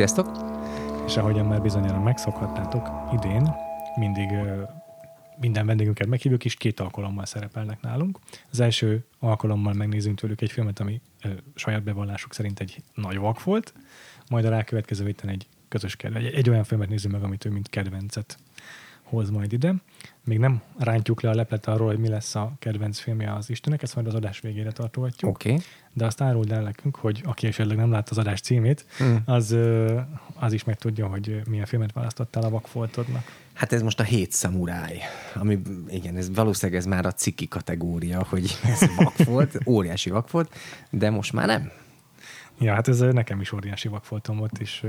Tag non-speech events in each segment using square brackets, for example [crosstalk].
Sziasztok! És ahogyan már bizonyára megszokhattátok, idén mindig minden vendégünket meghívjuk, és két alkalommal szerepelnek nálunk. Az első alkalommal megnézünk tőlük egy filmet, ami ö, saját bevallásuk szerint egy nagy vak volt, majd a rákövetkező héten egy közös kedvenc, egy, egy olyan filmet nézünk meg, amit ő mint kedvencet hoz majd ide. Még nem rántjuk le a leplet arról, hogy mi lesz a kedvenc filmje az Istennek, ezt majd az adás végére tartogatjuk. Okay. De azt áruld el nekünk, hogy aki esetleg nem látta az adás címét, Mm. az, az is megtudja, hogy milyen filmet választottál a vakfoltodnak. Hát ez most a hét szamuráj, ami igen, ez valószínűleg ez már a ciki kategória, hogy ez vak volt, [laughs] óriási vak volt, de most már nem. Ja, hát ez nekem is óriási vakfoltom volt, és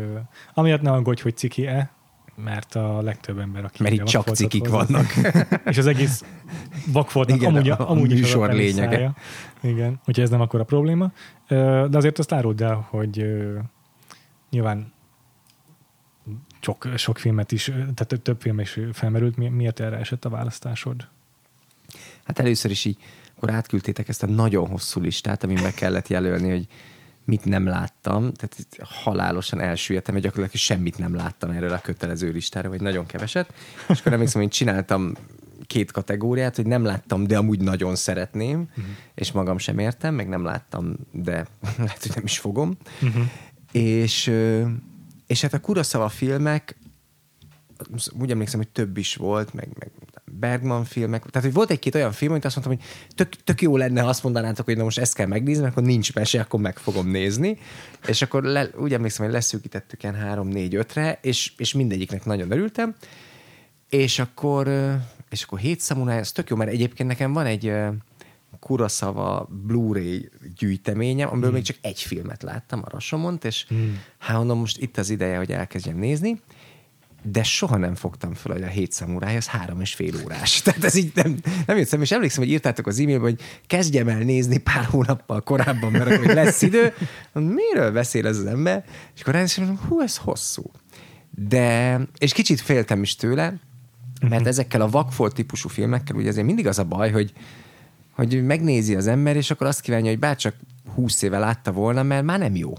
amiatt ne aggódj, hogy ciki-e, mert a legtöbb ember, aki Mert itt csak cikik hoz, vannak. [laughs] és az egész vakfoltnak Igen, amúgy, a- a amúgy is az a lényege. Igen, úgyhogy ez nem akkor a probléma. De azért azt áruld el, hogy nyilván sok, sok filmet is, tehát több- több film is felmerült. Mi- Miért erre esett a választásod? Hát először is így, akkor átküldtétek ezt a nagyon hosszú listát, amin meg kellett jelölni, hogy mit nem láttam, tehát halálosan elsüllyedtem, hogy gyakorlatilag semmit nem láttam erről a kötelező listára, vagy nagyon keveset. És akkor emlékszem, hogy csináltam két kategóriát, hogy nem láttam, de amúgy nagyon szeretném, uh-huh. és magam sem értem, meg nem láttam, de [laughs] lehet, hogy nem is fogom. Uh-huh. És, és hát a Kuroszava filmek, úgy emlékszem, hogy több is volt, meg, meg Bergman filmek, tehát hogy volt egy-két olyan film, amit azt mondtam, hogy tök, tök jó lenne, ha azt mondanátok, hogy na most ezt kell megnézni, akkor nincs mese, akkor meg fogom nézni. És akkor le, úgy emlékszem, hogy leszűkítettük ilyen három, négy, ötre, és, és mindegyiknek nagyon örültem. És akkor, és akkor hét szamuráj, ez tök jó, mert egyébként nekem van egy ö, Kuroszava Blu-ray gyűjteményem, amiből mm. még csak egy filmet láttam, a Rasomont, és mm. hát mondom, most itt az ideje, hogy elkezdjem nézni, de soha nem fogtam fel, hogy a hét szamuráj az három és fél órás. [laughs] Tehát ez így nem, nem jött szem, és emlékszem, hogy írtátok az e-mailben, hogy kezdjem el nézni pár hónappal korábban, mert akkor lesz idő. Miről beszél ez az ember? És akkor ránéztem, mondom, hú, ez hosszú. De, és kicsit féltem is tőle, mert ezekkel a vakfolt típusú filmekkel ugye azért mindig az a baj, hogy, hogy megnézi az ember, és akkor azt kívánja, hogy bárcsak húsz éve látta volna, mert már nem jó.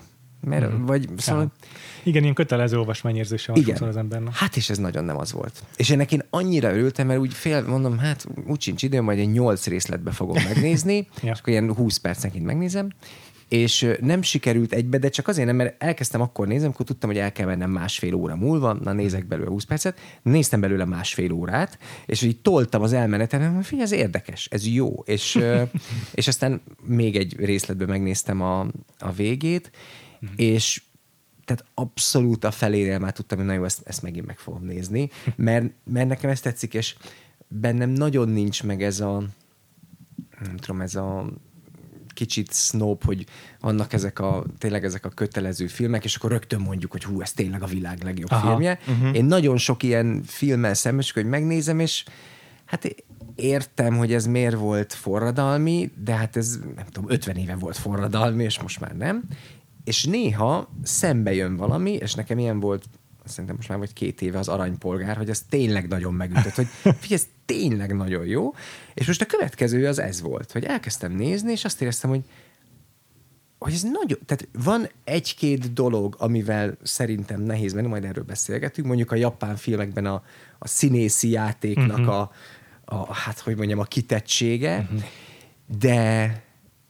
Mert, mm. vagy, szóval, Ja. Igen, ilyen kötelező olvasmányérzése van igen. az embernek. Hát és ez nagyon nem az volt. És ennek én annyira örültem, mert úgy fél, mondom, hát úgy sincs időm, majd egy nyolc részletbe fogom [laughs] megnézni, Ja. és akkor ilyen 20 percenként megnézem, és nem sikerült egybe, de csak azért nem, mert elkezdtem akkor nézni, amikor tudtam, hogy el kell mennem másfél óra múlva, na nézek belőle 20 percet, néztem belőle másfél órát, és így toltam az elmeneten, hogy figyelj, ez érdekes, ez jó, és, [laughs] és aztán még egy részletben megnéztem a, a végét, és tehát abszolút a felénél már tudtam, hogy na jó, ezt, ezt megint meg fogom nézni, mert, mert nekem ez tetszik, és bennem nagyon nincs meg ez a nem tudom, ez a kicsit snob, hogy vannak ezek a, tényleg ezek a kötelező filmek, és akkor rögtön mondjuk, hogy hú, ez tényleg a világ legjobb Aha, filmje. Uh-huh. Én nagyon sok ilyen filmmel szembesülök, hogy megnézem, és hát értem, hogy ez miért volt forradalmi, de hát ez, nem tudom, 50 éve volt forradalmi, és most már nem. És néha szembe jön valami, és nekem ilyen volt szerintem most már vagy két éve az aranypolgár, hogy ez tényleg nagyon megütött, hogy [laughs] figyelj, ez tényleg nagyon jó. És most a következő az ez volt, hogy elkezdtem nézni, és azt éreztem, hogy hogy ez nagyon, tehát van egy-két dolog, amivel szerintem nehéz menni, majd erről beszélgetünk, mondjuk a japán filmekben a, a színészi játéknak Mhm. a, a, hát hogy mondjam, a kitettsége, de,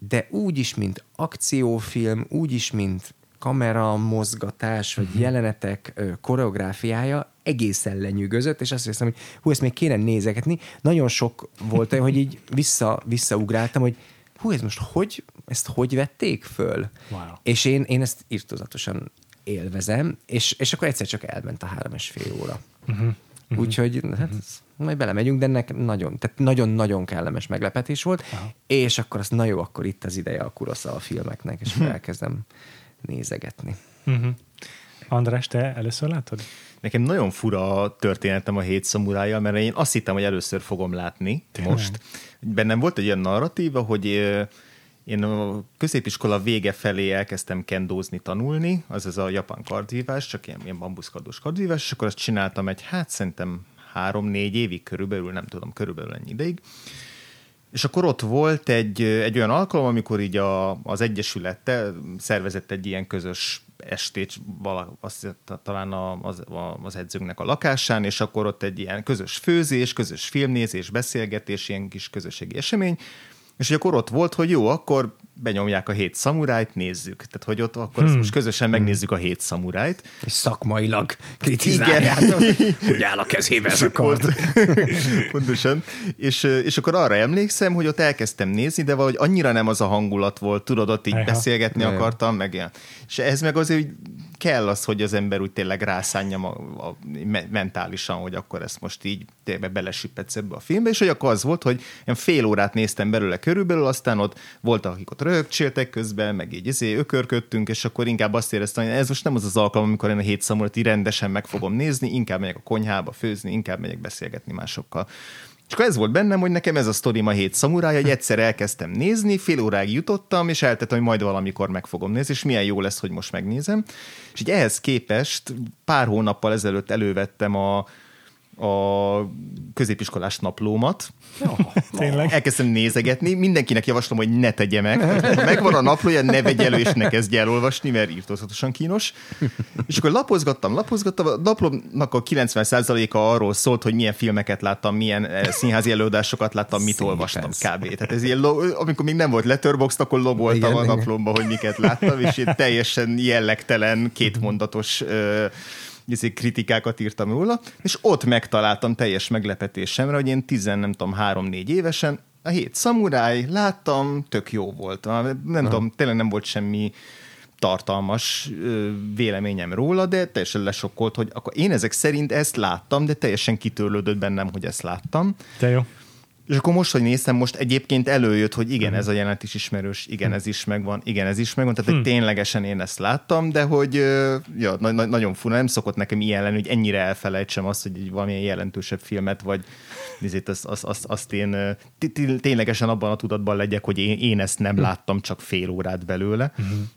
de úgy is, mint akciófilm, úgy is, mint kamera, mozgatás, vagy jelenetek ö, koreográfiája egészen lenyűgözött, és azt hiszem, hogy hú, ezt még kéne nézegetni. Nagyon sok volt olyan, [laughs] hogy így vissza, visszaugráltam, hogy hú, ez most hogy, ezt hogy vették föl? Wow. És én, én ezt írtozatosan élvezem, és, és akkor egyszer csak elment a három és fél óra. Uh-huh. Úgyhogy hát, uh-huh. Majd belemegyünk, de ennek nagyon, tehát nagyon-nagyon kellemes meglepetés volt, Aha. és akkor azt, na jó, akkor itt az ideje a Kurosawa filmeknek, és uh-huh. elkezdem nézegetni. Uh-huh. András, te először látod? Nekem nagyon fura a történetem a hét szamurája, mert én azt hittem, hogy először fogom látni Tényleg? most. Bennem volt egy olyan narratíva, hogy én a középiskola vége felé elkezdtem kendózni, tanulni, az ez a japán kardvívás, csak ilyen, ilyen bambuszkardos kardvívás, és akkor azt csináltam egy, hát szerintem három-négy évig körülbelül, nem tudom, körülbelül ennyi ideig. És akkor ott volt egy, egy olyan alkalom, amikor így a, az Egyesülete szervezett egy ilyen közös estét, vala, azt, talán a, az, az edzőnknek a lakásán, és akkor ott egy ilyen közös főzés, közös filmnézés, beszélgetés, ilyen kis közösségi esemény, és akkor ott volt, hogy jó, akkor benyomják a hét szamurájt, nézzük. Tehát, hogy ott akkor hmm. most közösen megnézzük a hét szamurájt. És szakmailag kritizáljátok, [laughs] hogy áll a kezébe ez a kard. [laughs] Pontosan. És, és akkor arra emlékszem, hogy ott elkezdtem nézni, de valahogy annyira nem az a hangulat volt, tudod, ott így Eha. beszélgetni Eha. akartam, meg ilyen. És ez meg azért hogy kell az, hogy az ember úgy tényleg rászánja a, a, mentálisan, hogy akkor ezt most így tényleg belesüppetsz ebbe a filmbe, és hogy akkor az volt, hogy én fél órát néztem belőle körülbelül, aztán ott voltak, akik ott rögcséltek közben, meg így izé, ökörködtünk, és akkor inkább azt éreztem, hogy ez most nem az az alkalom, amikor én a hét szamurat rendesen meg fogom nézni, inkább megyek a konyhába főzni, inkább megyek beszélgetni másokkal. És akkor ez volt bennem, hogy nekem ez a sztori ma hét szamurája, hogy egyszer elkezdtem nézni, fél óráig jutottam, és eltettem, hogy majd valamikor meg fogom nézni, és milyen jó lesz, hogy most megnézem. És így ehhez képest pár hónappal ezelőtt elővettem a, a középiskolás naplómat. Oh, tényleg? Elkezdtem nézegetni, mindenkinek javaslom, hogy ne tegye meg. Ha megvan a naplója, ne vegye elő, és ne kezdje elolvasni, mert írtózatosan kínos. És akkor lapozgattam, lapozgattam, a naplómnak a 90%-a arról szólt, hogy milyen filmeket láttam, milyen eh, színházi előadásokat láttam, mit Színház. olvastam kb. Tehát ez ilyen, amikor még nem volt Letterboxd, akkor logoltam igen, a naplomba, hogy miket láttam, és én teljesen jellegtelen, kétmondatos izé, kritikákat írtam róla, és ott megtaláltam teljes meglepetésemre, hogy én tizen, nem tudom, három-négy évesen a hét szamuráj, láttam, tök jó volt. Nem Aha. tudom, tényleg nem volt semmi tartalmas véleményem róla, de teljesen lesokkolt, hogy akkor én ezek szerint ezt láttam, de teljesen kitörlődött bennem, hogy ezt láttam. Te jó. És akkor most, hogy néztem, most egyébként előjött, hogy igen, ez a jelent is ismerős, igen, ez is megvan, igen, ez is megvan, tehát hogy hmm. ténylegesen én ezt láttam, de hogy ja, na- na- nagyon fura, nem szokott nekem ilyen lenni, hogy ennyire elfelejtsem azt, hogy valamilyen jelentősebb filmet, vagy nézét, azt, azt, azt, azt én ténylegesen abban a tudatban legyek, hogy én, én ezt nem láttam, csak fél órát belőle. Hmm.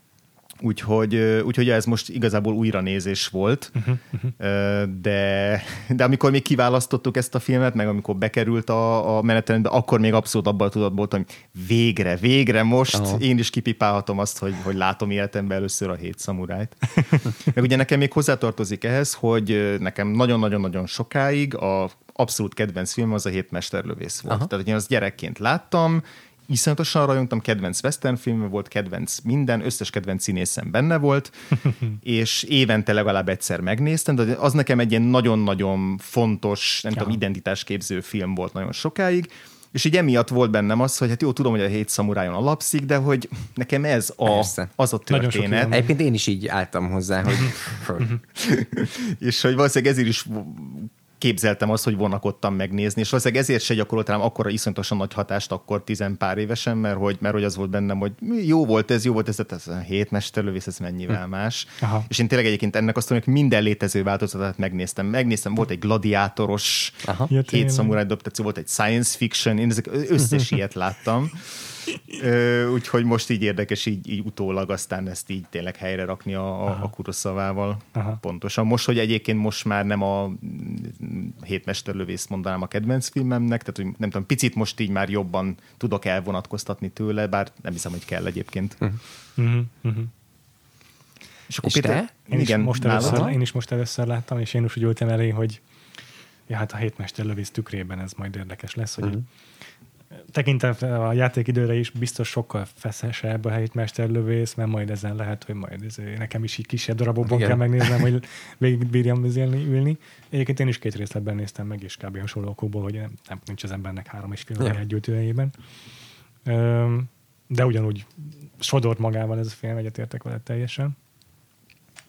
Úgyhogy, úgyhogy ez most igazából újra nézés volt, uh-huh, uh-huh. De, de amikor még kiválasztottuk ezt a filmet, meg amikor bekerült a, a menetrendbe, akkor még abszolút abban a tudatban voltam, hogy végre, végre most uh-huh. én is kipipálhatom azt, hogy, hogy látom életemben először a hét szamurájt. [laughs] meg ugye nekem még hozzátartozik ehhez, hogy nekem nagyon-nagyon-nagyon sokáig a abszolút kedvenc film az a hét mesterlövész volt. Aha. Tehát, én azt gyerekként láttam, iszonyatosan rajongtam, kedvenc western film volt, kedvenc minden, összes kedvenc színészem benne volt, [laughs] és évente legalább egyszer megnéztem, de az nekem egy ilyen nagyon-nagyon fontos, nem ja. tudom, identitásképző film volt nagyon sokáig, és így emiatt volt bennem az, hogy hát jó, tudom, hogy a hét szamurájon alapszik, de hogy nekem ez a, az a történet. Egyébként én is így álltam hozzá, hogy... [laughs] [laughs] és hogy valószínűleg ezért is képzeltem azt, hogy vonakodtam megnézni, és valószínűleg ezért se gyakorolt rám akkora iszonyatosan nagy hatást akkor tizen pár évesen, mert hogy, mert hogy az volt bennem, hogy jó volt ez, jó volt ez, ez a hét mesterlövész, ez mennyivel hm. más. Aha. És én tényleg egyébként ennek azt mondom, hogy minden létező változatát megnéztem. Megnéztem, volt egy gladiátoros, Aha. hét szamuráj adaptáció, volt egy science fiction, én ezek összes [laughs] ilyet láttam. Úgyhogy most így érdekes így, így utólag aztán ezt így tényleg helyre rakni a, a, a Kuroszavával. Pontosan. Most, hogy egyébként most már nem a hétmesterlövész mondanám a kedvenc filmemnek, tehát hogy nem tudom, picit most így már jobban tudok elvonatkoztatni tőle, bár nem hiszem, hogy kell egyébként. Uh-huh. Uh-huh. És akkor és Péter, te? Én, igen, is most először, én is most először láttam, és én is úgy ültem elé, hogy ja, hát a hétmesterlövész tükrében ez majd érdekes lesz, hogy uh-huh tekintettel a játékidőre is biztos sokkal feszesebb a helyét mesterlövész, mert majd ezen lehet, hogy majd ez, nekem is így kisebb darabokban Igen. kell megnéznem, hogy végig bírjam ülni. Egyébként én is két részletben néztem meg, és kb. hasonló okokból, hogy nem, nem nincs az embernek három és fél egy idejében. de ugyanúgy sodort magával ez a film, egyetértek vele teljesen.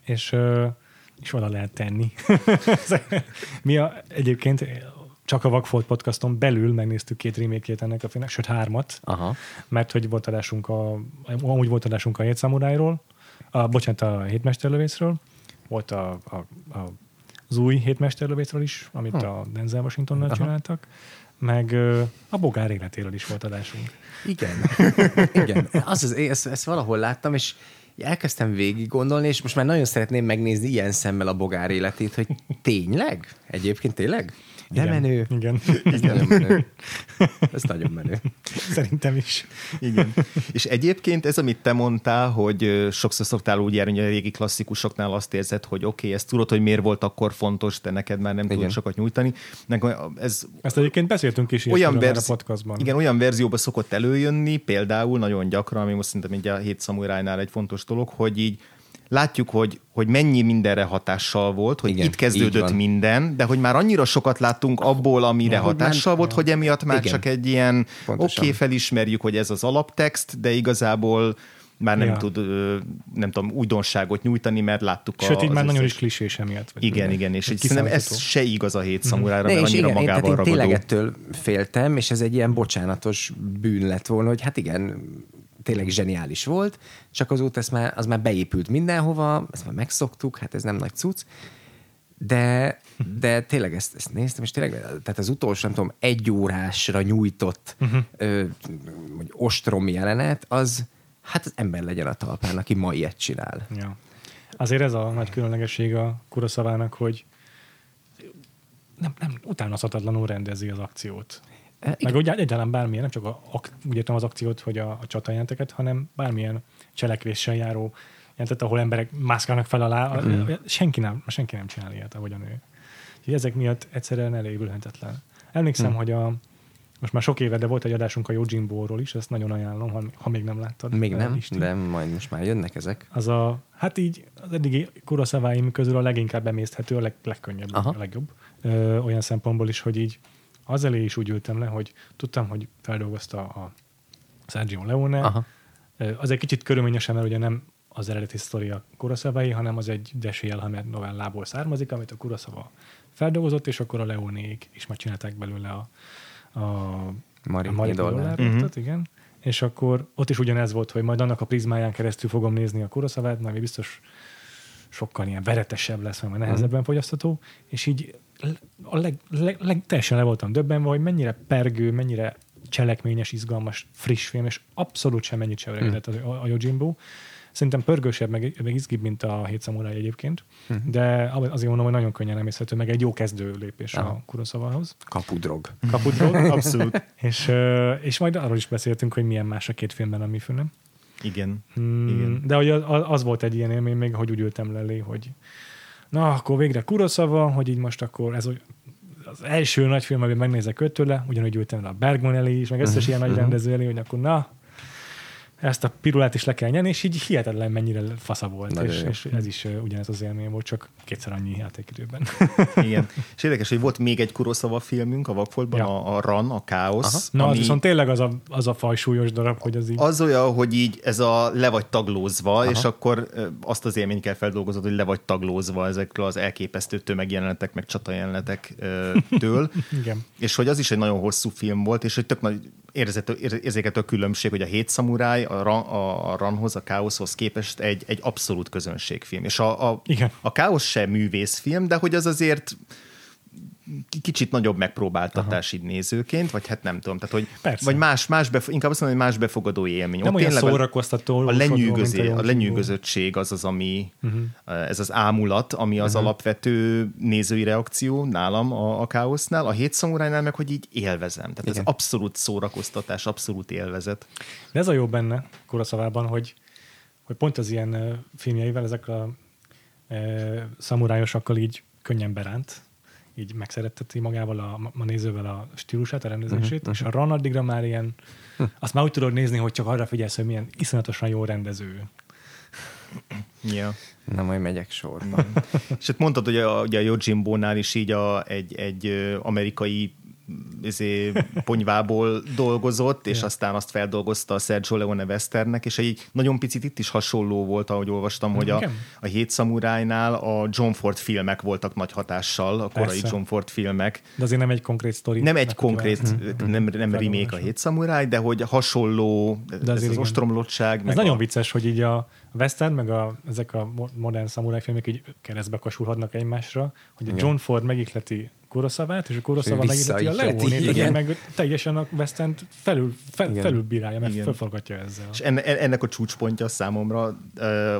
És, és oda lehet tenni. [laughs] Mi a, egyébként csak a Vagfolt podcaston belül megnéztük két remékjét ennek a filmnek, sőt hármat, Aha. mert hogy volt adásunk a, amúgy volt adásunk a Hét Samurájról, a, bocsánat, a Hétmesterlövészről, volt a, a, a, az új Hétmesterlövészről is, amit Hm. a Denzel Washingtonnal Aha. csináltak, meg ö, a Bogár életéről is volt adásunk. Igen. Igen. Az, az, ezt, ezt valahol láttam, és elkezdtem végig gondolni, és most már nagyon szeretném megnézni ilyen szemmel a bogár életét, hogy tényleg? Egyébként tényleg? De Igen. menő. Igen. Ez nagyon menő. [laughs] Ez nagyon menő. Szerintem is. Igen. És egyébként ez, amit te mondtál, hogy sokszor szoktál úgy járni, hogy a régi klasszikusoknál azt érzed, hogy oké, okay, ezt tudod, hogy miért volt akkor fontos, de neked már nem Igen. tudod sokat nyújtani. Nekem ez Ezt egyébként beszéltünk is olyan olyan a verzi- podcastban. Igen, olyan verzióba szokott előjönni, például nagyon gyakran, ami most szerintem így a hét szamurájnál egy fontos dolog, hogy így látjuk, hogy, hogy mennyi mindenre hatással volt, hogy Igen, itt kezdődött így minden, de hogy már annyira sokat láttunk abból, amire Hogy már- hatással volt, hogy emiatt már Igen. csak egy ilyen, oké, okay, felismerjük, hogy ez az alaptext, de igazából már nem Ja. tud, nem tudom, újdonságot nyújtani, mert láttuk Sőt, a, így az már nagyon is klisés emiatt. vagy Igen, igen, és Hogy egy, szerintem ez se igaz a hét szamurára, Ne, mert annyira igen, én, tehát magával én tényleg ettől féltem, és ez egy ilyen bocsánatos bűn lett volna, hogy hát igen, tényleg zseniális volt, csak azóta ez már, az már beépült mindenhova, ezt már megszoktuk, hát ez nem nagy cucc, de, de tényleg ezt, ezt néztem, és tényleg, tehát az utolsó, nem tudom, egy órásra nyújtott uh-huh. ö, ostrom jelenet, az hát az ember legyen a talpán, aki ma ilyet csinál. Ja. Azért ez a nagy különlegesség a Kuroszavának, hogy nem, nem utánozhatatlanul rendezi az akciót. Meg úgy egyáltalán bármilyen, nem csak a, úgy értem az akciót, hogy a, a csatajelenteket, hanem bármilyen cselekvéssel járó jelentet, ahol emberek mászkálnak fel alá, mm. senki, nem, senki nem csinál ilyet, ahogy a nő. Úgyhogy ezek miatt egyszerűen elévülhetetlen. Emlékszem, Mm. hogy a, most már sok éve, de volt egy adásunk a Yojimbo-ról is, ezt nagyon ajánlom, ha, ha még nem láttad. Még nem, Isti. de majd most már jönnek ezek. Az a, hát így az eddigi kuroszaváim közül a leginkább emészthető, a leg, legkönnyebb, Aha. a legjobb. Ö, olyan szempontból is, hogy így az elé is úgy ültem le, hogy tudtam, hogy feldolgozta a Sergio Leone. Aha. Az egy kicsit körülményesen, mert ugye nem az eredeti sztori a Kurosawai, hanem az egy Desi Elhamed novellából származik, amit a Kurosawa feldolgozott, és akkor a Leonék is megcsinálták belőle a, a Marit dollár. uh-huh. igen. És akkor ott is ugyanez volt, hogy majd annak a prizmáján keresztül fogom nézni a Kurosawát, ami biztos sokkal ilyen veretesebb lesz, vagy nehezebben fogyasztható, és így a leg, leg, leg, teljesen le voltam döbbenve, hogy mennyire pergő, mennyire cselekményes, izgalmas, friss film, és abszolút semmennyit sem öregedett a, a Yojimbo. Szerintem pörgősebb, meg, meg izgibb, mint a Hét Samurai egyébként, de azért mondom, hogy nagyon könnyen emészhető, meg egy jó kezdő lépés Aha. a Kurosawahoz. Kapudrog. Kapudról, [laughs] abszolút. és, és majd arról is beszéltünk, hogy milyen más a két filmben, ami filmem. Igen. Hmm, Igen. De hogy az, az volt egy ilyen élmény még, hogy úgy ültem le elé, hogy na, akkor végre Kurosawa, hogy így most akkor ez az első nagy film, amit megnézek őt tőle, ugyanúgy ültem le a Bergman elé is, meg összes ilyen nagy Mhm. rendező elé, hogy akkor na, ezt a pirulát is le kell nyerni, és így hihetetlen mennyire fasza volt, Nagyon és, jó. és, ez is ö, ugyanez az élmény volt, csak kétszer annyi játékidőben. [laughs] Igen. [laughs] És érdekes, hogy volt még egy Kurosawa filmünk a Vakfoltban, Ja. a, a Ran, a Káosz. Na, az ami viszont tényleg az a, az a fajsúlyos darab, hogy az így... az olyan, hogy így ez a le vagy taglózva, Aha. és akkor azt az élményt kell feldolgozod, hogy le vagy taglózva ezekről az elképesztő tömegjelenetek, meg csatajelenetektől. [laughs] Igen. és hogy az is egy nagyon hosszú film volt, és hogy tök nagy érzett, ér- érzékelhető a különbség, hogy a Hét Szamuráj a, Ran, a, a Ranhoz, a Káoszhoz képest egy, egy abszolút közönségfilm. És a, a, Igen. a Káosz sem művészfilm, de hogy az azért kicsit nagyobb megpróbáltatás így nézőként, vagy hát nem tudom, tehát hogy Persze. vagy más, más befo- inkább azt mondom, hogy más befogadó élmény. Nem Ott olyan szórakoztató. a, lenyűgözé, a lenyűgözöttség az az, ami uh-huh. ez az ámulat, ami az uh-huh. alapvető nézői reakció nálam a, a káosznál, a hét szamurájnál meg, hogy így élvezem. Tehát Igen. ez abszolút szórakoztatás, abszolút élvezet. De ez a jó benne Kurosawában, hogy, hogy pont az ilyen uh, filmjeivel ezek a uh, szamurájosakkal így könnyen beránt, így megszeretteti magával a, a nézővel a stílusát, a rendezését, uh-huh, és a Ran addigra már ilyen, azt már úgy tudod nézni, hogy csak arra figyelsz, hogy milyen iszonyatosan jó rendező. Ja. Na, majd megyek sorba. És hát mondtad, hogy a, ugye a Yojimbo-nál is így a, egy, egy amerikai izé, ponyvából dolgozott, és aztán azt feldolgozta a Sergio Leone Westernek, és egy nagyon picit itt is hasonló volt, ahogy olvastam, hogy a, Igen. a Hét Szamurájnál a John Ford filmek voltak nagy hatással, a korai Persze. John Ford filmek. De azért nem egy konkrét sztori. Nem egy konkrét, akivel- nem, nem remake a. Hét Szamuráj, de hogy hasonló, ez azért az igen. ostromlottság. Ez meg nagyon a, vicces, hogy így a western, meg a, ezek a mo- modern szamuráj filmek így keresztbe kasulhatnak egymásra, hogy a. John Ford megikleti Kuroszavát, és a Kuroszava megikleti a Leónét, meg teljesen a western felül, fel, Igen. felülbírálja, meg felforgatja ezzel. És enne, ennek a csúcspontja számomra,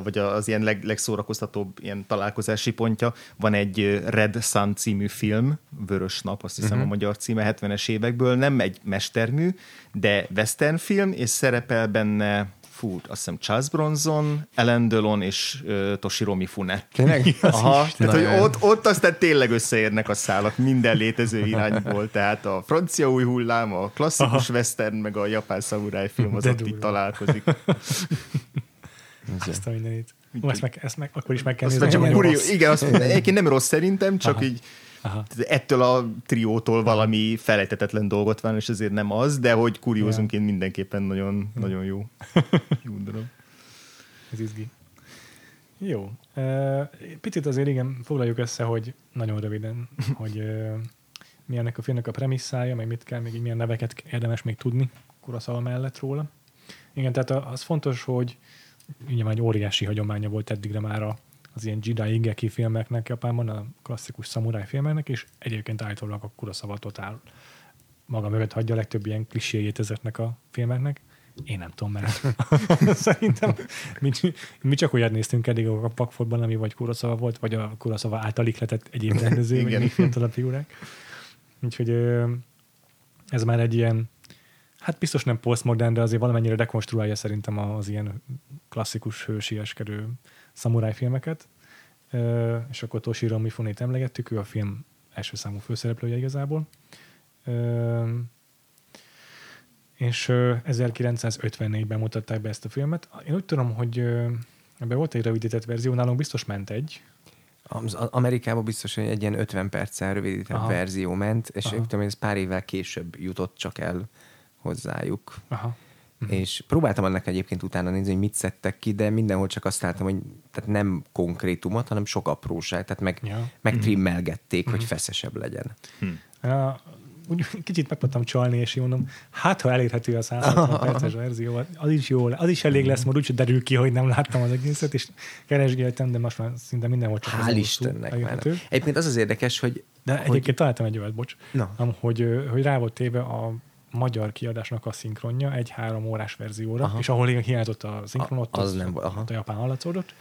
vagy az ilyen leg, legszórakoztatóbb ilyen találkozási pontja, van egy Red Sun című film, Vörös Nap, azt hiszem Mhm. uh-huh. a magyar címe, 70-es évekből, nem egy mestermű, de western film, és szerepel benne fú, azt hiszem Charles Bronson, Ellen Delon és uh, Toshiro Mifune. Tényleg? [laughs] Aha, tehát hogy ott, ott aztán tényleg összeérnek a szálak minden létező [laughs] irányból, tehát a francia új hullám, a klasszikus Aha. western, meg a japán szamuráj film az De ott durva. találkozik. Ezt a mindenit. Ó, ezt, meg, ezt meg, akkor is meg kell Azt nézni. csak nem kurió, rossz. igen, azt egyébként nem rossz szerintem, csak Aha. így Aha. ettől a triótól valami felejtetetlen dolgot van, és ezért nem az, de hogy kuriózunként mindenképpen nagyon, nagyon jó. [laughs] Jó darab. Ez izgi. Jó. Picit azért igen, foglaljuk össze, hogy nagyon röviden, [laughs] hogy mi ennek a filmnek a premisszája, meg mit kell, még így milyen neveket érdemes még tudni Kuroszava mellett róla. Igen, tehát az fontos, hogy ugye már egy óriási hagyománya volt eddigre már a, az ilyen Jidai Igeki filmeknek Japánban, a klasszikus szamuráj filmeknek, és egyébként állítólag a Kuroszava totál maga mögött hagyja a legtöbb ilyen kliséjét ezeknek a filmeknek. Én nem tudom, mert [laughs] szerintem mi, mi csak olyat néztünk eddig a Pakfordban, ami vagy Kuroszava volt, vagy a Kuroszava által ihletett egyéb rendező, meg még fiatalabb figurák. Úgyhogy ez már egy ilyen, hát biztos nem postmodern, de azért valamennyire rekonstruálja szerintem az ilyen klasszikus hősieskedő szamuráj filmeket. És akkor Toshiro Mifunét emlegettük, ő a film első számú főszereplője igazából. És ö, 1954-ben mutatták be ezt a filmet. Én úgy tudom, hogy ebben volt egy rövidített verzió, nálunk biztos ment egy. Az Amerikában biztos, hogy egy ilyen 50 perccel rövidített Aha. verzió ment, és Aha. én tudom, hogy ez pár évvel később jutott csak el hozzájuk. Aha. Uh-huh. És próbáltam annak egyébként utána nézni, hogy mit szedtek ki, de mindenhol csak azt láttam, hogy tehát nem konkrétumot, hanem sok apróság, tehát meg, Ja. Megtrimmelgették, uh-huh. hogy feszesebb legyen. Uh, úgy kicsit megpróbáltam csalni, és mondom, hát ha elérhető a 160 [laughs] perces verzió, az is jó, az is elég lesz, majd úgyse derül ki, hogy nem láttam az egészet, és keresgéltem, de most már szinte mindenhol csak Hál' Istennek már elérhető. nem. Egyébként az az érdekes, hogy, De hogy egyébként találtam egy olyat, bocs, Na. am, hogy, hogy rá volt téve a magyar kiadásnak a szinkronja egy három órás verzióra, Aha. aha. és ahol hiányzott a szinkron, A- ott, az ott, nem aha. a japán hallatszódott.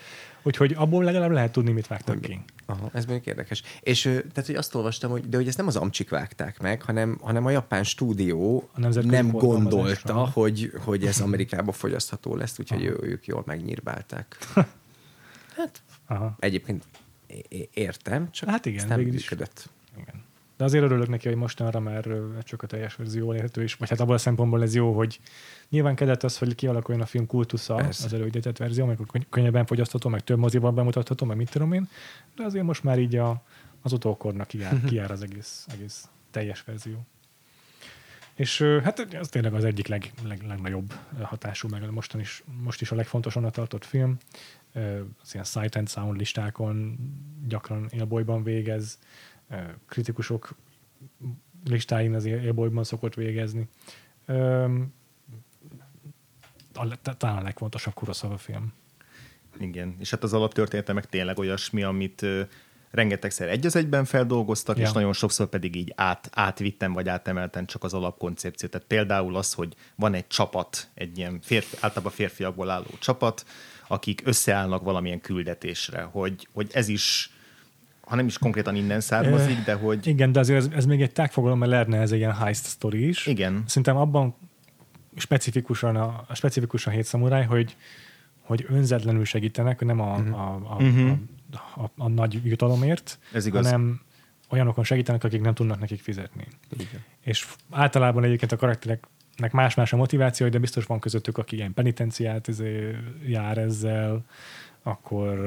Úgyhogy abból legalább lehet tudni, mit vágtak ki. Aha, ez mondjuk érdekes. És tehát, hogy azt olvastam, hogy, de hogy ezt nem az amcsik vágták meg, hanem, hanem a japán stúdió A nem gondolta, hogy, hogy ez Amerikában fogyasztható lesz, úgyhogy ő, ők jól megnyírbálták. [laughs] Hát Aha. egyébként értem, csak Hát igen, ez nem végül is. De azért örülök neki, hogy mostanra már csak a teljes verzió elérhető, és vagy hát abból a szempontból ez jó, hogy nyilván kellett az, hogy kialakuljon a film kultusza, Persze. az előidétett verzió, meg könny- könnyebben fogyasztható, meg több moziban bemutatható, meg mit tudom én, de azért most már így a, az utókornak kijár, kijár az egész, egész teljes verzió. És hát ez tényleg az egyik leg, leg, legnagyobb hatású, meg mostan is, most is a legfontosabbnak tartott film. Az ilyen Sight and Sound listákon gyakran élbolyban végez, kritikusok listáin az élbolyban szokott végezni. Talán a legfontosabb Kuroszava film. Igen, és hát az alaptörténete meg tényleg olyasmi, amit rengetegszer egy az egyben feldolgoztak, Ja. és nagyon sokszor pedig így át, átvittem, vagy átemelten csak az alapkoncepciót. Tehát például az, hogy van egy csapat, egy ilyen férfi, általában férfiakból álló csapat, akik összeállnak valamilyen küldetésre, hogy, hogy ez is, ha nem is konkrétan innen származik, de hogy Igen, de azért ez, ez még egy tágfogalom, mert lehetne ez egy ilyen heist story is. Igen. Szerintem abban specifikusan a, a specifikusan hét szamuráj, hogy, hogy önzetlenül segítenek, nem a, Mhm. a, a, a, a, a, nagy jutalomért, Ez igaz. hanem olyanokon segítenek, akik nem tudnak nekik fizetni. Igen. És általában egyébként a karaktereknek más-más a motiváció, de biztos van közöttük, aki ilyen penitenciát izé, jár ezzel, akkor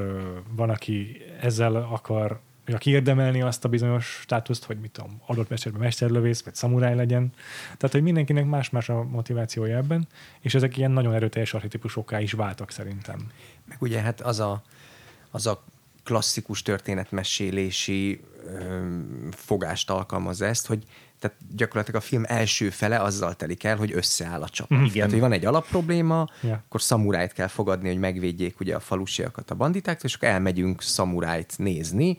van, aki ezzel akar hogy kiérdemelni azt a bizonyos státuszt, hogy mit tudom, adott mesterben mesterlövész, vagy szamuráj legyen. Tehát, hogy mindenkinek más-más a motivációja ebben, és ezek ilyen nagyon erőteljes archetípusokká is váltak szerintem. Meg ugye hát az a, az a klasszikus történetmesélési ö, fogást alkalmaz ezt, hogy tehát gyakorlatilag a film első fele azzal telik el, hogy összeáll a csapat. Igen. Tehát, hogy van egy alapprobléma, Ja. akkor szamurájt kell fogadni, hogy megvédjék ugye a falusiakat a banditáktól, és akkor elmegyünk szamurájt nézni.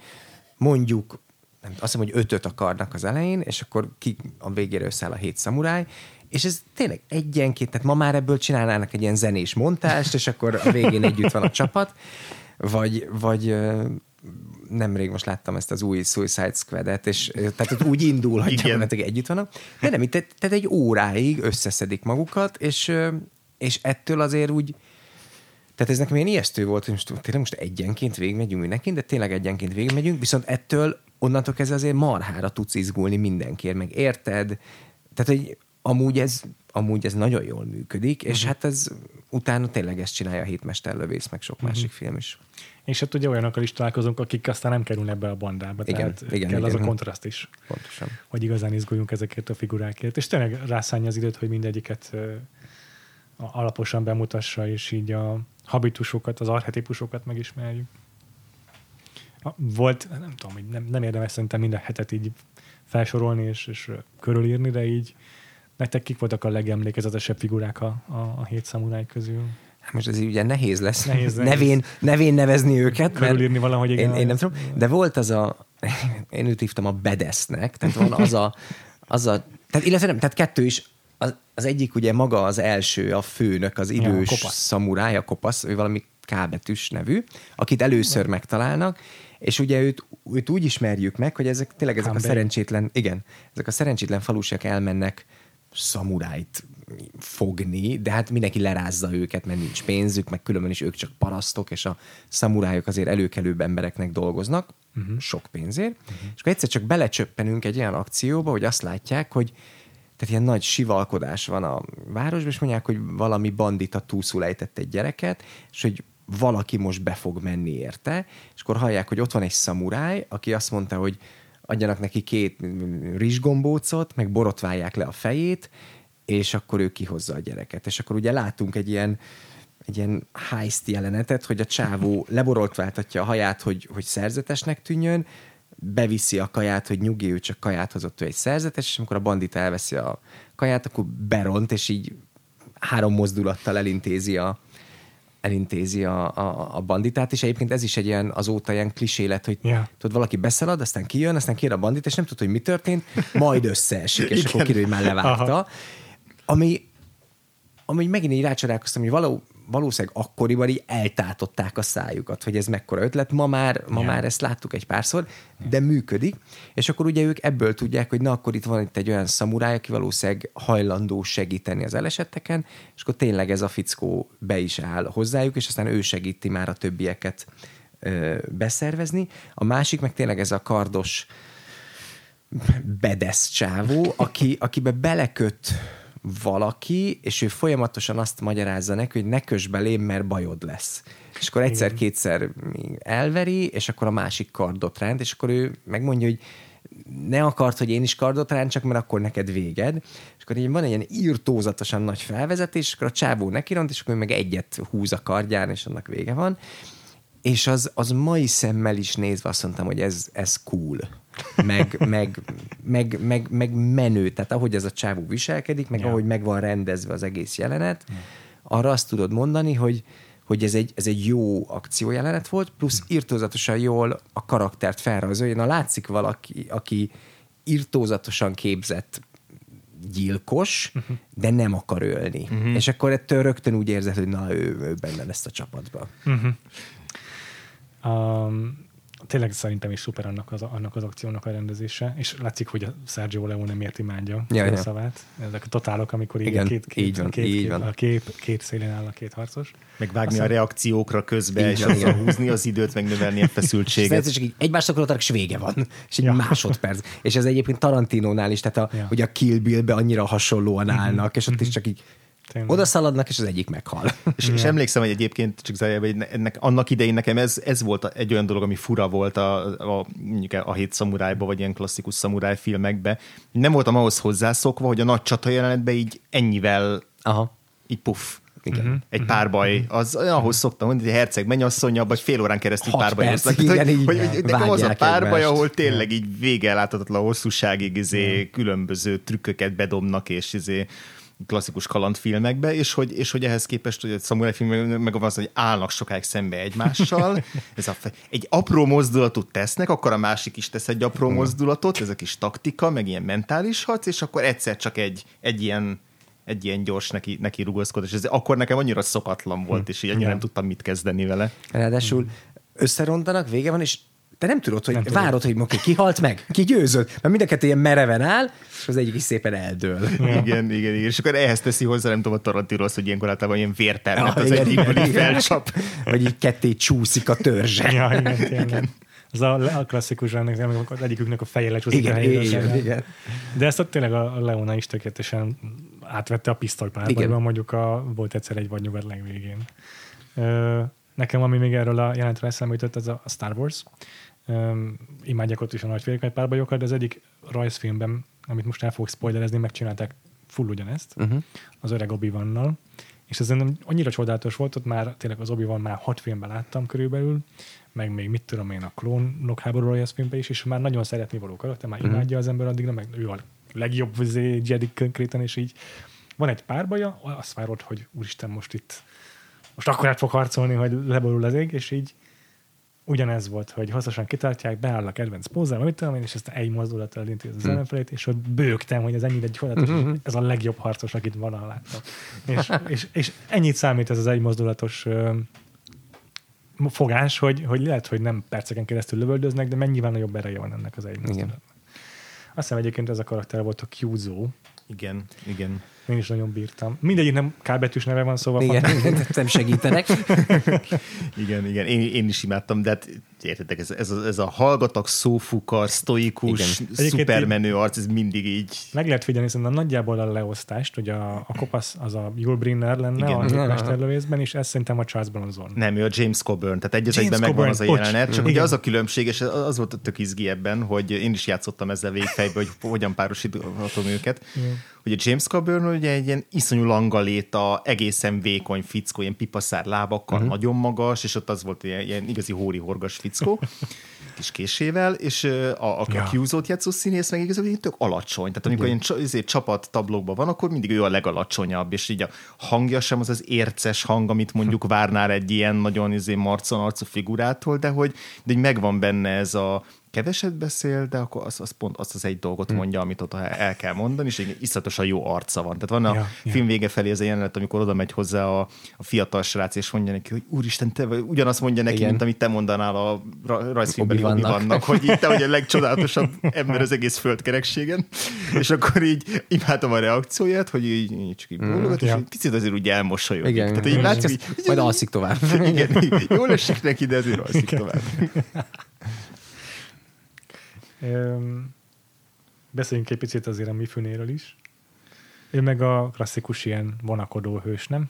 Mondjuk, nem, azt hiszem, hogy ötöt akarnak az elején, és akkor ki a végére összeáll a hét szamuráj, és ez tényleg egyenként, tehát ma már ebből csinálnának egy ilyen zenés montást, és akkor a végén együtt van a csapat, vagy, vagy nemrég most láttam ezt az új Suicide Squad-et, és tehát ott úgy indul, hogy gyakorlatilag együtt vannak, de nem, tehát, tehát egy óráig összeszedik magukat, és, és ettől azért úgy, tehát ez nekem ilyen ijesztő volt, hogy most tényleg most egyenként végigmegyünk mindenkin, de tényleg egyenként végigmegyünk, viszont ettől onnantól kezdve azért marhára tudsz izgulni mindenkiért, meg érted? Tehát, hogy amúgy ez, amúgy ez nagyon jól működik, és hát ez utána tényleg ezt csinálja a hétmesterlövész, meg sok másik film is. És hát ugye olyanokkal is találkozunk, akik aztán nem kerülnek be a bandába. Igen, tehát igen, kell az igen. a kontraszt is, Pontosan. hogy igazán izguljunk ezekért a figurákért. És tényleg rászánja az időt, hogy mindegyiket alaposan bemutassa, és így a habitusokat, az archetipusokat megismerjük. Volt, nem tudom, hogy nem, nem érdemes szerintem minden hetet így felsorolni és, és körülírni, de így nektek kik voltak a legemlékezetesebb figurák a, a, a hét szamuráj közül? Hát most ez így ugye nehéz lesz Nehéz, nehéz. Nevén, nevén nevezni őket. Körülírni valahogy, igen. Én, én nem tudom, de volt az a, én őt hívtam a bedesznek, tehát van az a, az a tehát, illetve nem, tehát kettő is, az, az egyik ugye maga az első, a főnök, az idős Ja, kopasz. szamuráj, a kopasz, ő valami K betűs nevű, akit először megtalálnak, és ugye őt, őt úgy ismerjük meg, hogy ezek tényleg ezek a Hanbei. szerencsétlen, igen, ezek a szerencsétlen falusiak elmennek szamurájt fogni, de hát mindenki lerázza őket, mert nincs pénzük, meg különben is ők csak parasztok, és a szamurájok azért előkelőbb embereknek dolgoznak, uh-huh. sok pénzért, uh-huh. és akkor egyszer csak belecsöppenünk egy olyan akcióba, hogy azt látják, hogy tehát ilyen nagy sivalkodás van a városban, és mondják, hogy valami bandita túlszul ejtett egy gyereket, és hogy valaki most be fog menni érte, és akkor hallják, hogy ott van egy szamuráj, aki azt mondta, hogy adjanak neki két rizsgombócot, meg borotválják le a fejét, és akkor ő kihozza a gyereket. És akkor ugye látunk egy ilyen, egy ilyen heist jelenetet, hogy a csávó leborotváltatja a haját, hogy, hogy szerzetesnek tűnjön, beviszi a kaját, hogy nyugi, ő csak kaját hozott, ő egy szerzetes, és amikor a bandita elveszi a kaját, akkor beront, és így három mozdulattal elintézi a, elintézi a, a, a banditát, és egyébként ez is egy ilyen azóta ilyen klisé lett, hogy Ja. tudod, valaki beszalad, aztán kijön, aztán kijön a bandit, és nem tudod, hogy mi történt, majd összeesik, és akkor kiderül, hogy már levágta. Aha. Ami, ami megint így rácsodálkoztam, hogy való, valószínűleg akkoriban így eltátották a szájukat, hogy ez mekkora ötlet. Ma már, ma már ezt láttuk egy párszor, de működik. És akkor ugye ők ebből tudják, hogy na akkor itt van itt egy olyan szamuráj, aki valószínűleg hajlandó segíteni az elesetteken, és akkor tényleg ez a fickó be is áll hozzájuk, és aztán ő segíti már a többieket ö, beszervezni. A másik meg tényleg ez a kardos bedesz csávó, aki, akibe beleköt valaki, és ő folyamatosan azt magyarázza neki, hogy ne kös belém, mert bajod lesz. És akkor egyszer-kétszer elveri, és akkor a másik kardot ránt, és akkor ő megmondja, hogy ne akart, hogy én is kardot rántsak, mert akkor neked véged. És akkor így van egy ilyen írtózatosan nagy felvezetés, és akkor a csávó nekiront, és akkor ő meg egyet húz a kardján, és annak vége van. És az, az mai szemmel is nézve azt mondtam, hogy ez, ez cool. Meg, [laughs] meg, meg, meg, meg menő. Tehát ahogy ez a csávó viselkedik, meg Ja. ahogy meg van rendezve az egész jelenet, arra azt tudod mondani, hogy, hogy ez egy, ez egy jó akciójelenet volt, plusz írtózatosan jól a karaktert felrajzolja. Na látszik valaki, aki írtózatosan képzett gyilkos, uh-huh. de nem akar ölni. Uh-huh. És akkor ettől rögtön úgy érzed, hogy na, ő, ő benne lesz a csapatban. Um, tényleg szerintem is szuper annak az, annak az akciónak a rendezése, és látszik, hogy a Sergio Leone miért imádja Ja, a szavát. Ezek a totálok, amikor így Igen, két, két, így van, két, így két, van. a kép, két szélén áll a két harcos. Megvágni Aztán- a reakciókra közben, és van, azzal húzni az időt, meg növelni a [laughs] És feszültséget. csak így egymást akartak, és vége van. És egy Ja. másodperc. És ez egyébként Tarantinónál is, tehát a, Ja. ja. hogy a Kill Bill-be annyira hasonlóan állnak, és ott is csak így Tényleg. Oda szaladnak, és az egyik meghal. [laughs] És, és emlékszem, hogy egyébként csak zárójelben, hogy ennek, annak idején nekem ez, ez volt egy olyan dolog, ami fura volt a, a, mondjuk a hét szamurájba, vagy ilyen klasszikus szamuráj filmekbe. Nem voltam ahhoz hozzászokva, hogy a nagy csata jelenetben így ennyivel Aha. így puff. Igen. Mhm. Egy párbaj, az ahhoz szoktam mondani, hogy a herceg mennyasszonya, vagy fél órán keresztül párbajoznak. Tehát, igen, hogy, így hogy, hogy nekem az a párbaj, ahol tényleg így vége láthatatlan hosszúságig izé, különböző trükköket bedobnak, és izé, klasszikus kalandfilmekbe, és hogy, és hogy ehhez képest, hogy a szamuráj film meg az, hogy állnak sokáig szembe egymással, [laughs] ez a, egy apró mozdulatot tesznek, akkor a másik is tesz egy apró mozdulatot, ez a kis taktika, meg ilyen mentális harc, és akkor egyszer csak egy, egy ilyen egy ilyen gyors neki, neki rugaszkodás. Ez akkor nekem annyira szokatlan volt, és így annyira nem tudtam mit kezdeni vele. Ráadásul összerontanak, vége van, és te nem tudod, hogy Nem várod, hogy oké, ki halt meg, ki győzött, mert mind a kettő ilyen mereven áll, és az egyik is szépen eldől. Igen, igen, igen. És akkor ehhez teszi hozzá, nem tudom, a Tarantino az, hogy ilyenkor általában ilyen vértermet Ja, az igen, egyikből igen, így igen. felcsap. Vagy így ketté csúszik a törzse. Ja, igen, tényleg. Ez a, a klasszikus, ennek, amikor az egyiküknek a feje lecsúszik Igen, a helyére. igen, igen. De ezt ott tényleg a Leona is tökéletesen átvette a pisztolypárbajban, Igen. mondjuk a, volt egyszer egy vadnyugat legvégén. Ö, nekem, ami még erről a jelentről eszembe jutott, ez a, a Star Wars. Ö, imádják ott is a nagy párbajokat, de az egyik rajzfilmben, amit most el fogok spoilerezni, megcsinálták full ugyanezt, uh-huh. az öreg obi vannal és ez nem annyira csodálatos volt, ott már tényleg az obi már hat filmben láttam körülbelül, meg még mit tudom én a klónok háború rajzfilmben is, és már nagyon szeretni való karakter, már imádja az ember addigra, meg ő a legjobb izé, Jedi konkrétan, és így. Van egy párbaja, azt várod, hogy úristen, most itt most akkor át fog harcolni, hogy leborul az ég, és így ugyanez volt, hogy hosszasan kitartják, beáll a kedvenc pózával, mit tudom én, és ezt egy mozdulattal elintéz az ellenfelét, és ott bőgtem, hogy ez ennyire csodálatos, ez a legjobb harcos, akit van láttam. És, és, és, ennyit számít ez az egy mozdulatos ö, fogás, hogy, hogy lehet, hogy nem perceken keresztül lövöldöznek, de mennyivel nagyobb ereje van ennek az egy mozdulatnak. Azt hiszem egyébként ez a karakter volt a Kyuzo. Igen, igen. Én is nagyon bírtam. Mindegyik nem K betűs neve van, szóval igen, [laughs] nem segítenek. [laughs] Igen, igen, én, én is imádtam, de hát értetek, ez, ez, a, ez a hallgatak, szófukar, sztoikus, Igen. szupermenő arc, ez mindig így Meg lehet figyelni szerintem nagyjából a leosztást, hogy a, a kopasz az a Julbrinner lenne Igen. A mesterlövészben, és ez szerintem a Charles Bronson. Nem, ő a James Coburn, tehát egy az egyben megvan Coburn, az a bocs. jelenet, csak Igen. ugye az a különbség, és az volt a tök izgi ebben, hogy én is játszottam ezzel végfejbe, hogy hogyan párosíthatom őket, hogy a James Coburn ugye egy ilyen iszonyú langaléta, egészen vékony fickó, ilyen pipaszár lábakkal, uh-huh. nagyon magas, és ott az volt ilyen, ilyen igazi hóri horgas fickó, kis késével, és a, a, Ja. a Hughes-ot játszó színész meg igazából tök alacsony. Tehát amikor ilyen csa- izé, csapat tablókban van, akkor mindig ő a legalacsonyabb, és így a hangja sem az az érces hang, amit mondjuk várnál egy ilyen nagyon izé, marcon arcú figurától, de hogy, de hogy megvan benne ez a keveset beszél, de akkor az, az pont azt az egy dolgot mondja, amit ott el kell mondani, és egy iszonyatosan jó arca van. Tehát van a Ja, film vége felé ez a jelenet, amikor oda megy hozzá a, a fiatal srác, és mondja neki, hogy úristen, te vagy, ugyanazt mondja neki, Igen. mint amit te mondanál a ra- rajzfilmbeli Obi-Wannak. vannak, hogy így te vagy a [laughs] legcsodálatosabb ember az egész földkerekségen, és akkor így imádom a reakcióját, hogy így, így csak így bólogat, és Ja. egy picit azért úgy elmosolyodik. Igen, Tehát így látszik, hogy majd alszik tovább. igen, jól esik neki, de azért alszik tovább. [laughs] Beszéljünk egy picit azért a Mifunéről is. Ő meg a klasszikus ilyen vonakodó hős, nem?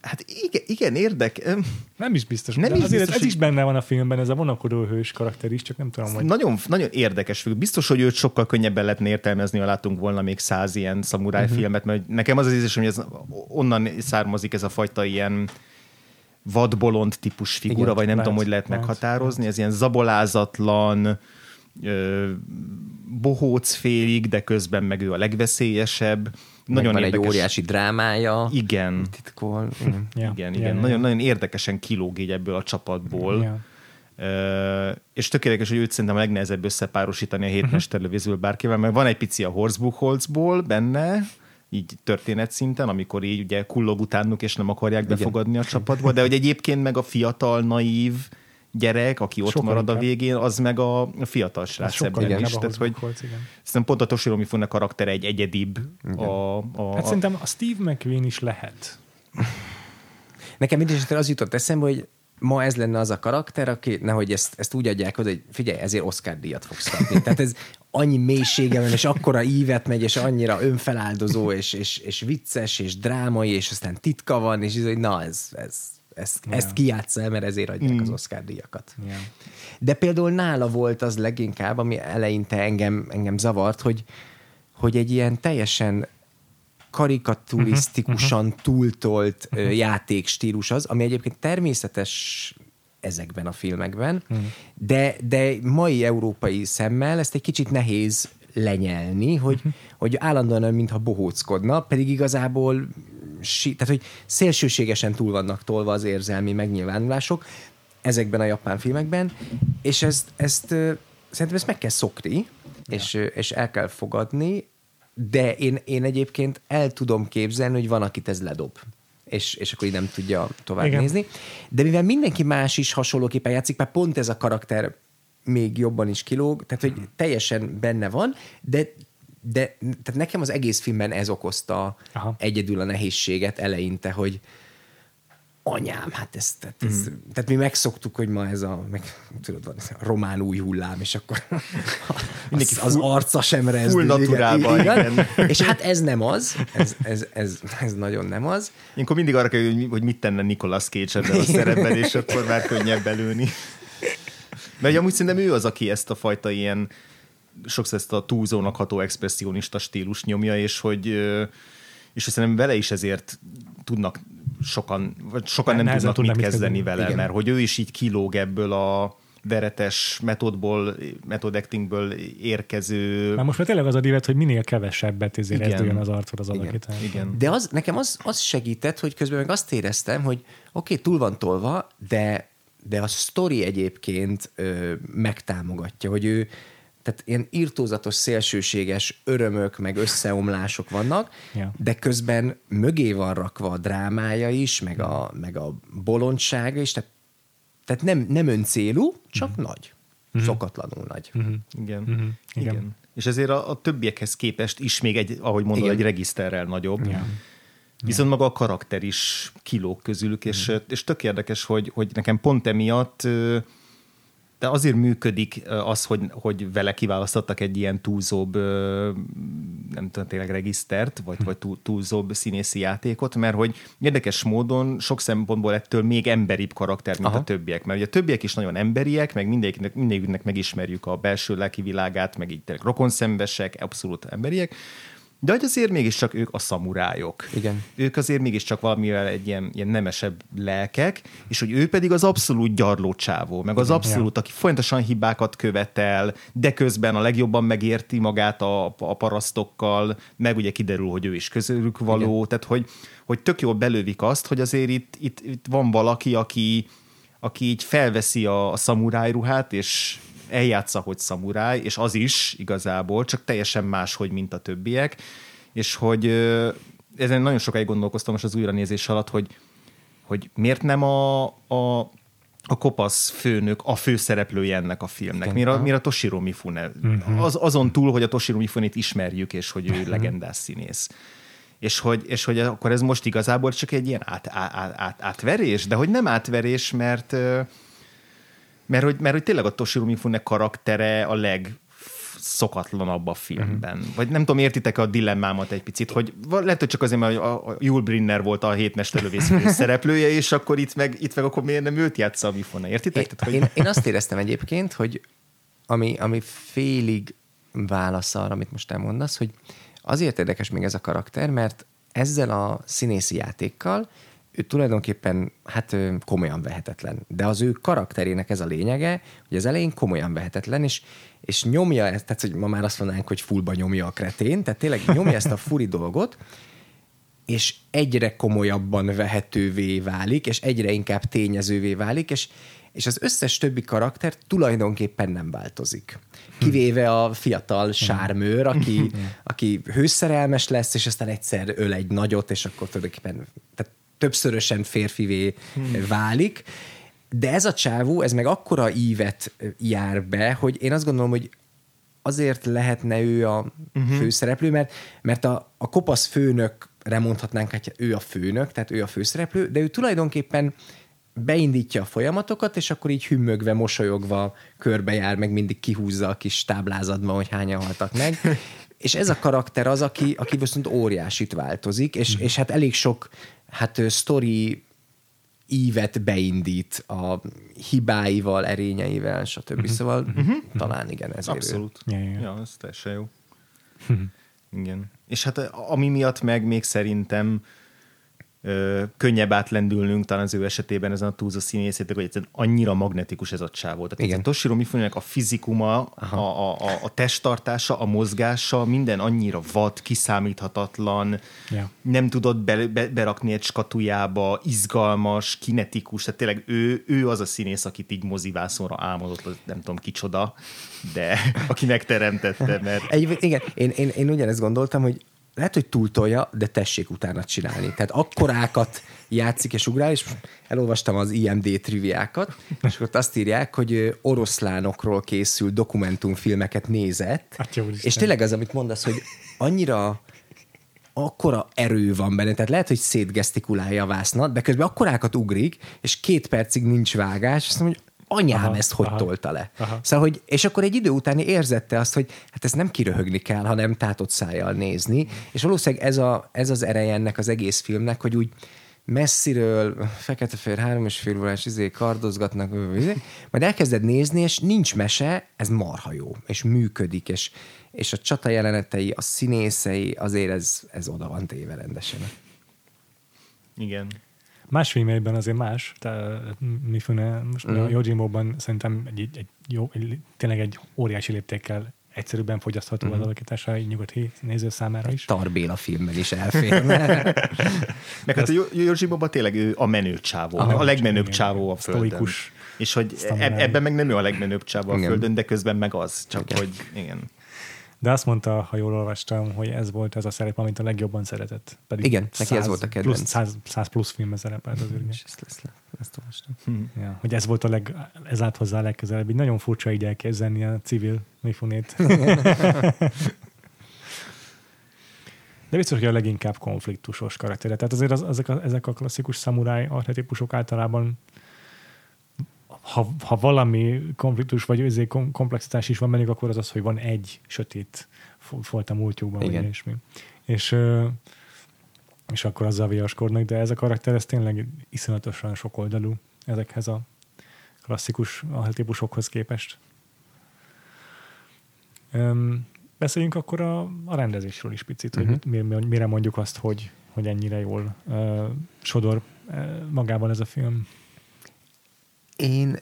Hát igen, igen érdek. Nem is biztos. Nem is azért biztos, ez hogy- is benne van a filmben, ez a vonakodó hős karakter is, csak nem tudom, hogy... Nagyon, nagyon érdekes figura. Biztos, hogy őt sokkal könnyebben lehetne értelmezni, ha látunk volna még száz ilyen szamuráj uh-huh. filmet, mert nekem az az érzésem, hogy ez onnan származik ez a fajta ilyen vadbolond típus figura, Igen, vagy nem lehet, tudom, hogy lehet lehet, meghatározni. Ez ilyen zabolázatlan, bohóc félig, de közben meg ő a legveszélyesebb. Nagyon Nagyon van egy érdekes. óriási drámája. Igen, Titkol. [laughs] Igen. Ja, igen, ja, igen. ja, Nagyon, nagyon érdekesen kilóg így ebből a csapatból. Ja. Ö, és tökéletes, hogy őt szerintem a legnehezebb összepárosítani a hétmesterlövészből bárkivel, mert van egy pici a Horsbuchholzból benne, így történet szinten, amikor így ugye kullog utánuk, és nem akarják befogadni a csapatba, de hogy egyébként meg a fiatal, naív gyerek, aki ott Sokkal marad a inkább. végén, az meg a, a fiatal srác ebben is. a Tehát, hogy igen. szerintem pont a Toshiro Mifune karaktere egy egyedibb a, a, Hát a, szerintem a Steve McQueen is lehet. [laughs] Nekem mindig esetre az jutott eszembe, hogy ma ez lenne az a karakter, aki, nehogy ezt, ezt úgy adják oda, hogy figyelj, ezért Oscar díjat fogsz kapni. Tehát ez annyi mélysége van, és akkora ívet megy, és annyira önfeláldozó, és, és, és vicces, és drámai, és aztán titka van, és így, hogy na, ez, ez, ez, Ja. ezt kijátsza el, mert ezért adják az Oscar díjakat. Ja. De például nála volt az leginkább, ami eleinte engem, engem zavart, hogy, hogy egy ilyen teljesen karikaturisztikusan uh-huh, túltolt uh-huh. játékstílus az, ami egyébként természetes ezekben a filmekben, uh-huh. de, de mai európai szemmel ezt egy kicsit nehéz lenyelni, hogy, uh-huh. hogy állandóan mintha bohóckodna, pedig igazából si, tehát, hogy szélsőségesen túl vannak tolva az érzelmi megnyilvánulások ezekben a japán filmekben, és ezt, ezt szerintem ezt meg kell szokni, és, ö, és el kell fogadni, de én, én egyébként el tudom képzelni, hogy van, akit ez ledob és, és akkor így nem tudja tovább Igen. Igen. nézni. De mivel mindenki más is hasonlóképpen játszik, mert pont ez a karakter még jobban is kilóg, tehát hogy teljesen benne van, de de tehát nekem az egész filmben ez okozta Aha. egyedül a nehézséget eleinte, hogy anyám, hát ez, tehát, ez, mm. tehát mi megszoktuk, hogy ma ez a, meg, tudod, van ez a román új hullám, és akkor [laughs] az, az arca sem rezdül. full naturálban, igen. És hát ez nem az, ez, ez, ez, ez nagyon nem az. Ilyenkor mindig arra kell, hogy, hogy mit tenne Nicolas Cage ebben a szerepben, és akkor már könnyebb belőni. Mert amúgy szerintem ő az, aki ezt a fajta ilyen sokszor ezt a túlzónak ható expressionista stílus nyomja, és hogy és hogy szerintem vele is ezért tudnak sokan, vagy sokan nem Nehezen tudnak mit tudnak mit kezdeni kezdeni. vele, Igen. mert hogy ő is így kilóg ebből a veretes metodból, method actingből érkező Már most már tényleg az a divet, hogy minél kevesebbet ezért Igen. az arcod az Igen. alakítás. Igen. De az, nekem az, az segített, hogy közben meg azt éreztem, hogy oké, okay, túl van tolva, de, de a sztori egyébként ö, megtámogatja, hogy ő, tehát ilyen írtózatos, szélsőséges örömök, meg összeomlások vannak, Ja. de közben mögé van rakva a drámája is, meg a, meg a bolondsága is, tehát, tehát nem, nem öncélú, csak nagy. Szokatlanul nagy. Igen. Mhm, igen. Igen. És ezért a, a többiekhez képest is még egy, ahogy mondod, Igen. egy regiszterrel nagyobb. Ja. Viszont maga a karakter is kilóg közülük, és, és tök érdekes, hogy, hogy nekem pont emiatt de azért működik az, hogy, hogy vele kiválasztottak egy ilyen túlzóbb, nem tudom, tényleg regisztert, vagy, vagy túl, túlzóbb színészi játékot, mert hogy érdekes módon sok szempontból ettől még emberibb karakter, mint Aha. A többiek. Mert ugye a többiek is nagyon emberiek, meg mindegyiknek, mindegyiknek megismerjük a belső lelki világát, meg így tényleg rokonszenvesek, abszolút emberiek, de hogy azért mégiscsak ők a szamurájok. Igen. Ők azért mégiscsak valamivel egy ilyen, ilyen nemesebb lelkek, és hogy ő pedig az abszolút gyarló csávó, meg az abszolút, aki folyamatosan hibákat követel, de közben a legjobban megérti magát a, a parasztokkal, meg ugye kiderül, hogy ő is közülük való, Igen. tehát hogy, hogy tök jól belővik azt, hogy azért itt, itt, itt van valaki, aki, aki így felveszi a, a szamuráj ruhát, és eljátsza, hogy szamuráj, és az is igazából, csak teljesen máshogy, mint a többiek, és hogy ezen nagyon sokáig gondolkoztam most az újranézés alatt, hogy, hogy miért nem a, a, a kopasz főnök a főszereplője ennek a filmnek. Miért a, miért a Toshiro Mifune? Uh-huh. Az, azon túl, hogy a Toshiro Mifune-t ismerjük, és hogy ő legendás színész. És hogy, és hogy akkor ez most igazából csak egy ilyen át, át, át, átverés, de hogy nem átverés, mert mert hogy, mert hogy tényleg a Toshiro Mifune karaktere a leg szokatlanabb a filmben. Uh-huh. Vagy nem tudom, értitek a dilemmámat egy picit, hogy lehet, hogy csak azért, mert a a Yul Brynner volt a hét mesterlövész [laughs] szereplője, és akkor itt meg, itt meg akkor miért nem őt játsza a Mifune, értitek? Én, Tehát, hogy... én, én azt éreztem egyébként, hogy ami, ami félig válasz arra, amit most elmondasz, hogy azért érdekes még ez a karakter, mert ezzel a színészi játékkal ő tulajdonképpen hát komolyan vehetetlen. De az ő karakterének ez a lényege, hogy az elején komolyan vehetetlen, és, és nyomja ezt, tehát hogy ma már azt mondanánk, hogy fullba nyomja a kretén, tehát tényleg nyomja ezt a furi dolgot, és egyre komolyabban vehetővé válik, és egyre inkább tényezővé válik, és, és az összes többi karakter tulajdonképpen nem változik. Kivéve a fiatal sármőr, aki, aki hőszerelmes lesz, és aztán egyszer öl egy nagyot, és akkor tulajdonképpen tehát többszörösen férfivé válik. De ez a csávó, ez meg akkora ívet jár be, hogy én azt gondolom, hogy azért lehetne ő a uh-huh. főszereplő, mert, mert a, a kopasz főnökre mondhatnánk, hogy ő a főnök, tehát ő a főszereplő, de ő tulajdonképpen beindítja a folyamatokat, és akkor így hümmögve, mosolyogva körbejár, meg mindig kihúzza a kis táblázatban, hogy hányan haltak meg. [laughs] és ez a karakter az, aki, aki viszont óriásit változik, és, és hát elég sok hát sztori ívet beindít a hibáival, erényeivel, stb. Szóval talán igen, ő. Abszolút. Ja, ja, ja. ja ez teljesen jó. [laughs] Igen. És hát ami miatt meg még szerintem ö, könnyebb átlendülnünk talán az ő esetében ezen a túlzó színészétek, hogy egyszerűen annyira magnetikus ez a csávó. Tehát Igen. Toshiro Mifune-nek a fizikuma, a, a, a, a testtartása, a mozgása, minden annyira vad, kiszámíthatatlan, Ja. nem tudod be, be, berakni egy skatujába, izgalmas, kinetikus, tehát tényleg ő, ő az a színész, akit így mozivászonra álmodott, nem tudom kicsoda, de [laughs] aki megteremtette, mert Egy, igen, én, én, én ugyanezt gondoltam, hogy lehet, hogy túltolja, de tessék utána csinálni. Tehát akkorákat játszik és ugrál, és elolvastam az IMD triviákat, és akkor ott azt írják, hogy oroszlánokról készül dokumentumfilmeket nézett, Atya úristen. és tényleg az, amit mondasz, hogy annyira akkora erő van benne, tehát lehet, hogy szétgesztikulálja a vásznat, de közben akkorákat ugrik, és két percig nincs vágás, azt mondom, hogy anyám Aha, ezt hogy aha. tolta le. Aha. Szóval, hogy, és akkor egy idő után érzette azt, hogy hát ezt nem kiröhögni kell, hanem tátott szájjal nézni, és valószínűleg ez, a, ez az ereje ennek az egész filmnek, hogy úgy messziről, fekete-fehér három és fél órás izé kardozgatnak, majd elkezded nézni, és nincs mese, ez marha jó, és működik, és, és a csata jelenetei, a színészei, azért ez, ez oda van téve rendesen. igen. Más filmeiben azért más, tehát Mifune, most Mhm. mm. a Yojimbo-ban szerintem egy, egy, egy jó, egy, tényleg egy óriási léptékkel egyszerűbben fogyasztható Mhm. mm. az alakítása egy nyugati néző számára is. Tarbéla filmben is elfér. [laughs] Meg hát a Yojiboba tényleg ő a menő csávó, Aha, a legmenőbb igen. csávó a földön. Sztoikus. És hogy eb- ebben meg nem ő a legmenőbb csávó a Igen. földön, de közben meg az. Csak Igen. hogy igen. De azt mondta, ha jól olvastam, hogy ez volt ez a szerep, amit a legjobban szeretett. Pedig Igen, neki ez volt a kedvenc. Plusz, 100, 100 plusz filmben szerepelt az ürge. És ezt, ezt, ezt olvastam. Ja, hogy ez volt a leg, ez állt hozzá a legközelebb. Így nagyon furcsa így elképzelni a civil Mifunét. [laughs] De biztos, hogy a leginkább konfliktusos karaktere. Tehát azért az, ezek, a, ezek a klasszikus szamuráj archetipusok általában ha, ha valami konfliktus vagy kom- komplexitás is van bennük, akkor az az, hogy van egy sötét folt a múltjukban, vagy Igen. ilyesmi. És, és akkor azzal viaskodnak, de ez a karakter, ez tényleg iszonyatosan sokoldalú ezekhez a klasszikus archetípusokhoz képest. Öm, beszéljünk akkor a, a rendezésről is picit, uh-huh. hogy mire, mire mondjuk azt, hogy, hogy ennyire jól uh, sodor uh, magában ez a film. Én,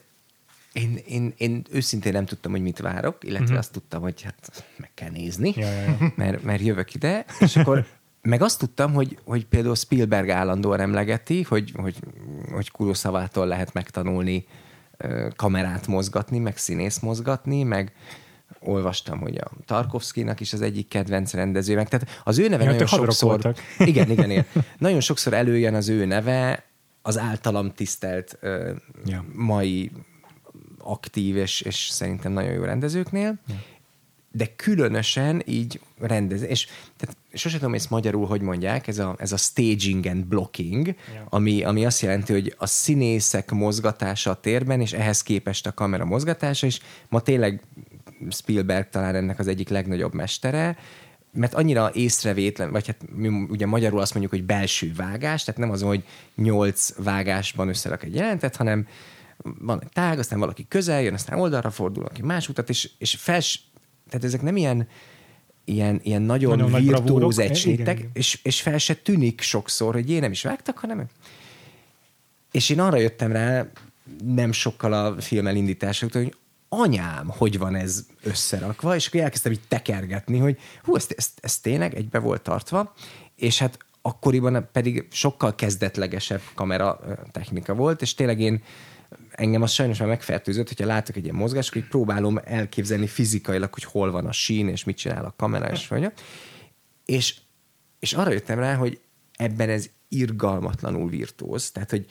én, én, én őszintén nem tudtam, hogy mit várok, illetve uh-huh. azt tudtam, hogy hát meg kell nézni, Ja, ja, ja. mert, mert jövök ide, és akkor meg azt tudtam, hogy, hogy például Spielberg állandóan emlegeti, hogy, hogy, hogy Kuroszavától lehet megtanulni kamerát mozgatni, meg színész mozgatni, meg olvastam, hogy a Tarkovszkinak is az egyik kedvenc rendező, meg tehát az ő neve Ja, nagyon sokszor... voltak. Igen, igen, igen. [laughs] Nagyon sokszor előjön az ő neve az általam tisztelt ö, Ja. mai aktív és, és szerintem nagyon jó rendezőknél, de különösen így rendez, és tehát sosem tudom ezt magyarul, hogy mondják, ez a, ez a staging and blocking, Ja. ami, ami azt jelenti, hogy a színészek mozgatása a térben, és ehhez képest a kamera mozgatása, és ma tényleg Spielberg talán ennek az egyik legnagyobb mestere, mert annyira észrevétlen, vagy hát mi ugye magyarul azt mondjuk, hogy belső vágás, tehát nem az, hogy nyolc vágásban összerak egy jelentet, hanem van egy tág, aztán valaki közel jön, aztán oldalra fordul, aki más utat, és, és fels, tehát ezek nem ilyen, ilyen, ilyen nagyon, Nagyon nagy virtuóz igen. és, és fel se tűnik sokszor, hogy én nem is vágtak, hanem és én arra jöttem rá nem sokkal a film elindítása után, hogy anyám, hogy van ez összerakva, és akkor elkezdtem így tekergetni, hogy hú, ez, ez, ez tényleg egybe volt tartva, és hát akkoriban pedig sokkal kezdetlegesebb kamera technika volt, és tényleg én engem az sajnos már megfertőzött, hogyha látok egy ilyen mozgást, akkor így próbálom elképzelni fizikailag, hogy hol van a sín, és mit csinál a kamera, és vagy. És, és arra jöttem rá, hogy ebben ez irgalmatlanul virtuóz, tehát, hogy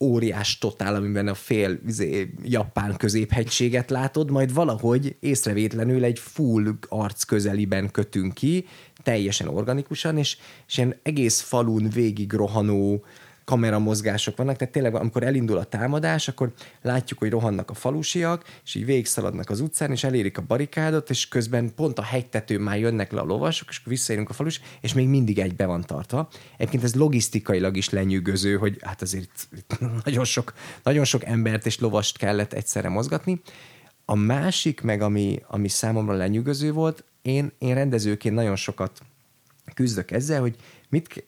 óriás totál, amiben a fél izé, japán középhegységet látod, majd valahogy észrevétlenül egy full arc közeliben kötünk ki, teljesen organikusan, és, és ilyen egész falun végig rohanó kameramozgások vannak, tehát tényleg amikor elindul a támadás, akkor látjuk, hogy rohannak a falusiak, és így végigszaladnak az utcán, és elérik a barikádot, és közben pont a hegytetőn már jönnek le a lovasok, és akkor visszaérünk a falus, és még mindig egybe van tartva. Egyébként ez logisztikailag is lenyűgöző, hogy hát azért [laughs] nagyon sok, nagyon sok embert és lovast kellett egyszerre mozgatni. A másik, meg ami, ami számomra lenyűgöző volt, én, én rendezőként nagyon sokat küzdök ezzel, hogy mit,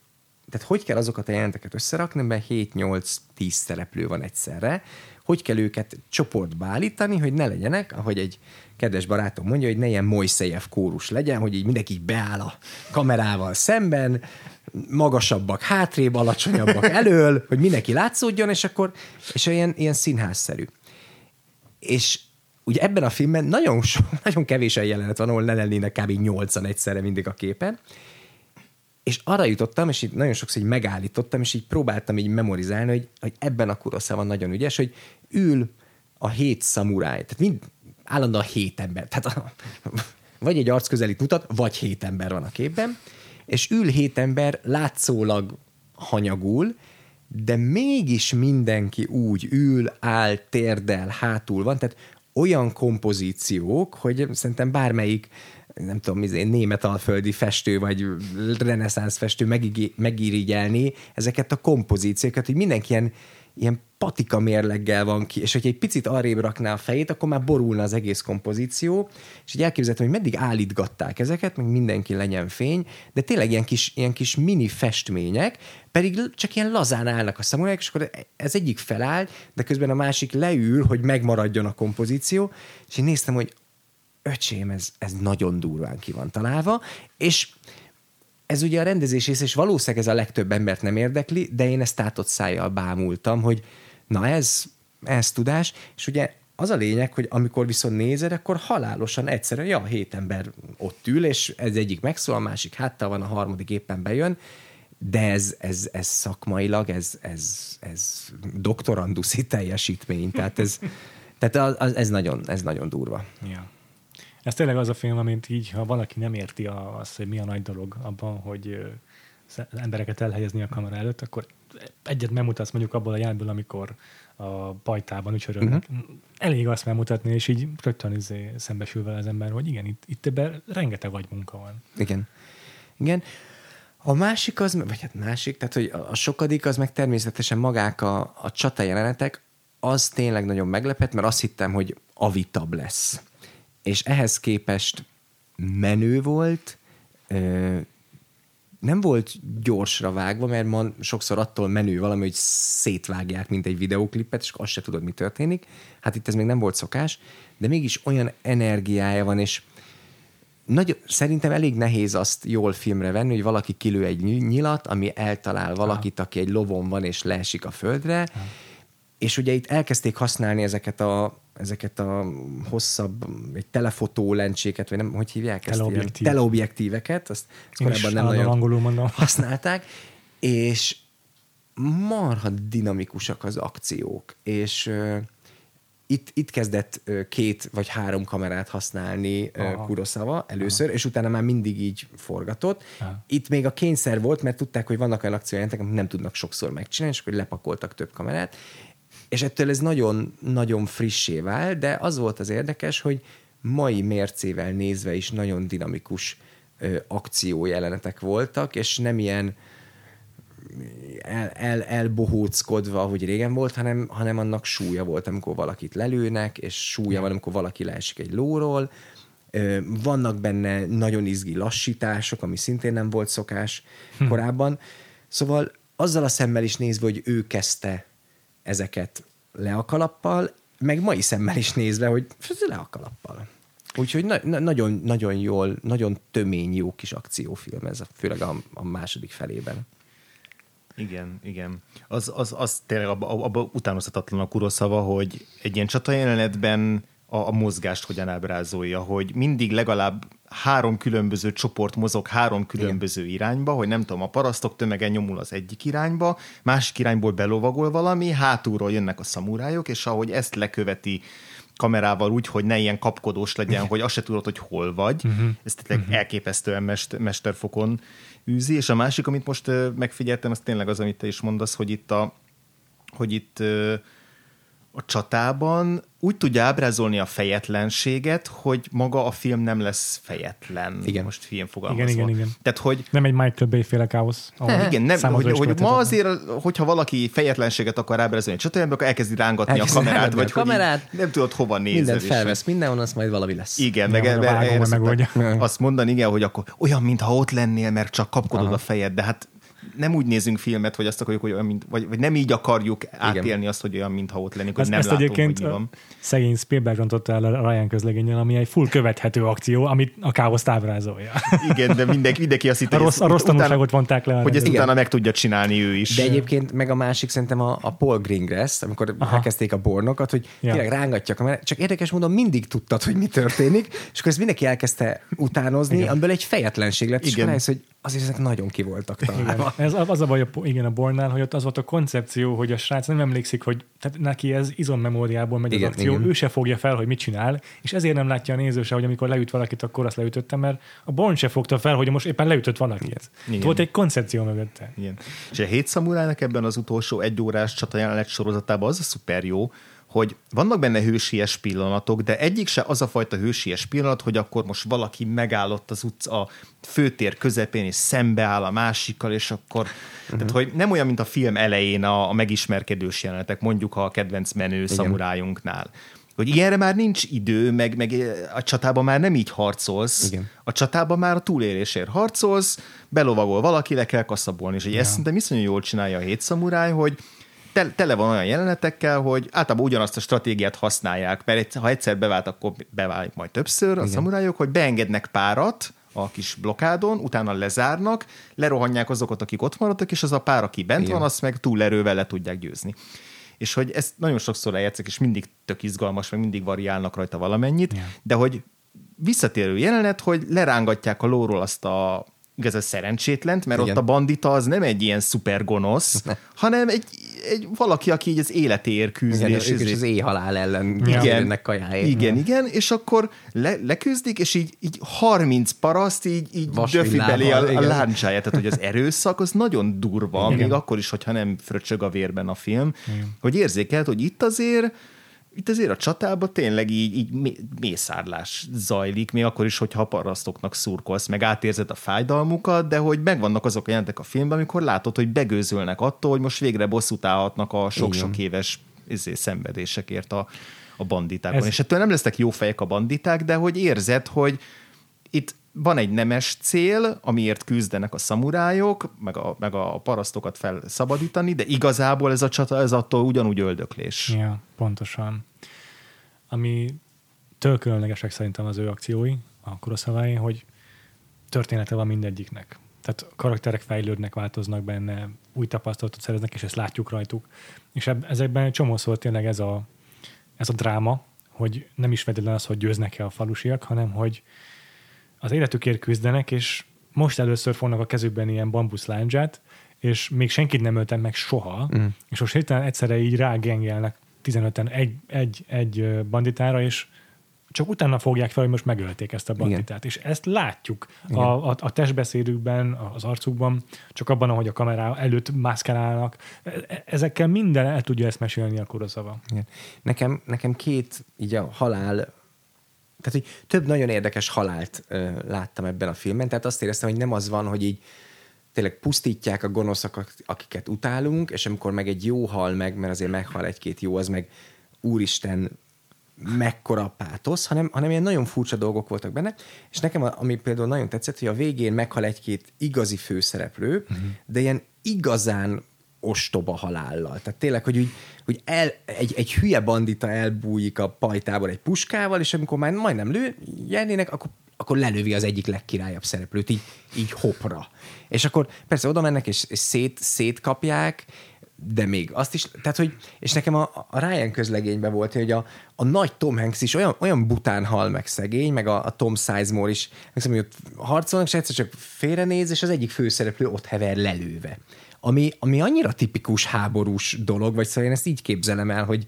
tehát hogy kell azokat a jelenteket összerakni, mert 7-8-10 szereplő van egyszerre, hogy kell őket csoportba állítani, hogy ne legyenek, ahogy egy kedves barátom mondja, hogy ne ilyen Mojszejev kórus legyen, hogy így mindenki így beáll a kamerával szemben, magasabbak hátrébb, alacsonyabbak [laughs] elől, hogy mindenki látszódjon, és akkor és ilyen, ilyen színházszerű. És ugye ebben a filmben nagyon, so, nagyon kevés jelenet van, ahol ne lennének kb. 8 egyszerre mindig a képen, és arra jutottam, és így nagyon sokszor így megállítottam, és így próbáltam így memorizálni, hogy, hogy ebben a Kuroszában nagyon ügyes, hogy ül a hét szamuráj, tehát mind állandóan hét ember, tehát a, vagy egy arcközelít mutat, vagy hét ember van a képben, és ül hét ember látszólag hanyagul, de mégis mindenki úgy ül, áll, térdel, hátul van, tehát olyan kompozíciók, hogy szerintem bármelyik nem tudom, izé, német alföldi festő, vagy reneszánsz festő megirigyelni ezeket a kompozíciókat, hogy mindenki ilyen, ilyen patika mérleggel van ki, és hogyha egy picit arrébb rakná a fejét, akkor már borulna az egész kompozíció, és így elképzeltem, hogy meddig állítgatták ezeket, meg mindenki legyen fény, de tényleg ilyen kis, ilyen kis mini festmények, pedig csak ilyen lazán állnak a szamurájok, és akkor ez egyik feláll, de közben a másik leül, hogy megmaradjon a kompozíció, és én néztem, hogy öcsém, ez, ez nagyon durván ki van találva, és ez ugye a rendezés rész, és valószínűleg ez a legtöbb embert nem érdekli, de én ezt tátott szájjal bámultam, hogy na ez, ez tudás, és ugye az a lényeg, hogy amikor viszont nézed, akkor halálosan egyszerűen, ja, hét ember ott ül, és ez egyik megszól, a másik háttal van, a harmadik éppen bejön, de ez, ez, ez szakmailag, ez, ez, ez doktoranduszi teljesítmény, tehát ez, tehát az, ez, nagyon, ez nagyon durva. Ja. Ez tényleg az a film, amint így, ha valaki nem érti azt, hogy mi a nagy dolog abban, hogy embereket elhelyezni a kamera előtt, akkor egyet megmutatsz mondjuk abból a jelből, amikor a pajtában ücsörölnek. Uh-huh. Elég azt megmutatni, és így rögtön izé szembesül vele az ember, hogy igen, itt, itt ebben rengeteg vagy munka van. Igen. Igen. A másik az, vagy hát másik, tehát hogy a sokadik az meg természetesen magák a, a csata jelenetek, az tényleg nagyon meglepett, mert azt hittem, hogy avitab lesz és ehhez képest menő volt, nem volt gyorsra vágva, mert ma sokszor attól menő valami, hogy szétvágják, mint egy videóklipet, és azt se tudod, mi történik. Hát itt ez még nem volt szokás, de mégis olyan energiája van, és nagy, szerintem elég nehéz azt jól filmre venni, hogy valaki kilő egy nyilat, ami eltalál valakit, aki egy lovon van, és leesik a földre, és ugye itt elkezdték használni ezeket a ezeket a hosszabb, egy telefotó lencséket, vagy nem, hogy hívják ezt? Teleobjektív. teleobjektíveket, azt, azt korábban nem nagyon angolul mondom. [laughs] használták, és marha dinamikusak az akciók, és uh, itt, itt kezdett uh, két vagy három kamerát használni uh, Kurosawa először, Aha. és utána már mindig így forgatott. Aha. Itt még a kényszer volt, mert tudták, hogy vannak olyan akciójelentek, amit nem tudnak sokszor megcsinálni, és akkor lepakoltak több kamerát, és ettől ez nagyon, nagyon frissé vált, de az volt az érdekes, hogy mai mércével nézve is nagyon dinamikus ö, akciójelenetek voltak, és nem ilyen el, el, elbohóckodva, ahogy régen volt, hanem, hanem annak súlya volt, amikor valakit lelőnek, és súlya van, amikor valaki leesik egy lóról. Ö, vannak benne nagyon izgi lassítások, ami szintén nem volt szokás hm. korábban. Szóval azzal a szemmel is nézve, hogy ő kezdte ezeket le a kalappal, meg mai szemmel is nézve, hogy le a kalappal. Úgyhogy na, na, nagyon, nagyon jól, nagyon tömény, jó kis akciófilm ez, főleg a, a második felében. Igen, igen. Az, az, az tényleg abban abba utánozhatatlan a kuroszava, hogy egy ilyen csatajelenetben a, a mozgást hogyan ábrázolja, hogy mindig legalább három különböző csoport mozog három különböző Igen. irányba, hogy nem tudom, a parasztok tömege nyomul az egyik irányba, másik irányból belovagol valami, hátulról jönnek a szamurájok, és ahogy ezt leköveti kamerával úgy, hogy ne ilyen kapkodós legyen, hogy azt se tudod, hogy hol vagy. Uh-huh. Ez tényleg uh-huh. elképesztően mest, mesterfokon űzi. És a másik, amit most megfigyeltem, az tényleg az, amit te is mondasz, hogy itt a hogy itt uh, a csatában úgy tudja ábrázolni a fejetlenséget, hogy maga a film nem lesz fejetlen. Igen. Most film fogalmazva. Igen, igen, igen. Tehát, hogy Nem egy Michael Bay féle káosz. ahol igen, nem, hogy, hogy ma azért, hogyha valaki fejetlenséget akar ábrázolni egy csatornában, akkor elkezdi rángatni Elkezdi a kamerát, vagy a kamerát, hogy nem tudod hova nézel. Mindent felvesz mindenhol, az majd valami lesz. Igen, meg a majd szokták megoldja. azt mondani, igen, hogy akkor olyan, mintha ott lennél, mert csak kapkodod Aha. a fejed, de hát nem úgy nézünk filmet, hogy azt akarjuk, hogy olyan, mint, vagy, vagy nem így akarjuk átélni azt, hogy olyan, mintha ott lennénk, hogy Ezt, nem ezt látom, egyébként hogy mi van. szegény Spielberg rontotta el a Ryan közlegényen, ami egy full követhető akció, amit a káoszt ábrázolja. Igen, de mindenki, mindenki azt hitte, A rossz, a rossz tanulságot vonták le. hogy ezt rendezők. utána meg tudja csinálni ő is. De egyébként meg a másik szerintem a, a Paul Greengrass, amikor Aha. elkezdték a bornokat, hogy Ja. tényleg rángatja a kamerát, csak érdekes módon mindig tudtad, hogy mi történik, és akkor ezt mindenki elkezdte utánozni, Igen. amiből egy fejetlenség lett, és Igen. akkor rájössz, hogy azért ezek nagyon ki voltak Igen. Ez az a baj, a, igen, a Bornál, hogy ott az volt a koncepció, hogy a srác nem emlékszik, hogy tehát neki ez izommemóriából megy Igen, az akció, igen. ő se fogja fel, hogy mit csinál, és ezért nem látja a néző se, hogy amikor leüt valakit, akkor azt leütötte, mert a Born se fogta fel, hogy most éppen leütött valakit. Igen. Volt egy koncepció mögötte. Igen. És a hét szamurájnak ebben az utolsó egy órás csata jelenet sorozatában az a szuper jó, hogy vannak benne hősies pillanatok, de egyik se az a fajta hősies pillanat, hogy akkor most valaki megállott az utca a főtér közepén, és szembeáll a másikkal, és akkor... Uh-huh. Tehát, hogy nem olyan, mint a film elején a, a megismerkedős jelenetek, mondjuk a kedvenc menő szamurájunknál. Hogy ilyenre már nincs idő, meg, meg a csatában már nem így harcolsz. Igen. A csatában már a túlélésért harcolsz, belovagol valaki, le kell kaszabolni. És ja. ezt szerintem iszonyú jól csinálja a hét szamuráj, hogy te- tele van olyan jelenetekkel, hogy általában ugyanazt a stratégiát használják, mert ha egyszer bevált, akkor beválik majd többször a szamurájok, hogy beengednek párat a kis blokádon, utána lezárnak, lerohanják azokat, akik ott maradtak, és az a pár, aki bent Igen. van, azt meg túlerővel le tudják győzni. És hogy ezt nagyon sokszor eljátszak, és mindig tök izgalmas, meg mindig variálnak rajta valamennyit, Ja. de hogy visszatérő jelenet, hogy lerángatják a lóról azt a igaz, a szerencsétlent, mert Igen. ott a bandita az nem egy ilyen szuper gonosz, hanem egy, egy valaki, aki így az életéért küzd. Igen, és ők ezért- az éjhalál ellen igen, jönnek kajáért. igen, igen, és akkor le, leküzdik, és így, így 30 paraszt így, így döfi belé a, a igen. láncsáját. Tehát, hogy az erőszak az nagyon durva, Igen. még akkor is, hogyha nem fröcsög a vérben a film, igen. hogy érzékelt, hogy itt azért itt azért a csatában tényleg így, így mé- mészárlás zajlik, még akkor is, hogyha a parasztoknak szurkolsz, meg átérzed a fájdalmukat, de hogy megvannak azok a jelentek a filmben, amikor látod, hogy begőzölnek attól, hogy most végre bosszút állhatnak a sok-sok éves izé, szenvedésekért a, a banditákon. Ez... És ettől nem lesznek jó fejek a banditák, de hogy érzed, hogy itt van egy nemes cél, amiért küzdenek a szamurájok, meg a, meg a parasztokat felszabadítani, de igazából ez a csata, ez attól ugyanúgy öldöklés. Ja, pontosan. Ami től különlegesek szerintem az ő akciói, a Kuroszavái, hogy története van mindegyiknek. Tehát karakterek fejlődnek, változnak benne, új tapasztalatot szereznek, és ezt látjuk rajtuk. És eb- ezekben egy csomószor tényleg ez a, ez a dráma, hogy nem is az, hogy győznek-e a falusiak, hanem hogy az életükért küzdenek, és most először fognak a kezükben ilyen bambuszláncsát, és még senkit nem öltem meg soha, mm. és most hirtelen egyszerre így rágengelnek 15-en egy, egy, egy banditára, és csak utána fogják fel, hogy most megölték ezt a banditát. És ezt látjuk a, a, a testbeszédükben, az arcukban, csak abban, ahogy a kamera előtt mászkálnak. E- Ezekkel minden el tudja ezt mesélni a Kuroszava. Igen. Nekem, nekem két így a halál, tehát hogy több nagyon érdekes halált ö, láttam ebben a filmben, tehát azt éreztem, hogy nem az van, hogy így tényleg pusztítják a gonoszokat, akiket utálunk, és amikor meg egy jó hal meg, mert azért meghal egy-két jó, az meg úristen mekkora pátosz, hanem, hanem ilyen nagyon furcsa dolgok voltak benne, és nekem, ami például nagyon tetszett, hogy a végén meghal egy-két igazi főszereplő, uh-huh. de ilyen igazán ostoba halállal. Tehát tényleg, hogy, úgy, hogy el, egy, egy hülye bandita elbújik a pajtából egy puskával, és amikor már majdnem lő, jelnének, akkor, akkor lelövi az egyik legkirályabb szereplőt, így, így hopra. És akkor persze oda mennek, és, és szét, szétkapják, de még azt is, tehát hogy, és nekem a, a Ryan közlegényben volt, hogy a, a nagy Tom Hanks is olyan, olyan bután hal meg szegény, meg a, a Tom Sizemore is, hiszem, hogy ott harcolnak, és egyszer csak félrenéz, és az egyik főszereplő ott hever lelőve. Ami, ami annyira tipikus háborús dolog, vagy szóval én ezt így képzelem el, hogy,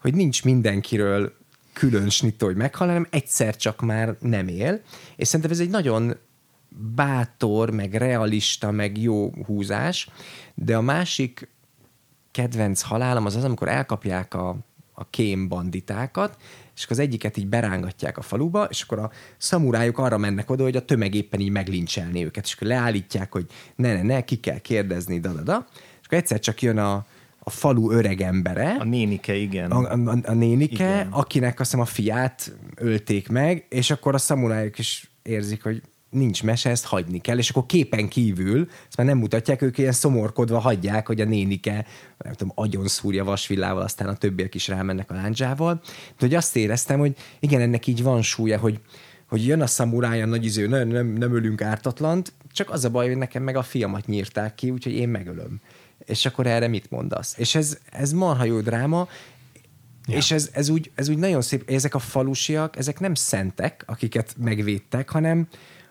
hogy nincs mindenkiről külön snittó, hogy meghal, hanem egyszer csak már nem él. És szerintem ez egy nagyon bátor, meg realista, meg jó húzás, de a másik kedvenc halálom az az, amikor elkapják a, a kém banditákat, és akkor az egyiket így berángatják a faluba, és akkor a szamurájuk arra mennek oda, hogy a tömeg éppen így meglincselni őket, és akkor leállítják, hogy ne, ne, ne, ki kell kérdezni, da, da, da. És akkor egyszer csak jön a, a falu öreg embere. A nénike, igen. A, a, a nénike, igen. akinek azt hiszem a fiát ölték meg, és akkor a szamurájuk is érzik, hogy nincs mese, ezt hagyni kell, és akkor képen kívül, ezt már nem mutatják, ők ilyen szomorkodva hagyják, hogy a nénike, nem tudom, agyon szúrja vasvillával, aztán a többiek is rámennek a láncsával. De hogy azt éreztem, hogy igen, ennek így van súlya, hogy, hogy jön a szamurája nagy iző, nem, nem, nem ölünk ártatlant, csak az a baj, hogy nekem meg a fiamat nyírták ki, úgyhogy én megölöm. És akkor erre mit mondasz? És ez, ez marha jó dráma, Ja. És ez, ez, úgy, ez úgy nagyon szép, ezek a falusiak, ezek nem szentek, akiket megvédtek, hanem,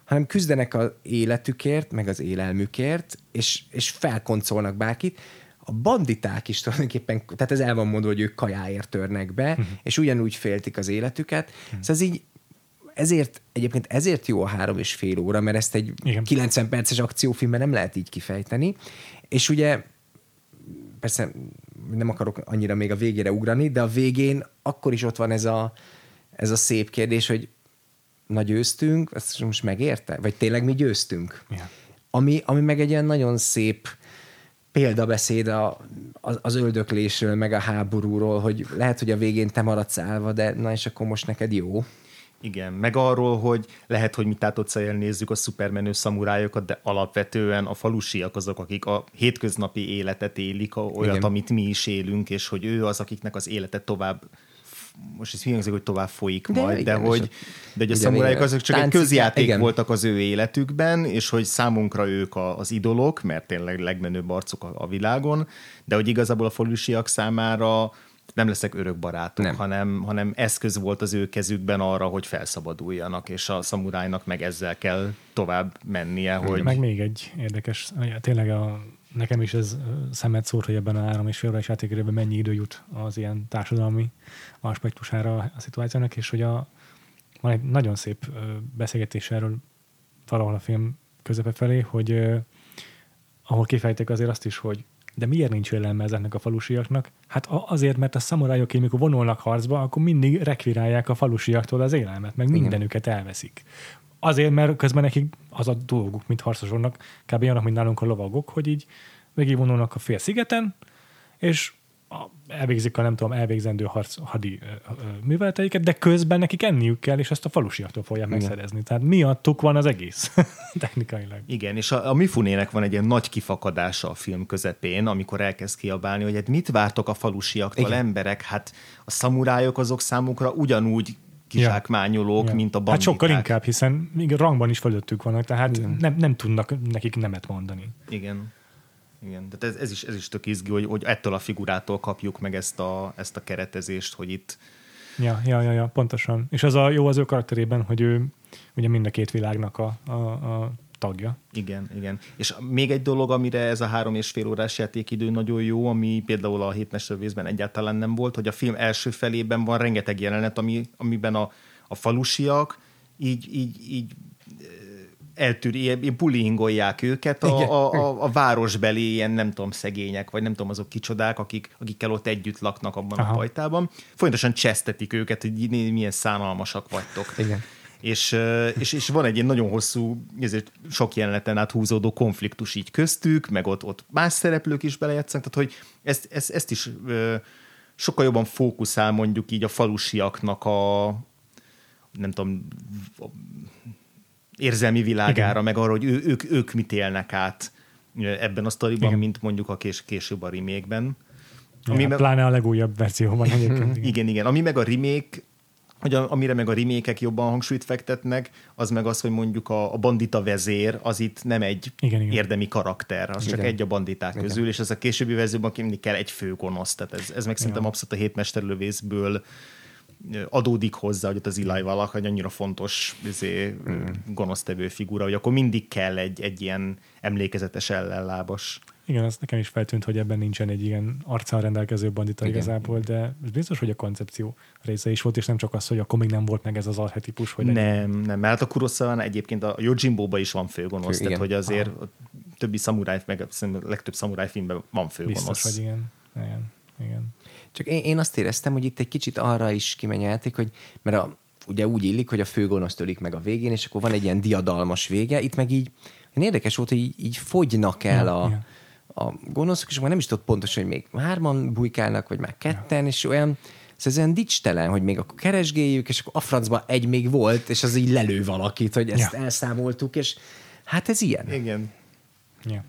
hanem küzdenek az életükért, meg az élelmükért, és, és felkoncolnak bárkit. A banditák is tulajdonképpen, tehát ez el van mondva, hogy ők kajáért törnek be, uh-huh. és ugyanúgy féltik az életüket. Uh-huh. Szóval ez így, ezért, egyébként ezért jó a három és fél óra, mert ezt egy Igen. 90 perces akciófilmben nem lehet így kifejteni. És ugye persze nem akarok annyira még a végére ugrani, de a végén akkor is ott van ez a, ez a szép kérdés, hogy na győztünk, ezt most megérte? Vagy tényleg mi győztünk? Ja. Ami, ami meg egy ilyen nagyon szép példabeszéd a, az, az öldöklésről, meg a háborúról, hogy lehet, hogy a végén te maradsz állva, de na és akkor most neked jó. Igen, meg arról, hogy lehet, hogy mi tátott nézzük a szupermenő szamurájokat, de alapvetően a falusiak azok, akik a hétköznapi életet élik, olyat, Igen. amit mi is élünk, és hogy ő az, akiknek az élete tovább most ez hangzik, hogy tovább folyik de majd, igen, de hogy, de hogy a szamurájuk azok csak egy közjáték igen. voltak az ő életükben, és hogy számunkra ők a, az idolok, mert tényleg legmenőbb arcok a, a világon, de hogy igazából a falusiak számára nem leszek örök barátok, nem. Hanem, hanem eszköz volt az ő kezükben arra, hogy felszabaduljanak, és a szamurájnak meg ezzel kell tovább mennie. Hogy... Meg még egy érdekes, tényleg a, nekem is ez szemet szórt, hogy ebben a három és fél órás játékérőben mennyi idő jut az ilyen társadalmi aspektusára a szituációnak, és hogy a, van egy nagyon szép beszélgetés erről valahol a film közepe felé, hogy ahol kifejtek azért azt is, hogy de miért nincs élelme ezeknek a falusiaknak? Hát azért, mert a szamurájok, amikor vonulnak harcba, akkor mindig rekvirálják a falusiaktól az élelmet, meg mindenüket elveszik. Azért, mert közben nekik az a dolguk, mint harcosoknak, kb. olyanok, mint nálunk a lovagok, hogy így végigvonulnak a fél szigeten, és elvégzik a nem tudom, elvégzendő harc, hadi műveleteiket, de közben nekik enniük kell, és ezt a falusiaktól fogják Igen. megszerezni. Tehát miattuk van az egész [laughs] technikailag. Igen, és a, a Mifunének van egy ilyen nagy kifakadása a film közepén, amikor elkezd kiabálni, hogy hát mit vártok a falusiaktól Igen. emberek? Hát a szamurájok azok számukra ugyanúgy kizsákmányolók, ja. mint a banditák. Hát sokkal inkább, hiszen még rangban is fölöttük vannak, tehát nem, nem tudnak nekik nemet mondani. Igen. Igen, tehát ez, ez, is, ez is tök izgi, hogy, hogy ettől a figurától kapjuk meg ezt a, ezt a keretezést, hogy itt... Ja, ja, ja, ja, pontosan. És az a jó az ő karakterében, hogy ő ugye mind a két világnak a, a, a tagja. Igen, igen. És még egy dolog, amire ez a három és fél órás játékidő nagyon jó, ami például a hétmestervészben egyáltalán nem volt, hogy a film első felében van rengeteg jelenet, ami, amiben a, a falusiak így, így, így eltűri, ilyen bullyingolják őket a, a, a, a városbeli ilyen nem tudom szegények, vagy nem tudom azok kicsodák, akik, akikkel ott együtt laknak abban Aha. a pajtában. Folyamatosan csesztetik őket, hogy milyen szánalmasak vagytok. Igen. És, és, és van egy ilyen nagyon hosszú, ezért sok jeleneten át húzódó konfliktus így köztük, meg ott, ott más szereplők is belejátszanak, tehát hogy ezt, ezt, ezt is sokkal jobban fókuszál mondjuk így a falusiaknak a nem tudom, érzelmi világára, Igen. meg arra, hogy ő, ők, ők mit élnek át ebben a sztoriban, Igen. mint mondjuk a kés, később a remake-ben. Ami ja, meg... Pláne a legújabb verzióban [laughs] Igen. igen, igen. Ami meg a remake, hogy amire meg a remékek jobban hangsúlyt fektetnek, az meg az, hogy mondjuk a, a bandita vezér az itt nem egy igen, igen. érdemi karakter, az igen. csak egy a banditák igen. közül, és ez a későbbi verzióban mindig kell egy fő gonosz, tehát ez, ez meg szerintem abszolút a hétmesterlövészből adódik hozzá, hogy ott az Eli Valak egy annyira fontos izé, mm. gonosztevő figura, hogy akkor mindig kell egy, egy ilyen emlékezetes ellenlábas. Igen, az nekem is feltűnt, hogy ebben nincsen egy ilyen arccal rendelkező bandita Igen. igazából, de ez biztos, hogy a koncepció része is volt, és nem csak az, hogy akkor még nem volt meg ez az arhetipus, hogy Nem, nem, mert hát a kurosawa egyébként a Yojimbo-ba is van főgonosz, Fő- tehát hogy azért a többi szamuráj, meg szerintem a legtöbb szamuráj filmben van főgonosz. biztos, hogy igen. Igen. igen. Csak én, én azt éreztem, hogy itt egy kicsit arra is kimegy játék, hogy mert a, ugye úgy illik, hogy a főgonosz ölik meg a végén, és akkor van egy ilyen diadalmas vége, itt meg így érdekes volt, hogy így, így fogynak el Ja, a, igen. A gonoszok, és akkor nem is tudott pontosan, hogy még hárman bujkálnak, vagy már ketten, és olyan, szóval ez olyan dicstelen, hogy még akkor keresgéljük, és akkor a francba egy még volt, és az így lelő valakit, hogy ezt Ja. elszámoltuk, és hát ez ilyen. Igen. Ja.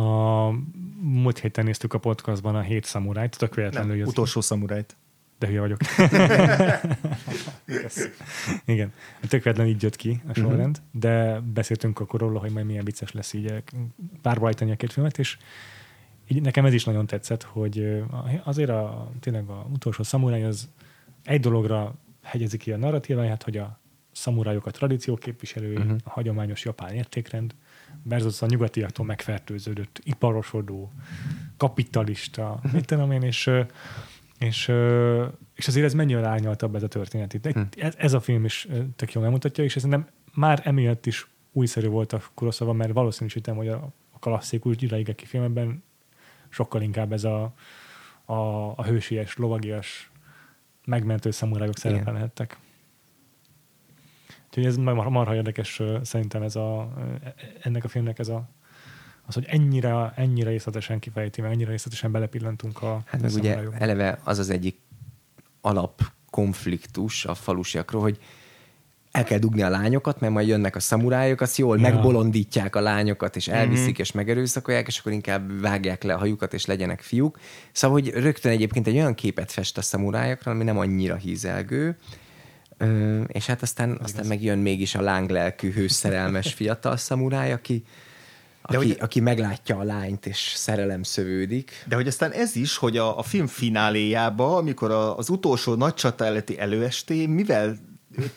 A múlt héten néztük a podcastban a hét szamurájt, tök véletlenül Nem, utolsó szamurájt. De hülye vagyok. Igen, tök véletlenül így jött ki a sorrend, de beszéltünk akkor róla, hogy majd milyen vicces lesz így párba állítani a két filmet, és így nekem ez is nagyon tetszett, hogy ö, azért a, tényleg a utolsó szamuráj az egy dologra hegyezi ki a narratíváját, hogy a szamurájok a tradíció képviselői, uh-huh. a hagyományos japán értékrend, versus a nyugatiaktól megfertőződött, iparosodó, kapitalista, mit tudom én, és, ö, és, és azért ez mennyire árnyaltabb ez a történet. Itt. Ez, ez a film is tök jól megmutatja, és ez nem már emiatt is újszerű volt a Kurosawa, mert valószínűsítem, hogy a, a klasszikus Jiraigeki filmben sokkal inkább ez a, a, a hősies, lovagias, megmentő szamurájok szerepelhettek. Úgyhogy ez mar- marha érdekes szerintem ez a, ö, ennek a filmnek ez a az, hogy ennyire, ennyire részletesen kifejti, meg ennyire részletesen belepillantunk a Hát meg ugye eleve az az egyik alapkonfliktus a falusiakról, hogy el kell dugni a lányokat, mert majd jönnek a szamurájok, azt jól Ja. megbolondítják a lányokat, és elviszik, mm-hmm. és megerőszakolják, és akkor inkább vágják le a hajukat, és legyenek fiúk. Szóval, hogy rögtön egyébként egy olyan képet fest a szamurájokról, ami nem annyira hízelgő, Ö, és hát aztán, aztán megjön mégis a lánglelkű, hőszerelmes fiatal szamuráj, aki, aki, hogy- aki meglátja a lányt, és szerelem szövődik. De hogy aztán ez is, hogy a, a film fináléjába, amikor a, az utolsó nagy csata előtti előesté, mivel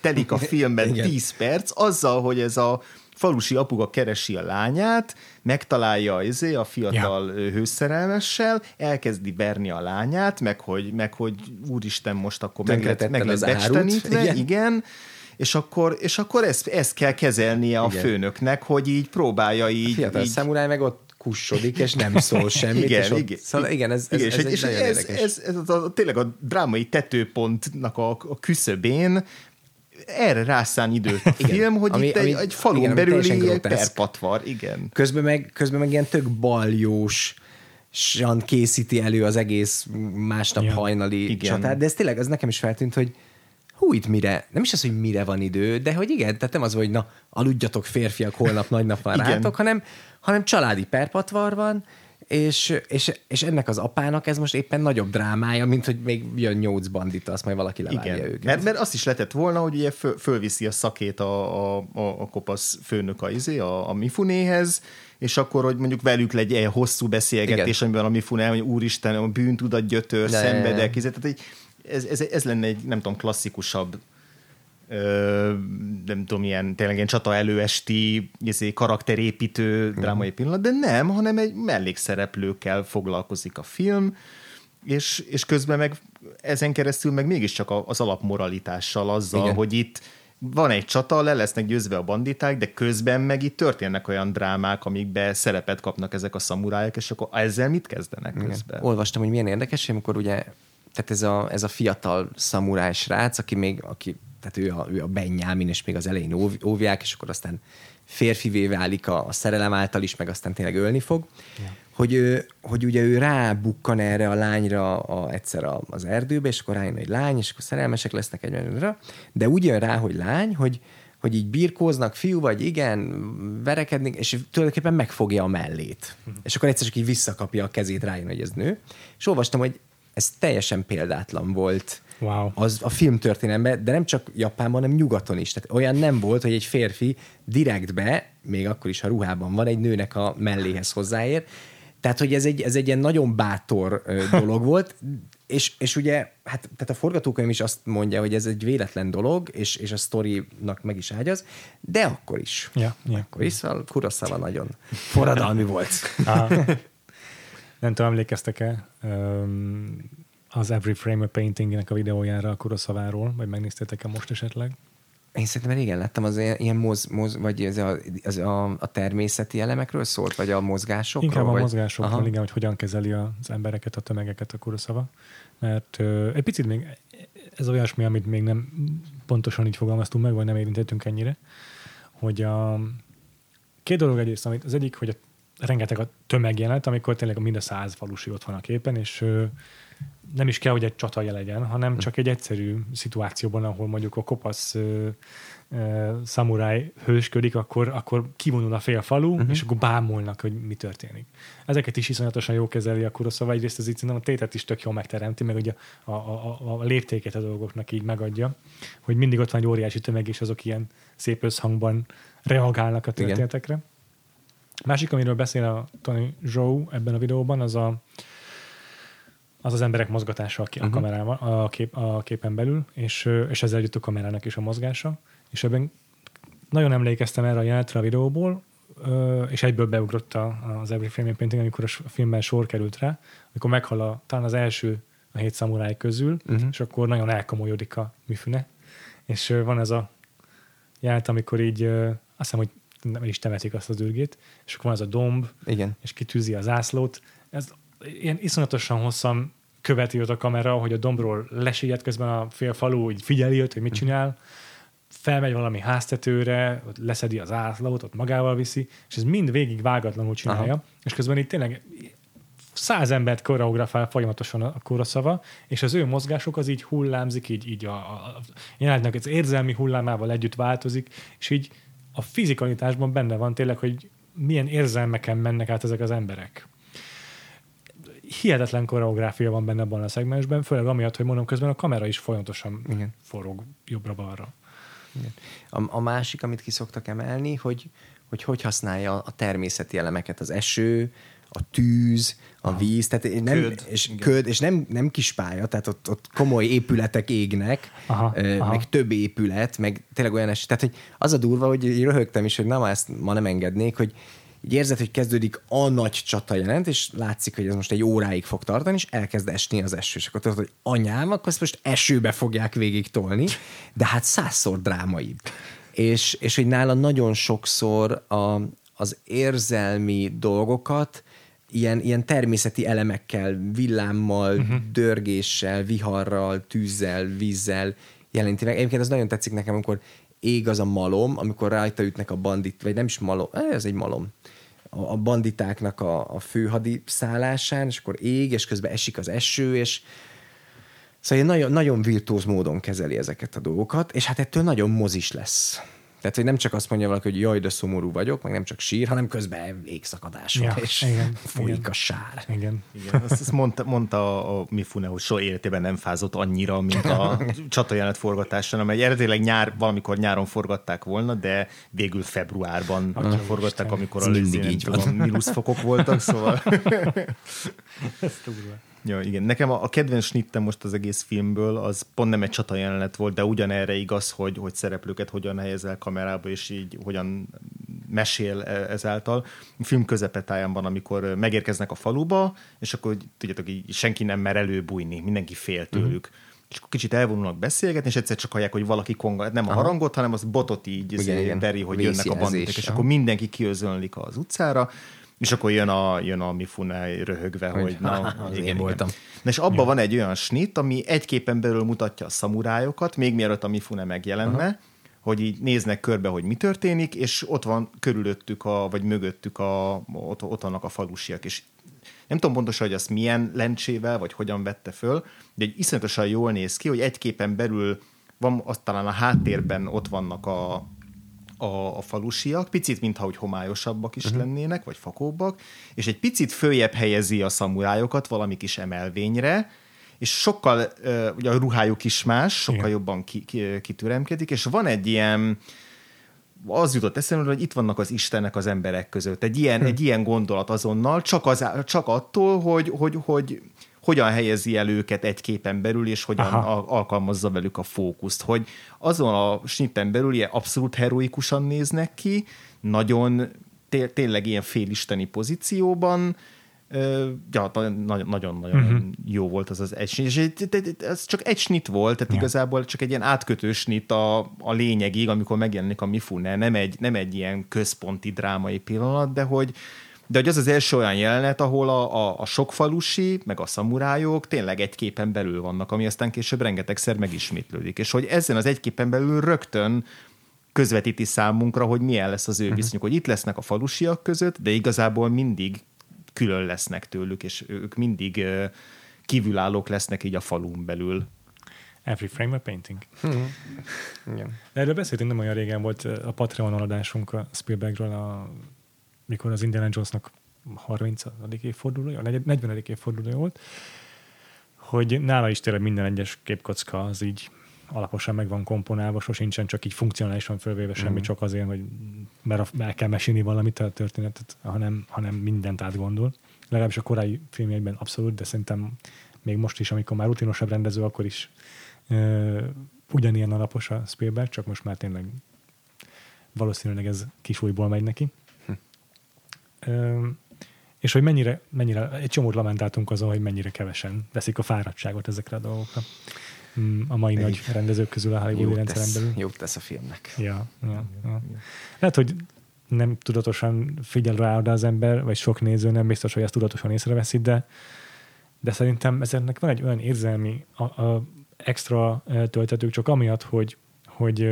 telik a [laughs] filmben Igen. 10 perc, azzal, hogy ez a falusi apuga keresi a lányát, megtalálja izé, a fiatal ja. hőszerelmessel, elkezdi verni a lányát, meg hogy, meg hogy úristen, most akkor meg lett, meg lett becstenítve, igen. igen. És akkor, és akkor ezt, ezt kell kezelnie a Igen. főnöknek, hogy így próbálja A így, fiatal így szamuráj meg ott kussodik, és nem szól [laughs] semmit. igen, és ott, igen. Szóval igen, ez, ez, igen, ez, és, egy és nagyon ez, érdekes. ez, ez, ez a, tényleg a drámai tetőpontnak a, a küszöbén erre rászán időt a Igen. film, hogy Ami- itt egy, ami- egy falun igen, belüli egy perpatvar, igen. Közben meg, közben meg ilyen tök baljós készíti elő az egész másnap Ja. hajnali Igen. csatát, de ez tényleg, az nekem is feltűnt, hogy hú, itt mire, nem is az, hogy mire van idő, de hogy igen, tehát nem az, hogy na, aludjatok férfiak, holnap nagy nap van rátok, hanem, hanem családi perpatvar van, és, és, és ennek az apának ez most éppen nagyobb drámája, mint hogy még jön nyolc bandita, azt majd valaki levágja Igen, őket. mert, mert azt is lehetett volna, hogy ugye föl, fölviszi a szakét a, a, a, a kopasz főnök a, izé, a, a Mifunéhez, és akkor, hogy mondjuk velük legyen egy hosszú beszélgetés, Igen. amiben a Mifune, hogy úristen, a bűntudat gyötör, ja. szenvedek, izé, tehát egy, ez, ez, ez lenne egy, nem tudom, klasszikusabb ö, nem tudom, ilyen tényleg ilyen csata előesti izé, karakterépítő Mhm. drámai pillanat, de nem, hanem egy mellékszereplőkkel foglalkozik a film, és, és közben meg ezen keresztül meg mégiscsak az alapmoralitással, azzal, Igen. hogy itt van egy csata, le lesznek győzve a banditák, de közben meg itt történnek olyan drámák, amikbe szerepet kapnak ezek a szamurájok, és akkor ezzel mit kezdenek közben? Igen. Olvastam, hogy milyen érdekes, amikor ugye, tehát ez a, ez a fiatal szamuráj srác, aki még, aki, tehát ő a, ő a Benjamin, és még az elején óv, óvják, és akkor aztán férfivé válik a, a szerelem által is, meg aztán tényleg ölni fog, ja. hogy, ő, hogy ugye ő rábukkan erre a lányra a, egyszer a, az erdőbe, és akkor rájön egy lány, és akkor szerelmesek lesznek egymásra, de úgy jön rá, hogy lány, hogy, hogy így birkóznak, fiú vagy, igen, verekednek, és tulajdonképpen megfogja a mellét. És akkor egyszer csak így visszakapja a kezét, rájön, hogy ez nő. És olvastam, hogy ez teljesen példátlan volt Wow. az a filmtörténelemben, de nem csak Japánban, hanem nyugaton is. Tehát olyan nem volt, hogy egy férfi direktbe, még akkor is, ha ruhában van, egy nőnek a melléhez hozzáér. Tehát, hogy ez egy, ez egy ilyen nagyon bátor [laughs] dolog volt, és, és ugye, hát tehát a forgatókönyv is azt mondja, hogy ez egy véletlen dolog, és, és a sztorinak meg is ágyaz, de akkor is. Ja, ja. Akkor is, szóval Kurosawa nagyon [laughs] forradalmi volt. Nem tudom, emlékeztek-e az Every Frame a Painting-nek a videójára a Kuroszaváról, vagy megnéztétek-e most esetleg? Én szerintem régen láttam az ilyen, ilyen moz, moz, vagy ez a, az a, a természeti elemekről szólt, vagy a mozgásokról? Inkább a vagy... mozgásokról, Aha. igen, hogy hogyan kezeli az embereket, a tömegeket a Kuroszava. Mert ö, egy picit még ez olyasmi, amit még nem pontosan így fogalmaztunk meg, vagy nem érintettünk ennyire, hogy a két dolog egyrészt, amit az egyik, hogy a, rengeteg a tömegjelenet, amikor tényleg mind a száz falusi ott van a képen, és nem is kell, hogy egy csataja legyen, hanem csak egy egyszerű szituációban, ahol mondjuk a kopasz ö, ö, szamuráj hősködik, akkor, akkor kivonul a fél falu, uh-huh. és akkor bámulnak, hogy mi történik. Ezeket is iszonyatosan jó kezeli a Kuroszava, egyrészt ez így a tétet is tök jól megteremti, meg ugye a, a, a, a léptéket a dolgoknak így megadja, hogy mindig ott van egy óriási tömeg, és azok ilyen szép összhangban reagálnak a történetekre. Igen. Másik, amiről beszél a Tony Zhou ebben a videóban, az a, az az emberek mozgatása a, uh-huh. a kamerával, a, kép, a képen belül, és, és ezzel együtt a kamerának is a mozgása. És ebben nagyon emlékeztem erre a jelenetre a videóból, és egyből beugrott az Every Frame Painting, amikor a filmben sor került rá, amikor meghal a, talán az első a hét szamuráj közül, uh-huh. és akkor nagyon elkomolyodik a műfüne. És van ez a jelenet, amikor így azt hiszem, hogy nem is temetik azt az ürgét, és akkor van ez a domb, Igen. és kitűzi a zászlót. Ez ilyen iszonyatosan hosszan követi ott a kamera, hogy a dombról lesigyed közben a fél falu, így figyeli őt, hogy mit csinál, felmegy valami háztetőre, ott leszedi az átlót, ott magával viszi, és ez mind végig vágatlanul csinálja, Aha. és közben itt tényleg száz embert koreografál folyamatosan a koroszava, és az ő mozgások az így hullámzik, így, így a, a jelenetnek az érzelmi hullámával együtt változik, és így a fizikalitásban benne van tényleg, hogy milyen érzelmeken mennek át ezek az emberek hihetetlen koreográfia van benne abban a szegmensben, főleg amiatt, hogy mondom, közben a kamera is folyamatosan Igen. forog jobbra-balra. A, a másik, amit ki szoktak emelni, hogy hogy, hogy használja a természeti elemeket, az eső, a tűz, a víz, tehát nem, köd, és, köd, és nem, nem kis pálya, tehát ott, ott komoly épületek égnek, aha, ö, aha. meg több épület, meg tényleg olyan eset, tehát hogy az a durva, hogy röhögtem is, hogy na, ezt ma nem engednék, hogy így érzed, hogy kezdődik a nagy csata jelent, és látszik, hogy ez most egy óráig fog tartani, és elkezd esni az eső. És akkor tudod, hogy anyám, akkor ezt most esőbe fogják végig tolni, de hát százszor drámaibb. És, és hogy nála nagyon sokszor a, az érzelmi dolgokat ilyen, ilyen természeti elemekkel, villámmal, uh-huh. dörgéssel, viharral, tűzzel, vízzel jelenti meg. Egyébként ez nagyon tetszik nekem, amikor ég az a malom, amikor rajta ütnek a bandit, vagy nem is malom, eh, ez egy malom, a, a banditáknak a, a főhadi szállásán, és akkor ég, és közben esik az eső, és szóval nagyon, nagyon virtuóz módon kezeli ezeket a dolgokat, és hát ettől nagyon mozis lesz. Tehát, hogy nem csak azt mondja valaki, hogy jaj, de szomorú vagyok, meg nem csak sír, hanem közben égszakadás ja, és igen, folyik igen. a sár. Igen. igen azt, azt mondta, mondta a Mifune, hogy soha életében nem fázott annyira, mint a [laughs] csatajelenet forgatáson, amely eredetileg nyár, valamikor nyáron forgatták volna, de végül februárban Atya forgatták, Isten. amikor a mindig így van. mínuszfokok voltak, szóval... [laughs] Ez Ja, igen. Nekem a, a kedvenc snittem most az egész filmből, az pont nem egy csata jelenet volt, de ugyanerre igaz, hogy, hogy szereplőket hogyan helyezel kamerába, és így hogyan mesél e, ezáltal. A film közepetáján van, amikor megérkeznek a faluba, és akkor tudjátok, így senki nem mer előbújni, mindenki fél tőlük. Uh-huh és akkor kicsit elvonulnak beszélgetni, és egyszer csak hallják, hogy valaki konga, nem a Aha. harangot, hanem az botot így igen, igen. beri, hogy jönnek a banditek, és Aha. akkor mindenki kiözönlik az utcára, és akkor jön a, jön a Mifune röhögve, hogy, hogy na, az [laughs] igen, én voltam. Na és abban van egy olyan snit, ami egy képen belül mutatja a szamurájokat, még mielőtt a Mifune megjelenne, Aha. hogy így néznek körbe, hogy mi történik, és ott van körülöttük, a, vagy mögöttük a, ott, ott vannak a falusiak, és nem tudom pontosan, hogy azt milyen lencsével, vagy hogyan vette föl, de egy iszonyatosan jól néz ki, hogy egy képen belül van, azt talán a háttérben ott vannak a, a, a falusiak, picit, mintha hogy homályosabbak is uh-huh. lennének, vagy fakóbbak, és egy picit följebb helyezi a szamurájokat valami kis emelvényre, és sokkal, ugye a ruhájuk is más, sokkal Igen. jobban ki, ki, kitüremkedik, és van egy ilyen, az jutott eszembe, hogy itt vannak az Istenek az emberek között. Egy ilyen, hm. egy ilyen gondolat azonnal, csak, az, csak attól, hogy, hogy, hogy hogyan helyezi el őket egy képen belül, és hogyan Aha. alkalmazza velük a fókuszt, hogy azon a snitten belül ilyen abszolút heroikusan néznek ki, nagyon té- tényleg ilyen félisteni pozícióban, ja, nagyon-nagyon uh-huh. jó volt az az egy snit, és ez csak egy snit volt, tehát Ja. igazából csak egy ilyen átkötő snit a, a lényegig, amikor megjelenik a Mifune, nem egy, nem egy ilyen központi drámai pillanat, de hogy de hogy az az első olyan jelenet, ahol a, a, a sok falusi, meg a szamurájok tényleg egy képen belül vannak, ami aztán később rengetegszer megismétlődik. És hogy ezen az egy képen belül rögtön közvetíti számunkra, hogy milyen lesz az ő viszonyuk, hogy itt lesznek a falusiak között, de igazából mindig külön lesznek tőlük, és ők mindig ö, kívülállók lesznek így a falun belül. Every frame a painting. [laughs] Igen. De erről beszéltünk nem olyan régen volt a Patreon adásunk a Spielbergről, a, mikor az Indiana Jonesnak 30. évfordulója, 40. évfordulója volt, hogy nála is tényleg minden egyes képkocka az így alaposan meg van komponálva, sosincsen csak így funkcionálisan fölvéve semmi, csak azért, hogy mert el kell mesélni valamit a történetet, hanem, hanem mindent átgondol. Legalábbis a korai filmjeiben abszolút, de szerintem még most is, amikor már rutinosabb rendező, akkor is ö, ugyanilyen alapos a Spielberg, csak most már tényleg valószínűleg ez kisújból megy neki. És hogy mennyire, mennyire, egy csomót lamentáltunk azon, hogy mennyire kevesen veszik a fáradtságot ezekre a dolgokra. Mm, A mai nagy rendezők közül a Hollywoodi rendszeren belül. jót tesz a filmnek. Ja, ja, ja. Lehet, hogy nem tudatosan figyel rá oda az ember, vagy sok néző nem biztos, hogy ezt tudatosan észreveszi, de, de szerintem ezeknek van egy olyan érzelmi a, a extra töltetők, csak amiatt, hogy, hogy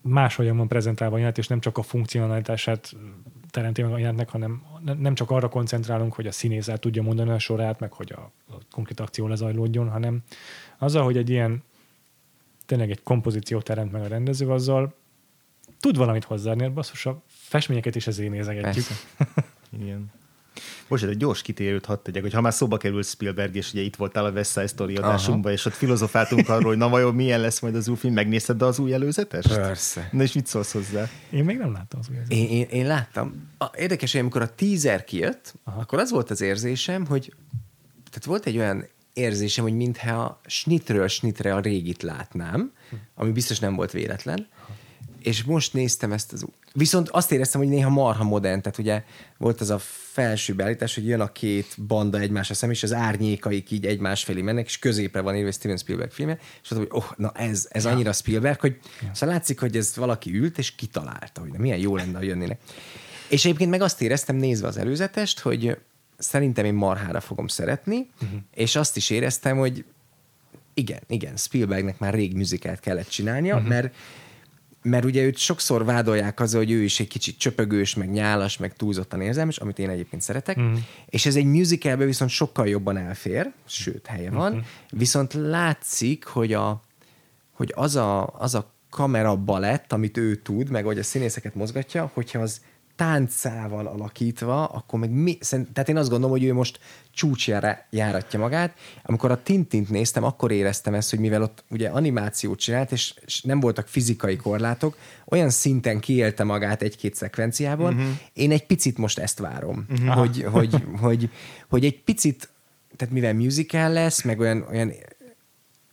máshogyan van prezentálva a és nem csak a funkcionalitását teremti meg a jelenetnek, hanem ne- nem csak arra koncentrálunk, hogy a színész el tudja mondani a sorát, meg hogy a, a konkrét akció lezajlódjon, hanem azzal, hogy egy ilyen tényleg egy kompozíciót teremt meg a rendező, azzal tud valamit hozzáadni, basszus, a festményeket is ezért nézegetjük. [laughs] Igen. Most egy gyors kitérőt hadd tegyek, hogy ha már szóba került Spielberg, és ugye itt voltál a West Side Story adásunkban, és ott filozofáltunk arról, hogy na vajon milyen lesz majd az új film, megnézted az új előzetest? Persze. Na és mit szólsz hozzá? Én még nem láttam az új Én, én, én láttam. A, érdekes, hogy amikor a teaser kijött, Aha. Aha. akkor az volt az érzésem, hogy tehát volt egy olyan érzésem, hogy mintha snitről snitre a régit látnám, ami biztos nem volt véletlen, és most néztem ezt az... Viszont azt éreztem, hogy néha marha modern, tehát ugye volt az a felső beállítás, hogy jön a két banda egymásra szem, és az árnyékaik így egymás felé mennek, és középre van írva Steven Spielberg filmje, és mondtam, hogy oh, na ez, ez annyira Spielberg, hogy szóval látszik, hogy ez valaki ült, és kitalálta, hogy na, milyen jó lenne, ha jönnének. És egyébként meg azt éreztem nézve az előzetest, hogy szerintem én marhára fogom szeretni, uh-huh. és azt is éreztem, hogy igen, igen, Spielbergnek már rég műzikát kellett csinálnia, uh-huh. mert mert ugye őt sokszor vádolják azzal, hogy ő is egy kicsit csöpögős, meg nyálas, meg túlzottan érzelmes, amit én egyébként szeretek, mm. és ez egy musicalbe viszont sokkal jobban elfér, sőt, helye van, mm-hmm. viszont látszik, hogy, a, hogy az, a, az a kamera balett, amit ő tud, meg hogy a színészeket mozgatja, hogyha az táncával alakítva, akkor meg mi, tehát én azt gondolom, hogy ő most csúcsjára járatja magát. Amikor a Tintint néztem, akkor éreztem ezt, hogy mivel ott ugye animációt csinált, és, és nem voltak fizikai korlátok, olyan szinten kiélte magát egy-két szekvenciában, uh-huh. én egy picit most ezt várom, uh-huh. hogy, hogy, [laughs] hogy, hogy egy picit, tehát mivel musical lesz, meg olyan, olyan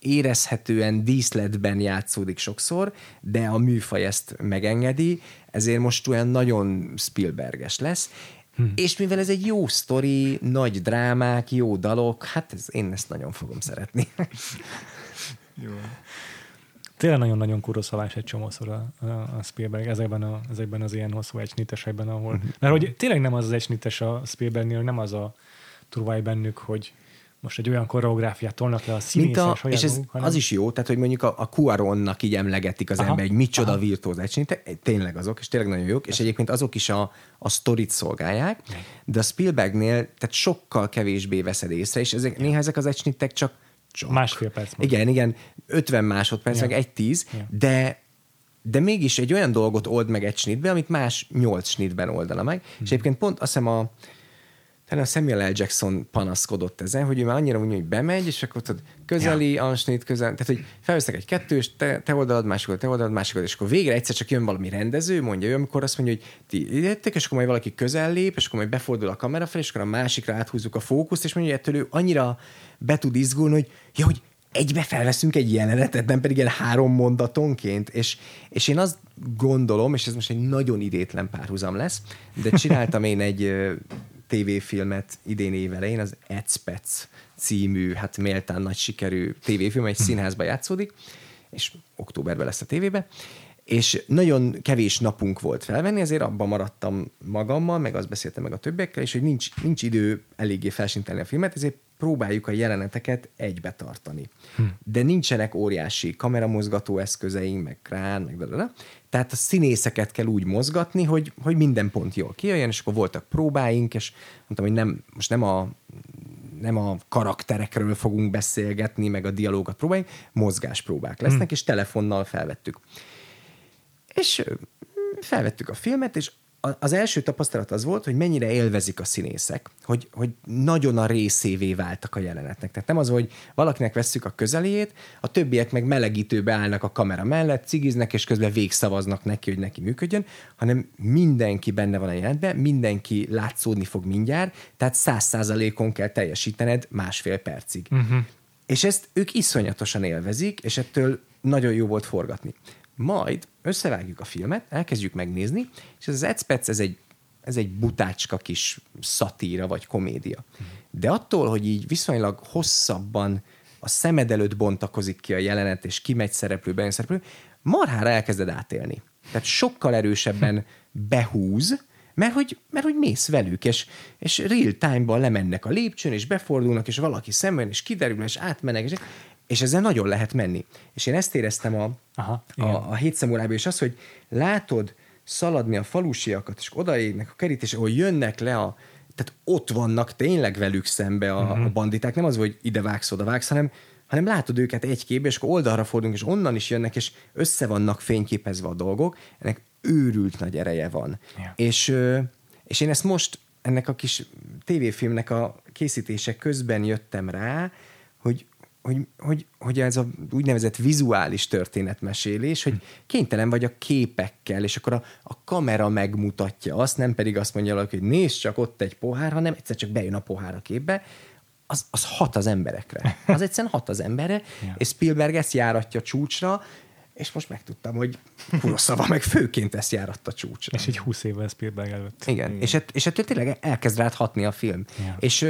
érezhetően díszletben játszódik sokszor, de a műfaj ezt megengedi, ezért most olyan nagyon Spielberges lesz. Hm. És mivel ez egy jó sztori, nagy drámák, jó dalok, hát ez, én ezt nagyon fogom szeretni. [laughs] Tényleg nagyon-nagyon kuroszalás egy csomószor a, a, Spielberg ezekben, a, ezekben az ilyen hosszú egysnitesekben, ahol... Mhm. Mert hogy tényleg nem az az egysnites a Spielbergnél, nem az a turváj bennük, hogy most egy olyan koreográfiát tolnak le a saját és ez hanem... az is jó, tehát hogy mondjuk a, a Cuaronnak így emlegetik az Aha, ember, hogy micsoda aha. virtuóz egysnitek, tényleg azok, és tényleg nagyon jók, és egyébként azok is a, a sztorit szolgálják, de a Spielbergnél tehát sokkal kevésbé veszed észre, és ezek, néha ezek az egysnitek csak, csak Másfél perc. múlva. Igen, igen, 50 másodperc, Ja. meg egy 10, Ja. de de mégis egy olyan dolgot old meg egy snitbe, amit más nyolc snitben oldana meg. És egyébként pont azt hiszem a talán a Samuel L. Jackson panaszkodott ezen, hogy ő már annyira úgy, hogy bemegy, és akkor tudod, közeli, ja. ansnit, közel, tehát hogy felvesznek egy kettős, te, te oldalad, másik oldalad, te oldalad, másik oldalad, és akkor végre egyszer csak jön valami rendező, mondja ő, amikor azt mondja, hogy ti jöttek, és akkor majd valaki közel lép, és akkor majd befordul a kamera fel, és akkor a másikra áthúzzuk a fókuszt, és mondja, hogy ettől ő annyira be tud izgulni, hogy ja, hogy egybe felveszünk egy jelenetet, nem pedig ilyen három mondatonként, és, és én azt gondolom, és ez most egy nagyon idétlen párhuzam lesz, de csináltam én egy tévéfilmet idén évelején, az Ecspec című, hát méltán nagy sikerű tévéfilm, egy színházba játszódik, és októberben lesz a tévébe, és nagyon kevés napunk volt felvenni, ezért abban maradtam magammal, meg azt beszéltem meg a többiekkel, és hogy nincs, nincs idő eléggé felsintelni a filmet, ezért próbáljuk a jeleneteket egybe tartani. Hm. De nincsenek óriási kameramozgató eszközeink, meg krán, meg de, Tehát a színészeket kell úgy mozgatni, hogy, hogy minden pont jól kijöjjön, és akkor voltak próbáink, és mondtam, hogy nem, most nem a nem a karakterekről fogunk beszélgetni, meg a dialógat próbáljunk, mozgáspróbák lesznek, hm. és telefonnal felvettük. És felvettük a filmet, és az első tapasztalat az volt, hogy mennyire élvezik a színészek, hogy, hogy nagyon a részévé váltak a jelenetnek. Tehát nem az, hogy valakinek vesszük a közeléjét, a többiek meg melegítőbe állnak a kamera mellett, cigiznek, és közben végszavaznak neki, hogy neki működjön, hanem mindenki benne van a jelenetben, mindenki látszódni fog mindjárt, tehát száz százalékon kell teljesítened másfél percig. Uh-huh. És ezt ők iszonyatosan élvezik, és ettől nagyon jó volt forgatni. Majd összevágjuk a filmet, elkezdjük megnézni, és ez az Ecspec, ez egy, ez egy butácska kis szatíra vagy komédia. De attól, hogy így viszonylag hosszabban a szemed előtt bontakozik ki a jelenet, és kimegy szereplő, bejön szereplő, marhára elkezded átélni. Tehát sokkal erősebben behúz, mert hogy, mert hogy mész velük, és, és real time-ban lemennek a lépcsőn, és befordulnak, és valaki szemben, és kiderül, és átmennek, és, és ezzel nagyon lehet menni. És én ezt éreztem a, Aha, a, a hét szamurájban, és az, hogy látod szaladni a falusiakat, és odaérnek a kerítés, ahol jönnek le a, tehát ott vannak tényleg velük szembe a, uh-huh. a banditák, nem az, hogy ide vágsz, oda vágsz, hanem, hanem látod őket egy képbe, és akkor oldalra fordulunk, és onnan is jönnek, és össze vannak fényképezve a dolgok, ennek őrült nagy ereje van. Yeah. És, és én ezt most ennek a kis tévéfilmnek a készítése közben jöttem rá, hogy hogy, hogy, ez a úgynevezett vizuális történetmesélés, hogy kénytelen vagy a képekkel, és akkor a, a kamera megmutatja azt, nem pedig azt mondja hogy nézd csak ott egy pohár, hanem egyszer csak bejön a pohár a képbe, az, az hat az emberekre. [laughs] Az egyszerűen hat az emberre, ja. és Spielberg ezt járatja csúcsra, és most megtudtam, hogy Kuroszava meg főként ezt járatta csúcsra. És egy húsz évvel Spielberg előtt. Igen, Igen. és, ett, és ettől tényleg elkezd rád hatni a film. Ja. És,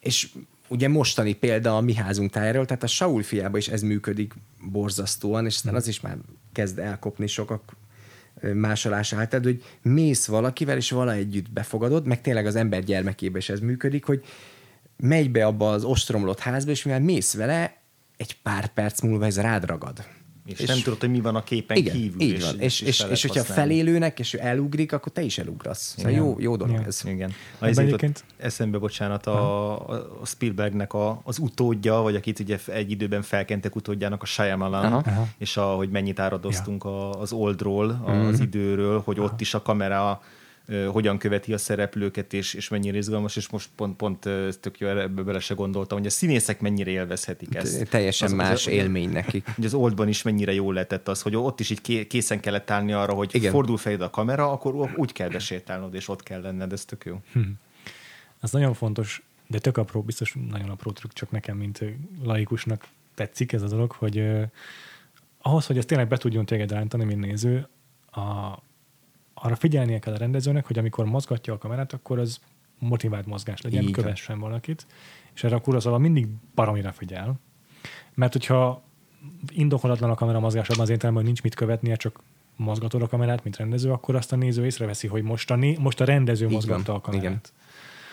és ugye mostani példa a mi házunk tájáról, tehát a Saul fiába is ez működik borzasztóan, és aztán az is már kezd elkopni sokak másolás által, hogy mész valakivel, és vala együtt befogadod, meg tényleg az ember gyermekébe is ez működik, hogy megy be abba az ostromlott házba, és mivel mész vele, egy pár perc múlva ez rád ragad. És, és nem tudod, hogy mi van a képen igen, kívül. Így van. És, és, és, és hogyha felélőnek, és ő elugrik, akkor te is elugrasz. Szóval jó, jó dolog igen. ez. Igen. Egyébként eszembe, bocsánat, a, a Spielbergnek a, az utódja, vagy akit ugye egy időben felkentek utódjának a Shyamalan, Aha. és a, hogy mennyit áradoztunk ja. az oldról, az mm. időről, hogy Aha. ott is a kamera hogyan követi a szereplőket, és, és mennyire izgalmas, és most pont, pont tök jó, ebbe bele se gondoltam, hogy a színészek mennyire élvezhetik ezt. Teljesen az, más az, élmény nekik. [laughs] Hogy az Oldban is mennyire jól lehetett az, hogy ott is így készen kellett állni arra, hogy Igen. fordul fejed a kamera, akkor úgy kell besétálnod, és ott kell lenned, ez tök jó. Hm. Az nagyon fontos, de tök apró, biztos nagyon apró trükk, csak nekem, mint laikusnak tetszik ez a dolog, hogy ahhoz, hogy ez tényleg be tudjon téged rántani, mint néző, a, arra figyelnie kell a rendezőnek, hogy amikor mozgatja a kamerát, akkor az motivált mozgás legyen, Így kövessen valakit, és erre a Kurosawa mindig baromira figyel. Mert hogyha indokolatlan a kamera mozgásában az értelemben, hogy nincs mit követnie, csak mozgatod a kamerát, mint rendező, akkor azt a néző észreveszi, hogy most a, né- most a rendező mozgatta a kamerát. Igen.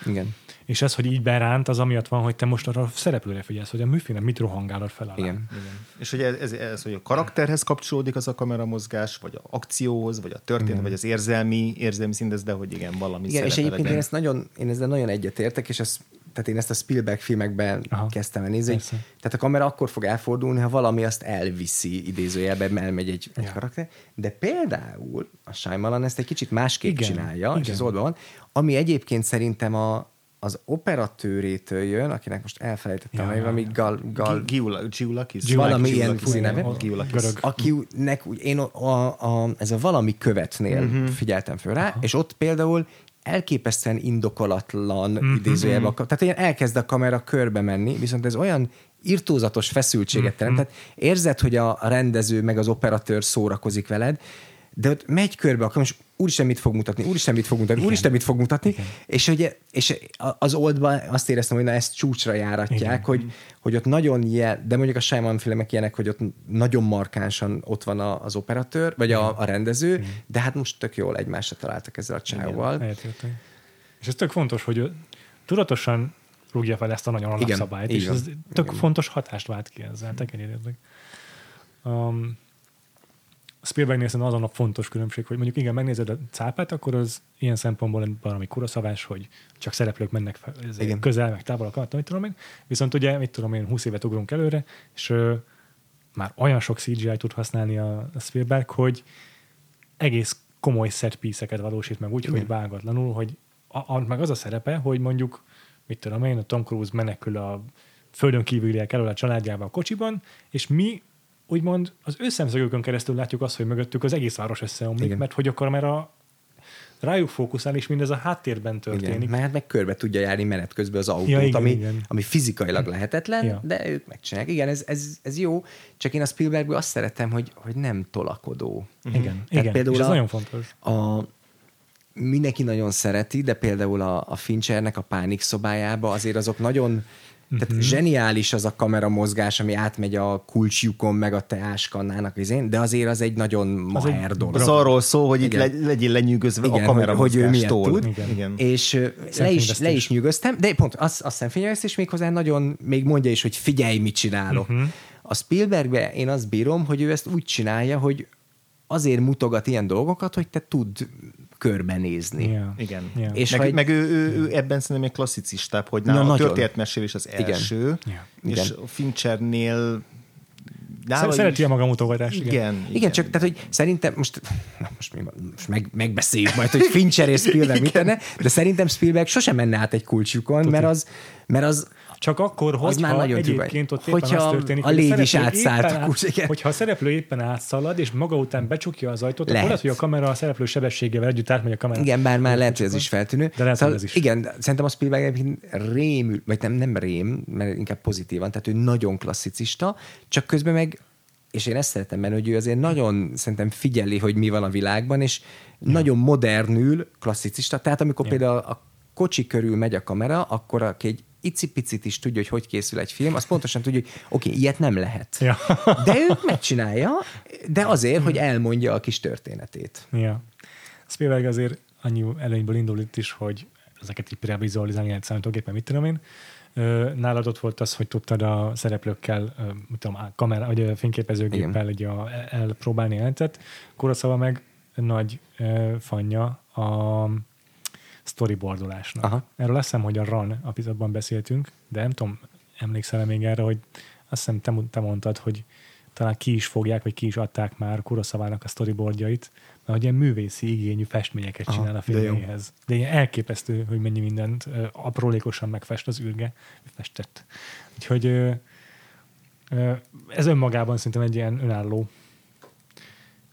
Igen. És ez, hogy így beránt, az amiatt van, hogy te most arra a szereplőre figyelsz, hogy a műfének mit rohangálod fel alá. Igen. Igen. És hogy ez, ez, ez, hogy a karakterhez kapcsolódik az a kameramozgás, vagy a akcióhoz, vagy a történet, igen. vagy az érzelmi, érzelmi szint, de hogy igen, valami Igen, és egyébként legyen. én ezt nagyon, én ezzel nagyon egyetértek, és ezt tehát én ezt a Spielberg filmekben Aha, kezdtem el nézni. persze. Tehát a kamera akkor fog elfordulni, ha valami azt elviszi idézőjelben, elmegy egy, egy Ja. karakter. De például a Shyamalan ezt egy kicsit másképp Igen, csinálja, igen. és az oldalon van, ami egyébként szerintem a, az operatőrétől jön, akinek most elfelejtettem, Ja, ja, ja, valami ja. Gal, Gal, Giulakis? Giulakis? valami ilyen igen, neve, akinek én a, a, a, ez a valami követnél uh-huh. figyeltem föl rá, Aha. és ott például elképesztően indokolatlan Mhm. uh-huh. idézőjelben, tehát ilyen elkezd a kamera körbe menni, viszont ez olyan irtózatos feszültséget teremt, tehát érzed, hogy a a rendező meg az operatőr szórakozik veled, de ott megy körbe, akkor most úristen mit fog mutatni, úristen mit fog mutatni, úristen mit fog mutatni, és, hogy, és az oldban azt éreztem, hogy na ezt csúcsra járatják, Igen. hogy, hogy ott nagyon jel, de mondjuk a Shyamalan filmek ilyenek, hogy ott nagyon markánsan ott van a, az operatőr, vagy a, a rendező, de hát most tök jól egymásra találtak ezzel a. Egyetértek. És ez tök fontos, hogy tudatosan rúgja fel ezt a nagyon Igen, alapszabályt, így és ez tök Igen. fontos hatást vált ki ezzel, tekintetleg. Um, Spielbergnél szerintem azon a fontos különbség, hogy mondjuk igen, megnézed a cápát, akkor az ilyen szempontból valami kuraszavás, hogy csak szereplők mennek fel, Igen. közel, meg távol akart, mit tudom én. Viszont ugye, mit tudom én, 20 évet ugrunk előre, és ö, már olyan sok CGI tud használni a, a Spielberg, hogy egész komoly set piece-eket valósít meg úgy, Igen. hogy vágatlanul, hogy a, a, meg az a szerepe, hogy mondjuk, mit tudom én, a Tom Cruise menekül a földön kívüliek elől a családjával a kocsiban, és mi úgymond az ő szemszögükön keresztül látjuk azt, hogy mögöttük az egész város összeomlik, Igen. mert hogy akkor mert a rájuk fókuszál, és mindez a háttérben történik. Igen, mert meg körbe tudja járni menet közben az autót, Ja, igen, ami, igen. ami fizikailag lehetetlen, Ja. de ők megcsinálják. Igen, ez, ez, ez jó, csak én a Spielbergből azt szeretem, hogy, hogy nem tolakodó. Igen, igen. például és ez a- nagyon fontos. A, mindenki nagyon szereti, de például a, a Finchernek a pánik szobájába azért azok nagyon tehát Mhm. zseniális az a kamera mozgás, ami átmegy a kulcsjukon, meg a teáskannának izén, de azért az egy nagyon Az maher dolog. Az arról szól, hogy itt Igen. le, legyél lenyűgözve Igen, a kamera hogy, hogy ő miért tud. Igen. Igen. És le is, le is nyugodtam, de pont azt, azt szemfényvesztés még hozzá nagyon, még mondja is, hogy figyelj, mit csinálok. Uh-huh. A Spielbergbe én azt bírom, hogy ő ezt úgy csinálja, hogy azért mutogat ilyen dolgokat, hogy te tudd körbenézni. Ja. Igen. Ja. És meg, ha egy- meg ő, ő, ő, ebben szerintem egy klasszicistább, hogy Na, nála a történetmesélés az Igen. első, Ja. és Igen. a Finchernél Szer- Szereti a maga mutogatást. igen. Igen. igen. Igen, csak tehát, hogy szerintem most, na, most, mi, most meg, megbeszéljük majd, hogy Fincher és Spielberg mit tenne, de szerintem Spielberg sosem menne át egy kulcsukon, mert az, mert az Csak akkor, Az hogyha már nagyon egyébként ott éppen Hogyha az történik, a hogy légy is szereplő átszállt éppen igen. Hogyha a szereplő éppen átszalad, és maga után becsukja az ajtót, Lehet. akkor lehet, hogy a kamera a szereplő sebességével együtt átmegy a kamera. Igen, bár már lehet, hogy ez is feltűnő. De lehet, szóval, hogy ez is. Igen, szerintem a Spielberg rémül, vagy nem, nem rém, mert inkább pozitívan, tehát ő nagyon klasszicista, csak közben meg és én ezt szeretem benne, hogy ő azért nagyon szerintem figyeli, hogy mi van a világban, és ja. nagyon modernül klasszicista. Tehát amikor Ja. például a kocsi körül megy a kamera, akkor aki egy icipicit is tudja, hogy hogy készül egy film, az pontosan tudja, hogy oké, okay, ilyet nem lehet. Ja. De ő megcsinálja, de azért, hogy elmondja a kis történetét. Ja. Spielberg azért annyi előnyből indul itt is, hogy ezeket így previzualizálni lehet számítógépen, mit tudom én. Nálad ott volt az, hogy tudtad a szereplőkkel, mit tudom, á, kamera, vagy ö, fényképezőgéppel ugye a, elpróbálni jelentet. Kuroszava meg nagy fanya a storyboardolásnak. Aha. Erről azt hiszem, hogy a RAN epizódban beszéltünk, de nem tudom, emlékszel még erre, hogy azt hiszem te, te mondtad, hogy talán ki is fogják, vagy ki is adták már Kuroszavának a storyboardjait, mert hogy ilyen művészi igényű festményeket Aha, csinál a filméhez. De, de ilyen elképesztő, hogy mennyi mindent ö, aprólékosan megfest az űrge, festett. Úgyhogy ö, ö, ez önmagában szerintem egy ilyen önálló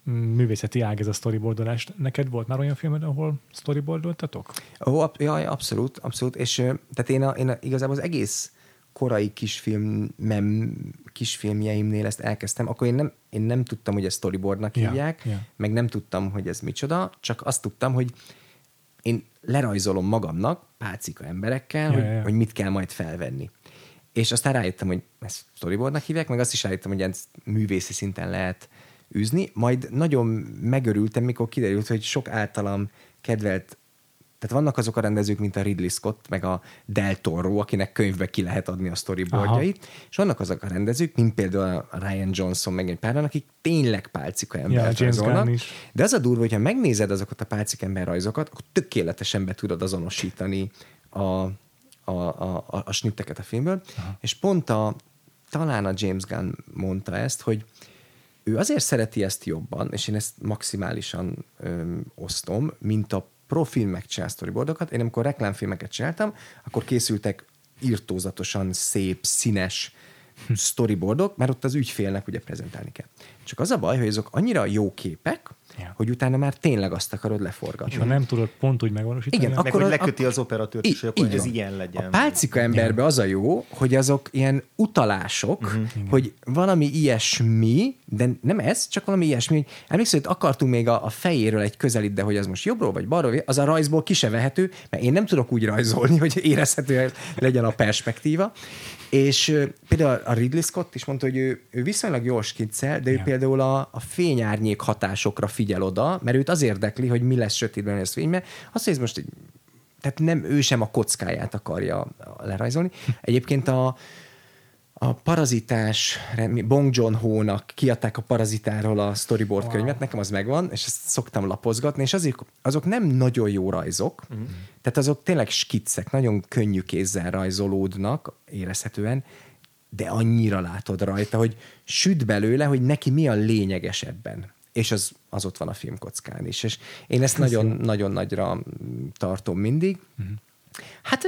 művészeti ág ez a storyboardolás. Neked volt már olyan filmed, ahol storyboardoltatok? Ó, ab, jaj, abszolút, abszolút. És tehát én, a, én a, igazából az egész korai kisfilmem, kisfilmjeimnél ezt elkezdtem, akkor én nem, én nem tudtam, hogy ezt storyboardnak Ja, hívják, ja. meg nem tudtam, hogy ez micsoda, csak azt tudtam, hogy én lerajzolom magamnak pálcika emberekkel, Ja, hogy, ja. hogy mit kell majd felvenni. És aztán rájöttem, hogy ezt storyboardnak hívják, meg azt is rájöttem, hogy ezt művészi szinten lehet űzni. Majd nagyon megörültem, mikor kiderült, hogy sok általam kedvelt tehát vannak azok a rendezők, mint a Ridley Scott, meg a Del Toro, akinek könyvbe ki lehet adni a storyboardjait, és vannak azok a rendezők, mint például a Ryan Johnson, meg egy páran, akik tényleg pálcika Ja, embert James rajzolnak. De az a durva, hogyha megnézed azokat a pálcik ember rajzokat, akkor tökéletesen be tudod azonosítani a, a, a, a, a snitteket a filmből, Aha. és pont a, talán a James Gunn mondta ezt, hogy ő azért szereti ezt jobban, és én ezt maximálisan öm, osztom, mint a profilmek csinál storyboardokat. Én amikor reklámfilmeket csináltam, akkor készültek írtózatosan szép, színes storyboardok, mert ott az ügyfélnek ugye prezentálni kell. Csak az a baj, hogy azok annyira jó képek, Ja. hogy utána már tényleg azt akarod leforgatni. És ha nem tudod pont úgy megvalósítani. Igen, akkor, hogy leköti az operatőrt is, hogy akkor ez ilyen legyen. A pálcika emberbe az a jó, hogy azok ilyen utalások, uh-huh. hogy valami ilyesmi, de nem ez, csak valami ilyesmi. Emlékszel, hogy akartunk még a, a fejéről egy közelít, de hogy az most jobbról vagy balról, az a rajzból ki se vehető, mert én nem tudok úgy rajzolni, [laughs] hogy érezhető legyen a perspektíva. És például a Ridley Scott is mondta, hogy ő, ő viszonylag jól skiccel, de ő ja. például a, a fényárnyék hatásokra figyel oda, mert őt az érdekli, hogy mi lesz sötétben ez fényben. Azt, ez most tehát nem ő sem a kockáját akarja lerajzolni. Egyébként a, a parazitás, Bong joon ho kiadták a parazitáról a storyboard wow. könyvet, nekem az megvan, és ezt szoktam lapozgatni, és azért, azok nem nagyon jó rajzok, uh-huh. Tehát azok tényleg skiccek, nagyon könnyű kézzel rajzolódnak, érezhetően, de annyira látod rajta, hogy süt belőle, hogy neki mi a lényeges ebben. És az, az ott van a filmkockán is. És én ezt nagyon-nagyon nagyra tartom mindig. Uh-huh. Hát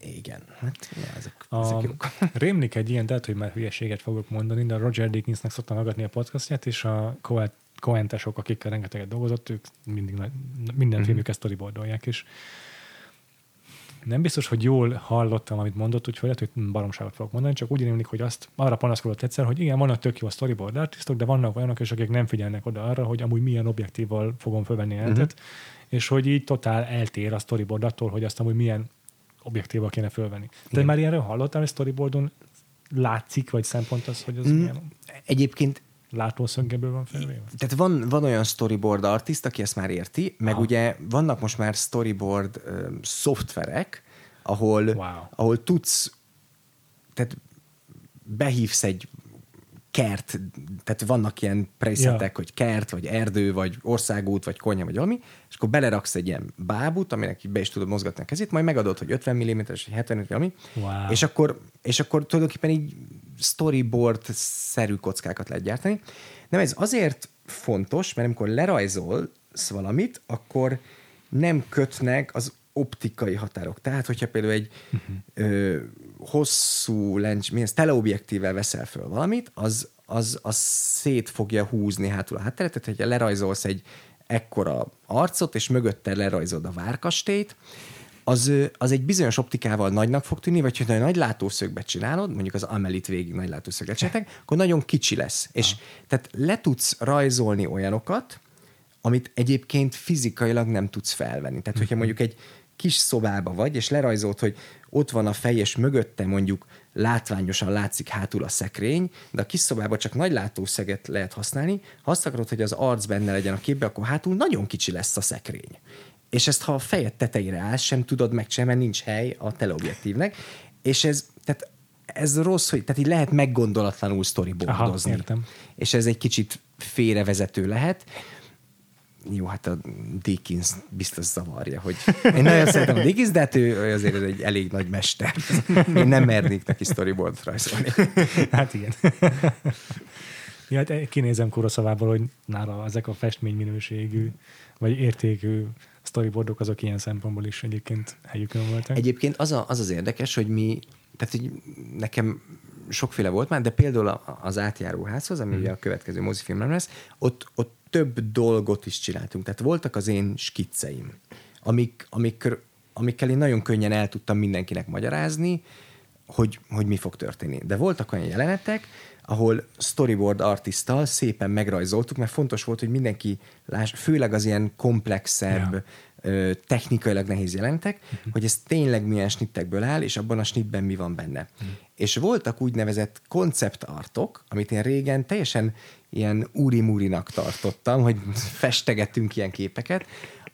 igen, hát ja, ezek, a, ezek jók. [laughs] Rémlik egy ilyen, tehát hogy már hülyeséget fogok mondani, de a Roger Dickinsnek szoktam hallgatni a podcastját, és a Coentesok, akikkel rengeteget dolgozott, ők mindig minden mm-hmm. filmüket storyboardolják, és nem biztos, hogy jól hallottam, amit mondott, úgyhogy lehet, hogy baromságot fogok mondani, csak úgy rémlik, hogy azt arra panaszkodott egyszer, hogy igen, vannak tök jó a storyboard artistok, de vannak olyanok is, akik nem figyelnek oda arra, hogy amúgy milyen objektívval fogom fölvenni a uh-huh. és hogy így totál eltér a storyboard attól, hogy azt amúgy milyen objektíva kéne fölvenni. Te már ilyenről hallottál, hogy storyboardon látszik, vagy szempont az, hogy az mm, milyen? Egyébként látószöggeből van felvéve? Tehát van, van olyan storyboard artist, aki ezt már érti, meg Aha. ugye vannak most már storyboard uh, szoftverek, ahol, wow. ahol tudsz, tehát behívsz egy kert, tehát vannak ilyen presetek, ja. hogy kert, vagy erdő, vagy országút, vagy konyha, vagy valami, és akkor beleraksz egy ilyen bábút, aminek be is tudod mozgatni a kezét, majd megadod, hogy 50 mm-es, vagy 70 vagy valami, wow. és, akkor, és akkor tulajdonképpen így storyboard-szerű kockákat lehet gyártani. Nem, ez azért fontos, mert amikor lerajzolsz valamit, akkor nem kötnek az optikai határok. Tehát, hogyha például egy uh-huh. ö, hosszú lencs, milyen teleobjektívvel veszel föl valamit, az, az, az szét fogja húzni hátul a hátteret, tehát hogyha lerajzolsz egy ekkora arcot, és mögötte lerajzod a várkastélyt, az, az egy bizonyos optikával nagynak fog tűnni, vagy ha nagy látószögbe csinálod, mondjuk az Amelit végig nagy látószögbe csináltak, akkor nagyon kicsi lesz. És tehát le tudsz rajzolni olyanokat, amit egyébként fizikailag nem tudsz felvenni. Tehát, hogyha mhm. mondjuk egy kis szobába vagy, és lerajzolt, hogy ott van a fej, és mögötte mondjuk látványosan látszik hátul a szekrény, de a kis szobában csak nagy látószeget lehet használni. Ha azt akarod, hogy az arc benne legyen a képbe, akkor hátul nagyon kicsi lesz a szekrény. És ezt, ha a fejed tetejére állsz, sem tudod megcsinálni, mert nincs hely a teleobjektívnek. És ez, tehát ez rossz, hogy tehát így lehet meggondolatlanul storyboardozni. Aha, értem. És ez egy kicsit félrevezető lehet jó, hát a Dickens biztos zavarja, hogy én nagyon szeretem a Dickens, de hát ő azért egy elég nagy mester. Én nem mernék neki storyboard rajzolni. Hát igen. Ja, hát kinézem Kuroszavából, hogy nála ezek a festményminőségű, vagy értékű storyboardok azok ilyen szempontból is egyébként helyükön voltak. Egyébként az, a, az az érdekes, hogy mi, tehát hogy nekem sokféle volt már, de például az átjáróházhoz, ami hmm. ugye a következő mozifilmem lesz, ott, ott több dolgot is csináltunk. Tehát voltak az én skicceim, amik, amik, amikkel én nagyon könnyen el tudtam mindenkinek magyarázni, hogy, hogy mi fog történni. De voltak olyan jelenetek, ahol storyboard artisttal szépen megrajzoltuk, mert fontos volt, hogy mindenki láss, főleg az ilyen komplexebb, yeah. Technikailag nehéz jelentek, uh-huh. hogy ez tényleg milyen snittekből áll, és abban a snitben mi van benne. Uh-huh. És voltak úgynevezett konceptartok, amit én régen teljesen ilyen úri-múrinak tartottam, hogy festegetünk ilyen képeket,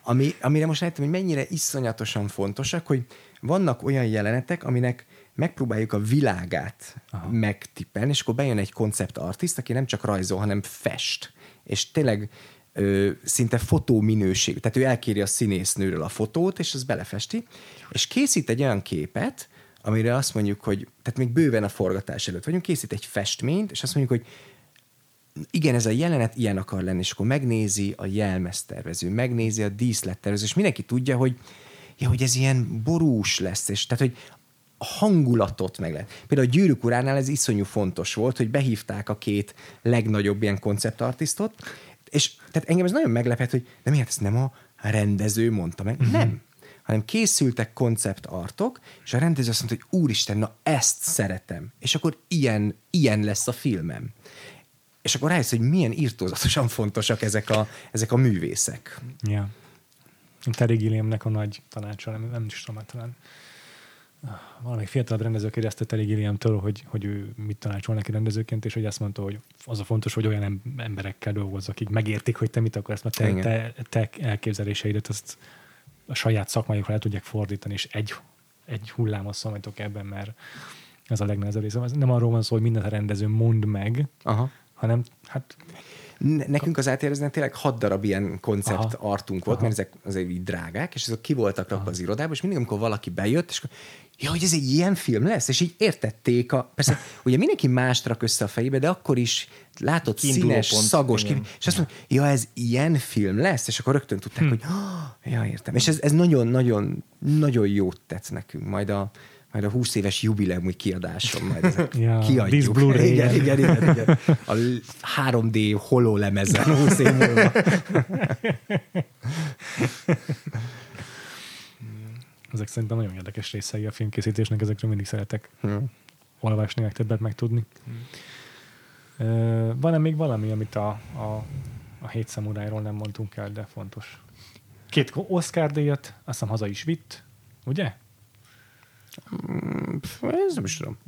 ami, amire most láttam, hogy mennyire iszonyatosan fontosak, hogy vannak olyan jelenetek, aminek megpróbáljuk a világát Aha. megtippelni, és akkor bejön egy koncept artist, aki nem csak rajzol, hanem fest. És tényleg ö, szinte fotóminőség. Tehát ő elkéri a színésznőről a fotót, és az belefesti, és készít egy olyan képet, amire azt mondjuk, hogy, tehát még bőven a forgatás előtt vagyunk, készít egy festményt, és azt mondjuk, hogy igen, ez a jelenet ilyen akar lenni, és akkor megnézi a jelmeztervező, megnézi a díszlettervező, és mindenki tudja, hogy, ja, hogy ez ilyen borús lesz, és tehát, hogy a hangulatot meg lehet. Például a Gyűrűk uránál ez iszonyú fontos volt, hogy behívták a két legnagyobb ilyen konceptartisztot, és tehát engem ez nagyon meglepett, hogy de miért ezt nem a rendező mondta meg? Uh-huh. Nem. Hanem készültek konceptartok, és a rendező azt mondta, hogy úristen, na ezt szeretem. És akkor ilyen, ilyen lesz a filmem. És akkor rájössz, hogy milyen írtózatosan fontosak ezek a, ezek a művészek. Ja. Terry Gilliamnek a nagy tanácsa, nem, nem is tudom, hát talán valamelyik fiatal rendező kérdezte Terry Gilliamtől, hogy, hogy ő mit tanácsol neki rendezőként, és hogy azt mondta, hogy az a fontos, hogy olyan emberekkel dolgozz, akik megértik, hogy te mit akarsz, mert te, te, te elképzeléseidet azt a saját szakmájukra el tudják fordítani, és egy, egy hullámot szomajtok ebben, mert ez a legnehezebb része. Nem arról van szó, hogy mindent a rendező mond meg, Aha. hanem hát Nekünk az átéreznek tényleg hat darab ilyen koncept Aha. artunk volt, Aha. mert ezek azért így drágák, és ezek ki voltak rakva az irodába, és mindig, amikor valaki bejött, és ja, hogy ez egy ilyen film lesz, és így értették a, persze, ugye mindenki mást rak össze a fejébe, de akkor is látott színes, pont, szagos, igen. és azt mondja, ja, ez ilyen film lesz, és akkor rögtön tudták, hm. hogy oh, ja, értem. És ez, ez nagyon, nagyon, jót tett nekünk. Majd a, majd a 20 éves jubileumi kiadáson majd ezek [laughs] ja, kiadjuk. Igen, igen, igen, igen. A 3D hololemezen 20 év múlva. [laughs] Ezek szerintem nagyon érdekes részei a filmkészítésnek, ezekről mindig szeretek hmm. olvasni, meg többet megtudni. Hmm. van-e még valami, amit a, a, a hét szamurájról nem mondtunk el, de fontos? Két Oscar díjat, azt hiszem haza is vitt, ugye? Mm, ez nem is tudom.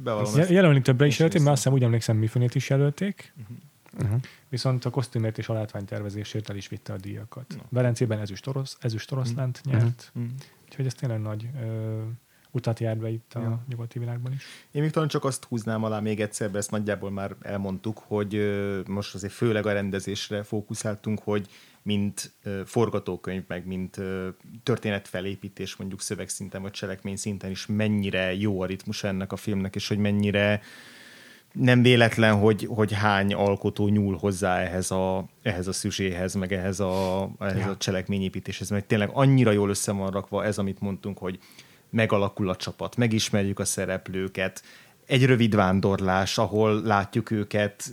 Jelölni többre is jelölték, mert azt hiszem úgy emlékszem, Mifunét is jelölték. Uh-huh. Uh-huh. Viszont a kosztümért és a látványtervezésért el is vitte a díjakat. No. Velencében ezüst, orosz, ezüst oroszlánt uh-huh. nyert. Uh-huh. Úgyhogy ez tényleg nagy ö, utat jár be itt a ja. nyugati világban is. Én még talán csak azt húznám alá még egyszer, mert ezt nagyjából már elmondtuk, hogy ö, most azért főleg a rendezésre fókuszáltunk, hogy mint ö, forgatókönyv, meg mint ö, történetfelépítés mondjuk szövegszinten vagy cselekmény szinten is mennyire jó a ritmus ennek a filmnek, és hogy mennyire nem véletlen, hogy, hogy hány alkotó nyúl hozzá ehhez a, ehhez a szüzséhez, meg ehhez a, ehhez ja. a cselekményépítéshez, mert tényleg annyira jól össze van rakva ez, amit mondtunk, hogy megalakul a csapat, megismerjük a szereplőket, egy rövid vándorlás, ahol látjuk őket,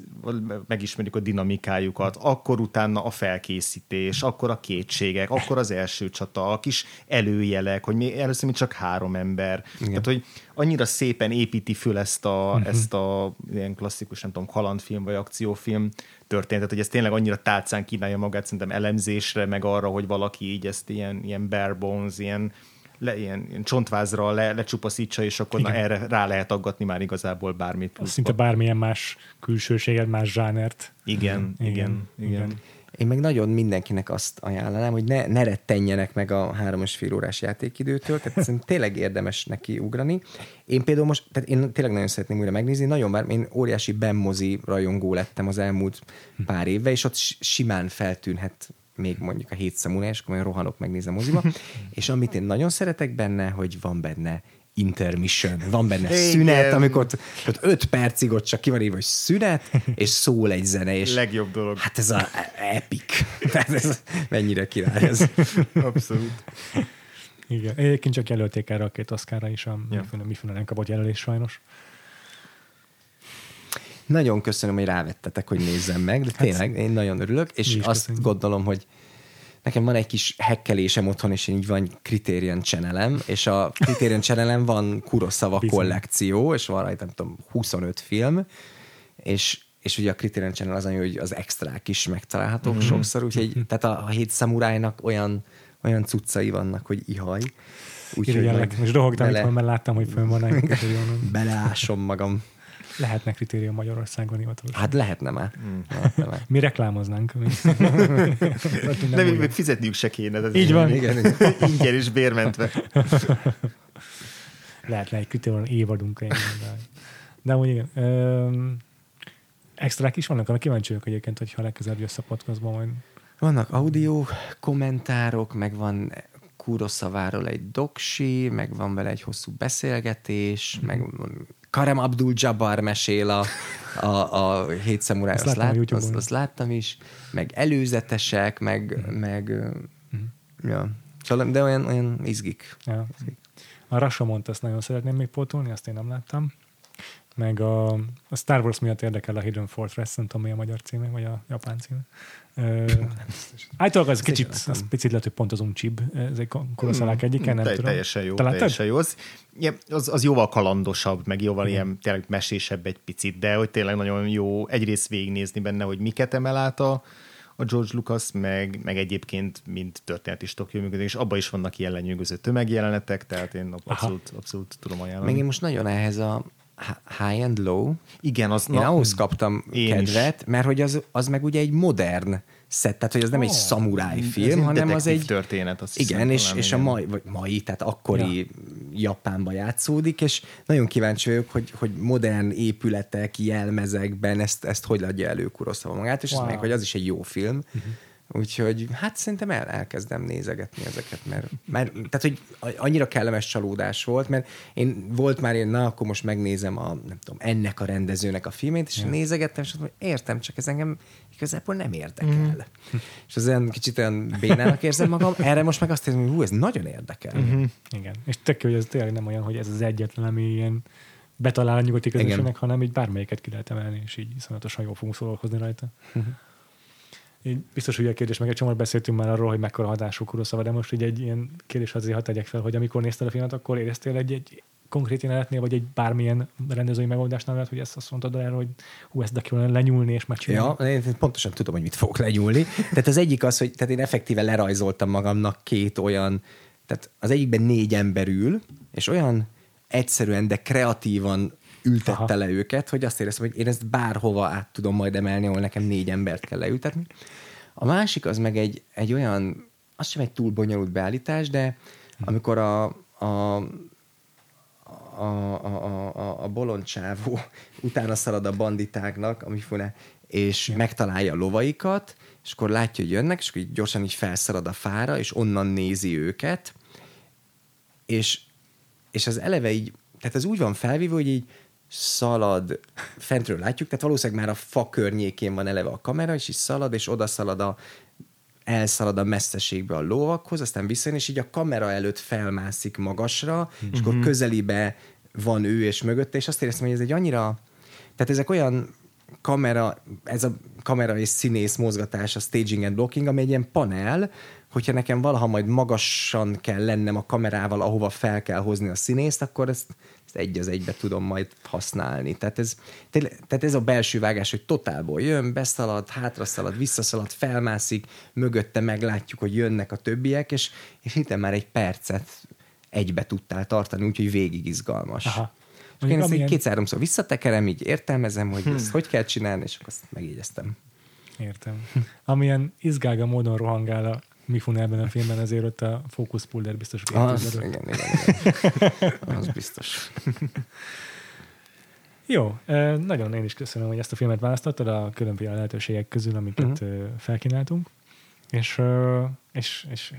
megismerjük a dinamikájukat, akkor utána a felkészítés, akkor a kétségek, akkor az első csata, a kis előjelek, hogy mi először mi csak három ember. Igen. Tehát, hogy annyira szépen építi föl ezt a, uh-huh. ezt a ilyen klasszikus, nem tudom, kalandfilm vagy akciófilm történetet, hogy ez tényleg annyira tálcán kínálja magát szerintem elemzésre, meg arra, hogy valaki így ezt ilyen, ilyen bare bones, ilyen le, ilyen, ilyen csontvázra le, lecsupaszítsa, és akkor na, erre rá lehet aggatni már igazából bármit. Pluszba. Szinte bármilyen más külsőséget, más zsánert. Igen, igen, igen. igen. igen. Én meg nagyon mindenkinek azt ajánlanám, hogy ne, ne rettenjenek meg a három és fél órás játékidőtől, tehát szerintem tényleg érdemes neki ugrani. Én például most, tehát én tényleg nagyon szeretném újra megnézni, nagyon már, én óriási Bemmozi rajongó lettem az elmúlt pár évvel, és ott simán feltűnhet még mondjuk a hét szemúna, és akkor rohanok, megnézem moziba. [laughs] és amit én nagyon szeretek benne, hogy van benne intermission, van benne Igen. szünet, amikor ott, ott öt percig ott csak ki van írva, hogy szünet, és szól egy zene, és legjobb dolog. Hát ez a epic. [laughs] Tehát ez mennyire király ez. [laughs] Abszolút. Igen. Egyébként csak jelölték erre a két oszkára is, a ja. Mifune nem kapott jelölés sajnos. Nagyon köszönöm, hogy rávettetek, hogy nézzem meg, de hát tényleg én nagyon örülök, és azt köszönjük. gondolom, hogy nekem van egy kis hekkelésem otthon, és így van Criterion channelem, és a Criterion channelem van Kurosawa Bizony. kollekció, és van rajta, nem tudom, 25 film, és és ugye a Criterion Channel az, hogy az extrák is megtalálhatók mm-hmm. sokszor, úgyhogy mm-hmm. tehát a, a hét szamurájnak olyan, olyan cuccai vannak, hogy ihaj. Úgyhogy most rohogtam bele... itt, mert láttam, hogy fönn van [laughs] egy Beleásom magam. Lehetne kritérium Magyarországon hivatalosan. Hát lehetne már. Mm. Lehetne már. Mi reklámoznánk. De még, még fizetniük se kéne. Ez Így van. Igen, igen. Ingyen is bérmentve. [laughs] Lehetne egy kritérium évadunk. De, de amúgy igen. Ö, extrák is vannak, amik kíváncsi vagyok egyébként, hogyha legközelebb jössz a podcastban majd Vannak audio kommentárok, meg van Kurosaváról egy doksi, meg van vele egy hosszú beszélgetés, Mhm. meg van Karem Abdul-Jabbar mesél a, a, a hét szamuráj, Azt azt, lát, azt, azt láttam is, meg előzetesek, meg, Mhm. meg ja. Szóval, de olyan, olyan izgik. Ja. A Rashomont azt nagyon szeretném még pótolni, azt én nem láttam. Meg a, a Star Wars miatt érdekel a Hidden Fortress, nem tudom mi a magyar címe, vagy a japán címe. Általában az kicsit, az picit lehet, hogy pont az uncsib, ez egy kuroszalák egyike, nem Te- tudom. Teljesen jó, láttad? teljesen jó. Az, az, az jóval kalandosabb, meg jóval ilyen tényleg mesésebb egy picit, de hogy tényleg nagyon jó egyrészt végignézni benne, hogy miket emel át a, a George Lucas, meg, meg egyébként mint történet is tök működik, és abban is vannak ilyen lenyűgöző tömegjelenetek, tehát én abszolút, abszolút tudom ajánlani. Meg én most nagyon ehhez a high and low, Igen, az... Én ahhoz kaptam Én is. kedvet, mert hogy az, az meg ugye egy modern szett, tehát hogy az nem egy Ó, szamuráj film, egy hanem az egy... történet, azt Igen, hiszem, és, és a mai, vagy mai, tehát akkori ja. Japánban játszódik, és nagyon kíváncsi vagyok, hogy, hogy modern épületek, jelmezekben ezt, ezt hogy adja elő Kurosawa magát, és wow. Wow. meg, hogy az is egy jó film. Uh-huh. Úgyhogy hát szerintem el, elkezdem nézegetni ezeket, mert, mert tehát, hogy annyira kellemes csalódás volt, mert én volt már én, na, akkor most megnézem a, nem tudom, ennek a rendezőnek a filmét, és ja. nézegettem, és azt mondom, értem, csak ez engem igazából nem érdekel. Mm. [laughs] És az olyan kicsit olyan bénának érzem magam, erre most meg azt érzem, hogy hú, ez nagyon érdekel. Mhm. Mm-hmm. Igen. És tök hogy ez tényleg nem olyan, hogy ez az egyetlen, ami ilyen betalál a nyugati közönségnek, hanem így bármelyiket ki lehet emelni, és így iszonyatosan jól fogunk szórakozni rajta. Így biztos, hogy a kérdés, meg egy csomót beszéltünk már arról, hogy mekkora hatású Kuroszava, de most így egy ilyen kérdés azért hadd tegyek fel, hogy amikor nézted a filmet, akkor éreztél egy, egy konkrét jelenetnél, vagy egy bármilyen rendezői megoldásnál lehet, hogy ezt azt mondtad erre, hogy hú, ezt de lenyúlni és megcsinálni. Ja, én pontosan tudom, hogy mit fogok legyúlni. Tehát az egyik az, hogy tehát én effektíve lerajzoltam magamnak két olyan, tehát az egyikben négy ember ül, és olyan egyszerűen, de kreatívan ültette Aha. le őket, hogy azt éreztem, hogy én ezt bárhova át tudom majd emelni, ahol nekem négy embert kell leültetni. A másik az meg egy, egy olyan, az sem egy túl bonyolult beállítás, de amikor a, a a, a, a, a, bolondcsávó [laughs] utána szalad a banditáknak, amiféle, és ja. megtalálja a lovaikat, és akkor látja, hogy jönnek, és akkor így gyorsan így felszalad a fára, és onnan nézi őket, és, és az eleve így, tehát ez úgy van felvívva, hogy így szalad, fentről látjuk, tehát valószínűleg már a fa környékén van eleve a kamera, és így szalad, és oda szalad a, elszalad a messzeségbe a lovakhoz, aztán visszajön, és így a kamera előtt felmászik magasra, és akkor közelébe van ő és mögötte, és azt éreztem, hogy ez egy annyira, tehát ezek olyan kamera, ez a kamera és színész mozgatás, a staging and blocking, ami egy ilyen panel, hogyha nekem valaha majd magasan kell lennem a kamerával, ahova fel kell hozni a színészt, akkor ezt, ezt egy az egybe tudom majd használni. Tehát ez, tehát ez a belső vágás, hogy totálból jön, beszalad, hátraszalad, visszaszalad, felmászik, mögötte meglátjuk, hogy jönnek a többiek, és, és hittem már egy percet egybe tudtál tartani, úgyhogy végig izgalmas. Aha. És én ezt Amilyen- kétszer-háromszor visszatekerem, így értelmezem, hogy ezt hogy kell csinálni, és akkor azt megjegyeztem. Értem. Amilyen izgága módon rohangál a Mifune ebben a filmben, ezért ott a fókusz pulder biztos, hogy Az, igen, igen, igen. Az biztos. Jó, nagyon én is köszönöm, hogy ezt a filmet választottad a különböző lehetőségek közül, amiket Mhm. uh-huh. felkínáltunk, és, és, és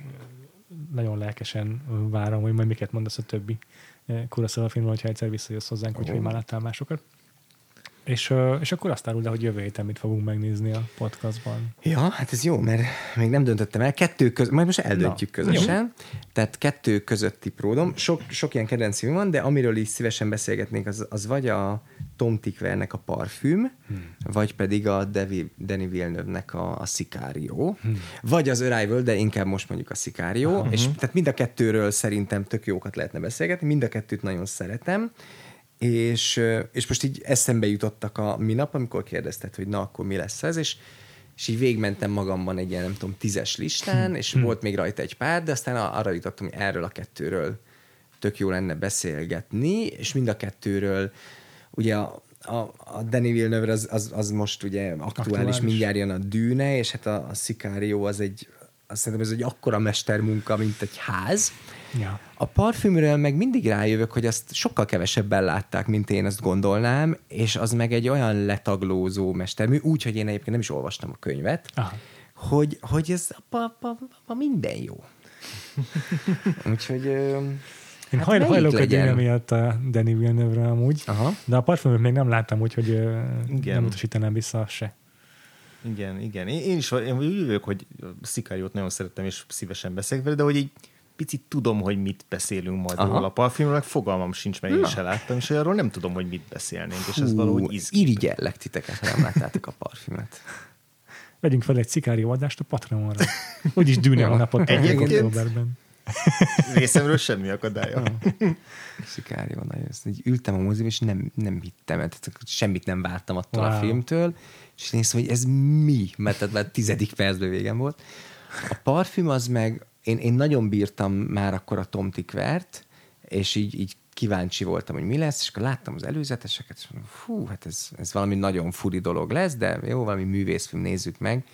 nagyon lelkesen várom, hogy majd miket mondasz a többi Kurosawa filmről, hogyha egyszer visszajössz hozzánk, úgyhogy már láttál másokat. És, és akkor azt áruld el, hogy jövő héten mit fogunk megnézni a podcastban. Ja, hát ez jó, mert még nem döntöttem el. Kettő között, majd most eldöntjük Na, közösen. Tehát kettő közötti pródom. Sok, sok ilyen kedvenc film van, de amiről is szívesen beszélgetnénk, az, az vagy a Tom Tickvernek a parfüm, hmm. vagy pedig a Devi, Danny Villeneuve-nek a, a Sicario, hmm. vagy az Arrival, de inkább most mondjuk a Sicario, uh-huh. és tehát mind a kettőről szerintem tök jókat lehetne beszélgetni, mind a kettőt nagyon szeretem, és, és most így eszembe jutottak a minap, amikor kérdezted, hogy na, akkor mi lesz ez, és, és így végmentem magamban egy ilyen, nem tudom, tízes listán, és volt még rajta egy pár, de aztán arra jutottam, hogy erről a kettőről tök jó lenne beszélgetni, és mind a kettőről ugye a, a, a Danny Villeneuve az, az, az most ugye aktuális, Aktuális. aktuális, mindjárt jön a Dűne, és hát a, a Sicario az egy, azt szerintem ez egy akkora mestermunka, mint egy ház. Ja. A parfümről meg mindig rájövök, hogy azt sokkal kevesebben látták, mint én azt gondolnám, és az meg egy olyan letaglózó mestermű, úgy, hogy én egyébként nem is olvastam a könyvet, Aha. hogy, hogy ez apa, apa, apa minden jó. [laughs] Úgyhogy... Én hát hajl, hajlok egy legyen? ilyen miatt a Danny Villeneuve-re amúgy, Aha. de a parfümöt még nem láttam, úgyhogy Igen. nem utasítanám vissza se. Igen, igen. Én, én is én úgy jövök, hogy Szikáriót nagyon szerettem, és szívesen beszélek vele, de hogy így picit tudom, hogy mit beszélünk majd Aha. róla a parfümről, fogalmam sincs, mert én Na. se láttam, és arról nem tudom, hogy mit beszélnénk, és ez valahogy izgi. irigyellek titeket, ha nem láttátok a parfümöt. Vegyünk fel egy szikárió adást a Patreonra. Úgyis dűne a napot októberben. Részemről semmi akadálya. Sikárió, nagyon. Így ültem a moziban, és nem, nem hittem, mert semmit nem vártam attól wow. a filmtől, és néztem, hogy ez mi, mert tehát már tizedik percben végem volt. A parfüm az meg, én, én nagyon bírtam már akkor a Tom Tickvert, és így, így kíváncsi voltam, hogy mi lesz, és akkor láttam az előzeteseket, és mondom, fú, hát ez, ez valami nagyon furi dolog lesz, de jó, valami művészfilm, nézzük meg.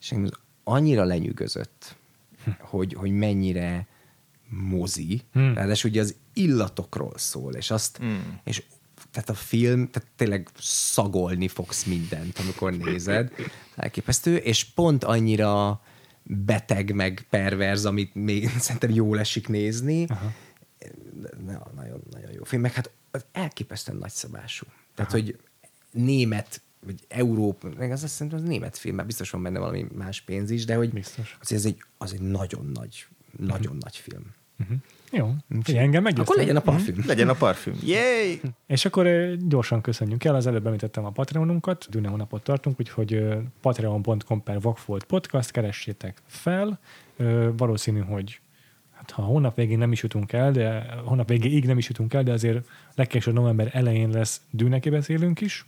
És engem az annyira lenyűgözött, hogy, hogy mennyire mozi, Hmm. ráadásul ugye az illatokról szól, és azt, hmm. és tehát a film, tehát tényleg szagolni fogsz mindent, amikor nézed. Elképesztő, és pont annyira beteg, meg perverz, amit még [laughs] szerintem jól esik nézni. Aha. Nagyon, nagyon jó film, meg hát elképesztően nagyszabású. Tehát, Aha. hogy német, vagy Európa, meg az azt szerintem az német film, mert biztos van benne valami más pénz is, de hogy Biztos. azért ez egy, az egy nagyon nagy, nagyon nagy film. Uh-huh. Jó, Figyelj, engem meggyőztem. Akkor legyen a parfüm. Legyen a parfüm. Yay! És akkor gyorsan köszönjük el, az előbb említettem a Patreonunkat, Dűne hónapot tartunk, úgyhogy patreon.com per Vagfolt podcast, keressétek fel. Valószínű, hogy hát ha a hónap végén nem is jutunk el, de a hónap végéig nem is jutunk el, de azért legkésőbb november elején lesz Dűneki beszélünk is.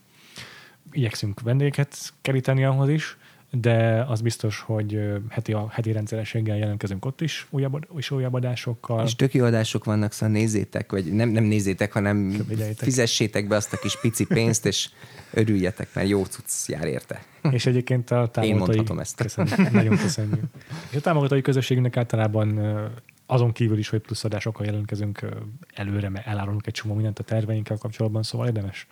Igyekszünk vendégeket keríteni ahhoz is, de az biztos, hogy heti, a heti rendszerességgel jelentkezünk ott is, újabb, és újabb adásokkal. És tök jó adások vannak, szóval nézzétek, vagy nem, nem nézzétek, hanem Figyeljétek. fizessétek be azt a kis pici pénzt, és örüljetek, mert jó cucc jár érte. És egyébként a támogatói... mondhatom ezt. Köszönjük, nagyon köszönjük. És a támogatói közösségünknek általában azon kívül is, hogy plusz adásokkal jelentkezünk előre, mert elárulunk egy csomó mindent a terveinkkel kapcsolatban, szóval érdemes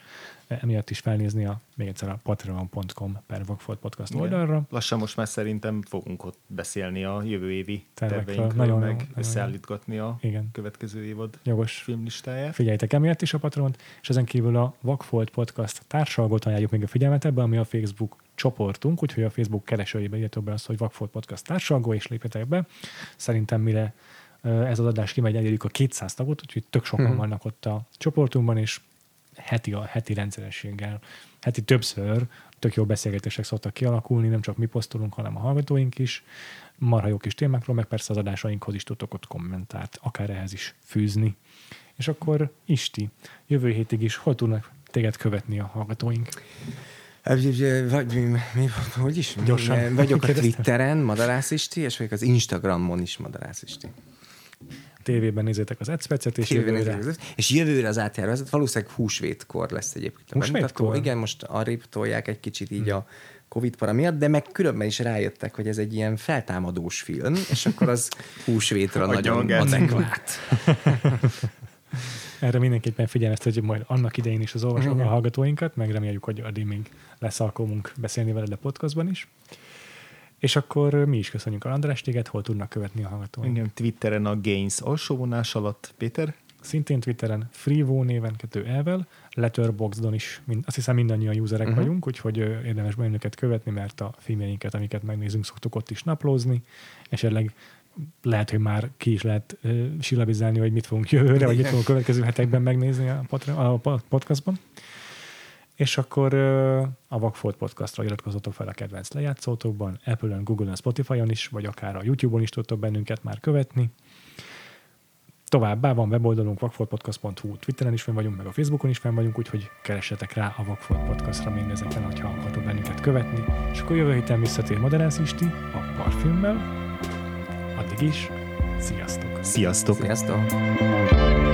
emiatt is felnézni a, még egyszer a patreon.com per Vagfolt podcast oldalra. Lassan most már szerintem fogunk ott beszélni a jövő évi terveinkről, Nagyon meg nagyon összeállítgatni a Igen. következő évad Jogos. filmlistáját. Figyeljetek emiatt is a Patront, és ezen kívül a Vagfolt Podcast társalgot ajánljuk még a figyelmet ebbe, ami a Facebook csoportunk, úgyhogy a Facebook keresőjébe írjátok be azt, hogy Vagfolt Podcast társalgó, és lépjetek be. Szerintem mire ez az adás kimegy, elérjük a 200 tagot, úgyhogy tök sokan Mhm. vannak ott a csoportunkban, és heti, a heti rendszerességgel, heti többször tök jó beszélgetések szoktak kialakulni, nem csak mi posztolunk, hanem a hallgatóink is, marha jó kis témákról, meg persze az adásainkhoz is tudtok ott kommentárt, akár ehhez is fűzni. És akkor Isti, jövő hétig is hol tudnak téged követni a hallgatóink? Vagy, mi, mi, hogy is? Gyorsan. Vagyok a. Twitteren, Madarász Isti, és vagyok az Instagramon is Madarász Isti. Tévében nézzétek az Ecspecet, és Jövőre. jövőre És jövőre az átjáró, ez valószínűleg húsvétkor lesz egyébként. Húsvétkor? Igen, most arrébb tolják egy kicsit így a Covid para miatt, de meg különben is rájöttek, hogy ez egy ilyen feltámadós film, és akkor az [laughs] húsvétra nagyon adekvát. [laughs] erre mindenképpen figyelmeztetjük majd annak idején is az olvasók, a hallgatóinkat, meg reméljük, hogy addig még lesz alkalmunk beszélni veled a podcastban is. És akkor mi is köszönjük a András téged, hol tudnak követni a hallgatóink. Engem Twitteren a Gains alsóvonás alatt. Péter? Szintén Twitteren Freevo néven kettő elvel, Letterboxdon is, mind, azt hiszem mindannyian userek uh-huh. vagyunk, úgyhogy érdemes bennünket követni, mert a filmjeinket, amiket megnézünk, szoktuk ott is naplózni. Esetleg lehet, hogy már ki is lehet uh, silabizálni, hogy mit fogunk jövőre, vagy mit fogunk a következő hetekben megnézni a, patre- a po- podcastban. És akkor a Vagfolt podcastra iratkozzatok fel a kedvenc lejátszótokban, Apple-on, Google-on, Spotify-on is, vagy akár a YouTube-on is tudtok bennünket már követni. Továbbá van weboldalunk vakfoltpodcast.hu, Twitteren is fenn vagyunk, meg a Facebookon is fenn vagyunk, úgyhogy keressetek rá a Vakfolt Podcastra mindezeken, hogyha akartok bennünket követni. És akkor jövő héten visszatér Moderász Isti a parfümmel. Addig is, sziasztok! Sziasztok! Sziasztok!